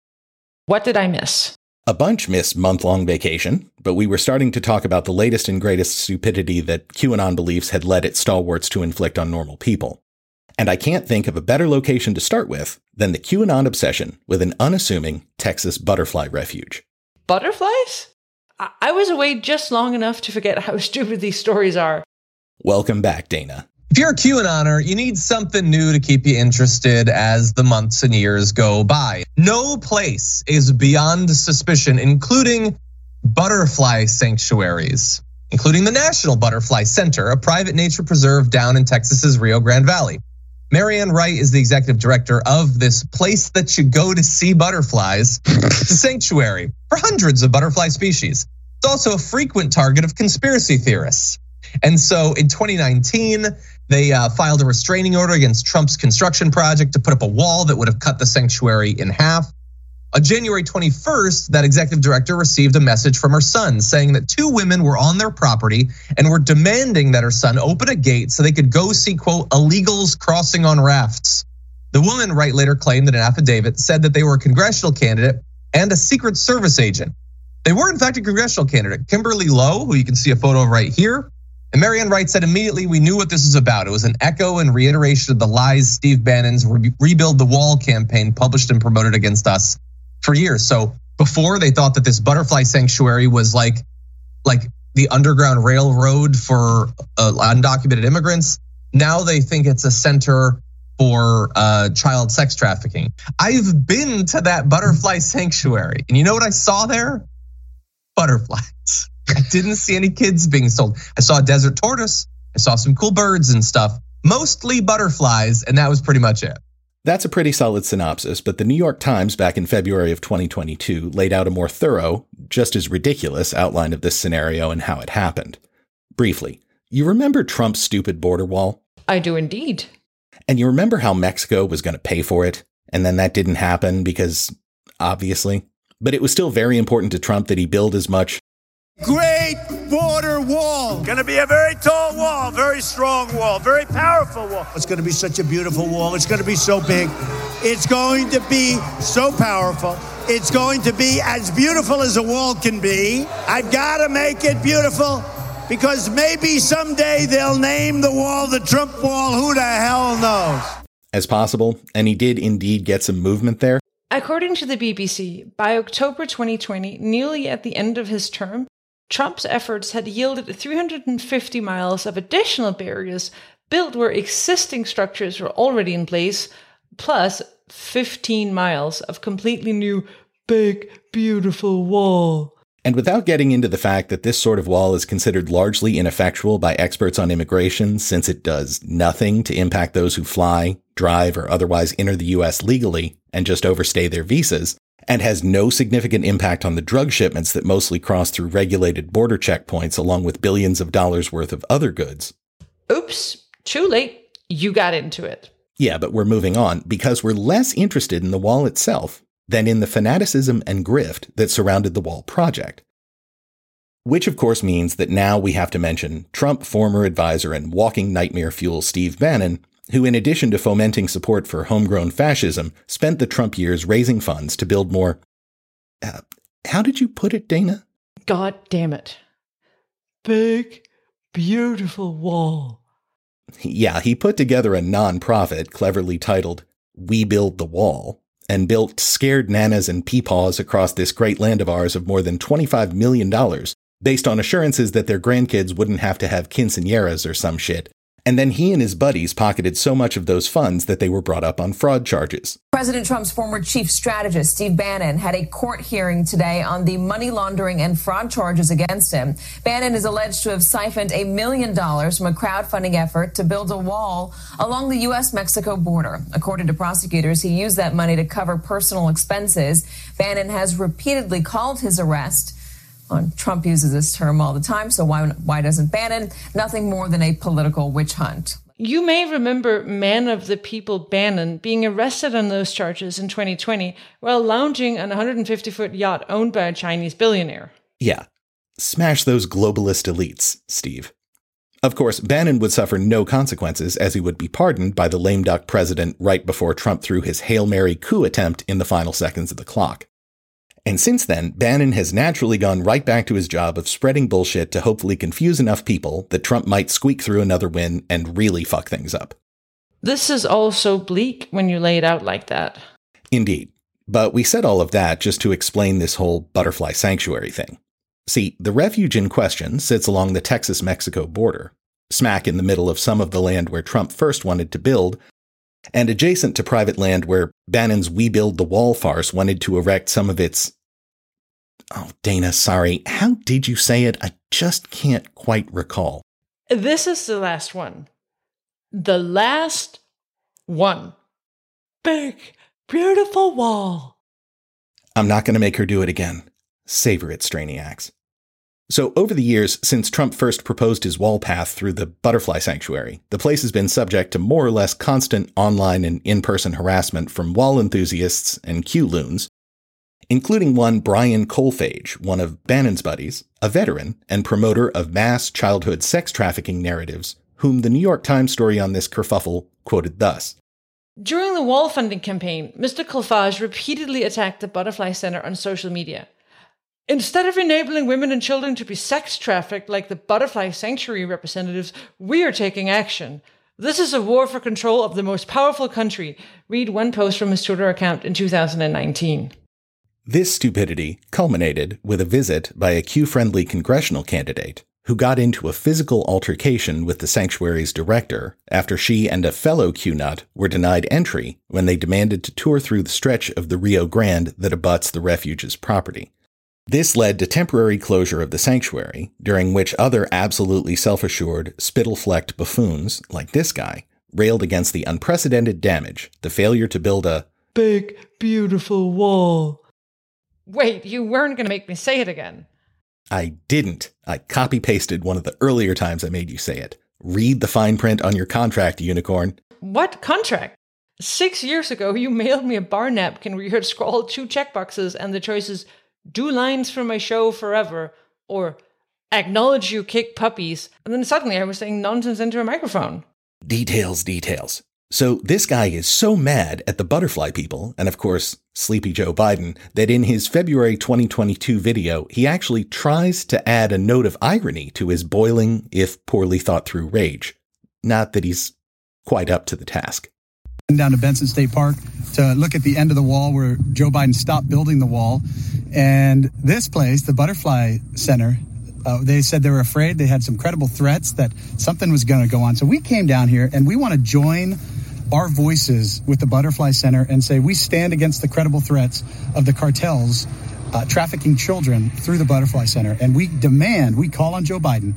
What did I miss? A bunch missed month long vacation, but we were starting to talk about the latest and greatest stupidity that QAnon beliefs had led its stalwarts to inflict on normal people. And I can't think of a better location to start with than the QAnon obsession with an unassuming Texas butterfly refuge. Butterflies? I, I was away just long enough to forget how stupid these stories are. Welcome back, Dana. If you're a QAnoner, you need something new to keep you interested as the months and years go by. No place is beyond suspicion, including butterfly sanctuaries, including the National Butterfly Center, a private nature preserve down in Texas's Rio Grande Valley. Marianne Wright is the executive director of this place that you go to see butterflies. Sanctuary for hundreds of butterfly species. It's also a frequent target of conspiracy theorists. And so in 2019, they uh, filed a restraining order against Trump's construction project to put up a wall that would have cut the sanctuary in half. On January 21st, that executive director received a message from her son saying that two women were on their property and were demanding that her son open a gate so they could go see, quote, illegals crossing on rafts. The woman, Wright later claimed that an affidavit said that they were a congressional candidate and a Secret Service agent. They were, in fact, a congressional candidate. Kimberly Lowe, who you can see a photo of right here, and Marianne Wright said immediately we knew what this was about. It was an echo and reiteration of the lies Steve Bannon's Rebuild the Wall campaign published and promoted against us for years. So before they thought that this butterfly sanctuary was like, like the underground railroad for uh, undocumented immigrants. Now they think it's a center for uh, child sex trafficking. I've been to that butterfly sanctuary, and you know what I saw there? Butterflies. I didn't see any kids being sold. I saw a desert tortoise. I saw some cool birds and stuff, mostly butterflies, and that was pretty much it. That's a pretty solid synopsis, but the New York Times back in February of 2022 laid out a more thorough, just as ridiculous outline of this scenario and how it happened. Briefly, you remember Trump's stupid border wall? I do indeed. And you remember how Mexico was going to pay for it? And then that didn't happen because, obviously. But it was still very important to Trump that he build as much Great border wall. Going to be a very tall wall, very strong wall, very powerful wall. It's going to be such a beautiful wall. It's going to be so big. It's going to be so powerful. It's going to be as beautiful as a wall can be. I've got to make it beautiful because maybe someday they'll name the wall the Trump wall. Who the hell knows? As possible, and he did indeed get some movement there. According to the BBC, by October 2020, nearly at the end of his term, Trump's efforts had yielded 350 miles of additional barriers built where existing structures were already in place, plus 15 miles of completely new, big, beautiful wall. And without getting into the fact that this sort of wall is considered largely ineffectual by experts on immigration since it does nothing to impact those who fly, drive, or otherwise enter the US legally and just overstay their visas, and has no significant impact on the drug shipments that mostly cross through regulated border checkpoints along with billions of dollars worth of other goods. Oops, too late. You got into it. Yeah, but we're moving on because we're less interested in the wall itself than in the fanaticism and grift that surrounded the wall project. Which, of course, means that now we have to mention Trump former advisor and walking nightmare fuel Steve Bannon, who, in addition to fomenting support for homegrown fascism, spent the Trump years raising funds to build more. Uh, how did you put it, Dana? God damn it. Big, beautiful wall. Yeah, he put together a nonprofit cleverly titled We Build the Wall and built scared nanas and peepaws across this great land of ours of more than $25 million based on assurances that their grandkids wouldn't have to have quinceañeras or some shit and then he and his buddies pocketed so much of those funds that they were brought up on fraud charges. President Trump's former chief strategist, Steve Bannon, had a court hearing today on the money laundering and fraud charges against him. Bannon is alleged to have siphoned a million dollars from a crowdfunding effort to build a wall along the U.S. Mexico border. According to prosecutors, he used that money to cover personal expenses. Bannon has repeatedly called his arrest Trump uses this term all the time, so why why doesn't Bannon? Nothing more than a political witch hunt. You may remember man of the people Bannon being arrested on those charges in 2020 while lounging on a 150 foot yacht owned by a Chinese billionaire. Yeah. Smash those globalist elites, Steve. Of course, Bannon would suffer no consequences as he would be pardoned by the lame duck president right before Trump threw his Hail Mary coup attempt in the final seconds of the clock. And since then, Bannon has naturally gone right back to his job of spreading bullshit to hopefully confuse enough people that Trump might squeak through another win and really fuck things up. This is all so bleak when you lay it out like that. Indeed. But we said all of that just to explain this whole butterfly sanctuary thing. See, the refuge in question sits along the Texas Mexico border, smack in the middle of some of the land where Trump first wanted to build, and adjacent to private land where Bannon's We Build the Wall farce wanted to erect some of its. Oh, Dana, sorry. How did you say it? I just can't quite recall. This is the last one. The last one. Big, beautiful wall. I'm not going to make her do it again. Savor it, Strainiacs. So, over the years since Trump first proposed his wall path through the butterfly sanctuary, the place has been subject to more or less constant online and in person harassment from wall enthusiasts and Q loons, including one Brian Kolfage, one of Bannon's buddies, a veteran and promoter of mass childhood sex trafficking narratives, whom the New York Times story on this kerfuffle quoted thus. During the wall funding campaign, Mr. Kolfage repeatedly attacked the Butterfly Center on social media. Instead of enabling women and children to be sex trafficked like the Butterfly Sanctuary representatives, we are taking action. This is a war for control of the most powerful country. Read one post from his Twitter account in 2019. This stupidity culminated with a visit by a Q friendly congressional candidate who got into a physical altercation with the sanctuary's director after she and a fellow Q nut were denied entry when they demanded to tour through the stretch of the Rio Grande that abuts the refuge's property. This led to temporary closure of the sanctuary, during which other absolutely self assured, spittle flecked buffoons, like this guy, railed against the unprecedented damage, the failure to build a big, beautiful wall. Wait, you weren't going to make me say it again. I didn't. I copy pasted one of the earlier times I made you say it. Read the fine print on your contract, unicorn. What contract? Six years ago, you mailed me a bar napkin where you had scrawled two checkboxes and the choices do lines for my show forever, or acknowledge you kick puppies. And then suddenly I was saying nonsense into a microphone. Details, details. So this guy is so mad at the butterfly people, and of course, Sleepy Joe Biden, that in his February 2022 video, he actually tries to add a note of irony to his boiling, if poorly thought through rage. Not that he's quite up to the task. Down to Bentsen State Park to look at the end of the wall where Joe Biden stopped building the wall. And this place, the Butterfly Center, uh, they said they were afraid. They had some credible threats that something was going to go on. So we came down here and we want to join our voices with the Butterfly Center and say we stand against the credible threats of the cartels uh, trafficking children through the Butterfly Center. And we demand, we call on Joe Biden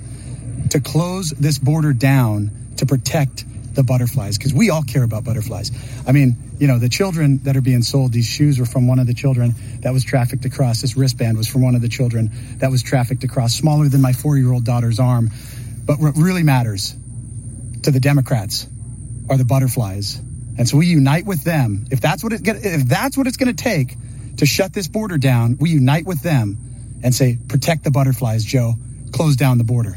to close this border down to protect the butterflies because we all care about butterflies. I mean, you know, the children that are being sold, these shoes were from one of the children that was trafficked across. This wristband was from one of the children that was trafficked across, smaller than my four year old daughter's arm. But what really matters to the Democrats are the butterflies. And so we unite with them. If that's what it if that's what it's going to take to shut this border down, we unite with them and say, protect the butterflies, Joe. Close down the border.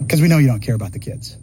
Because we know you don't care about the kids.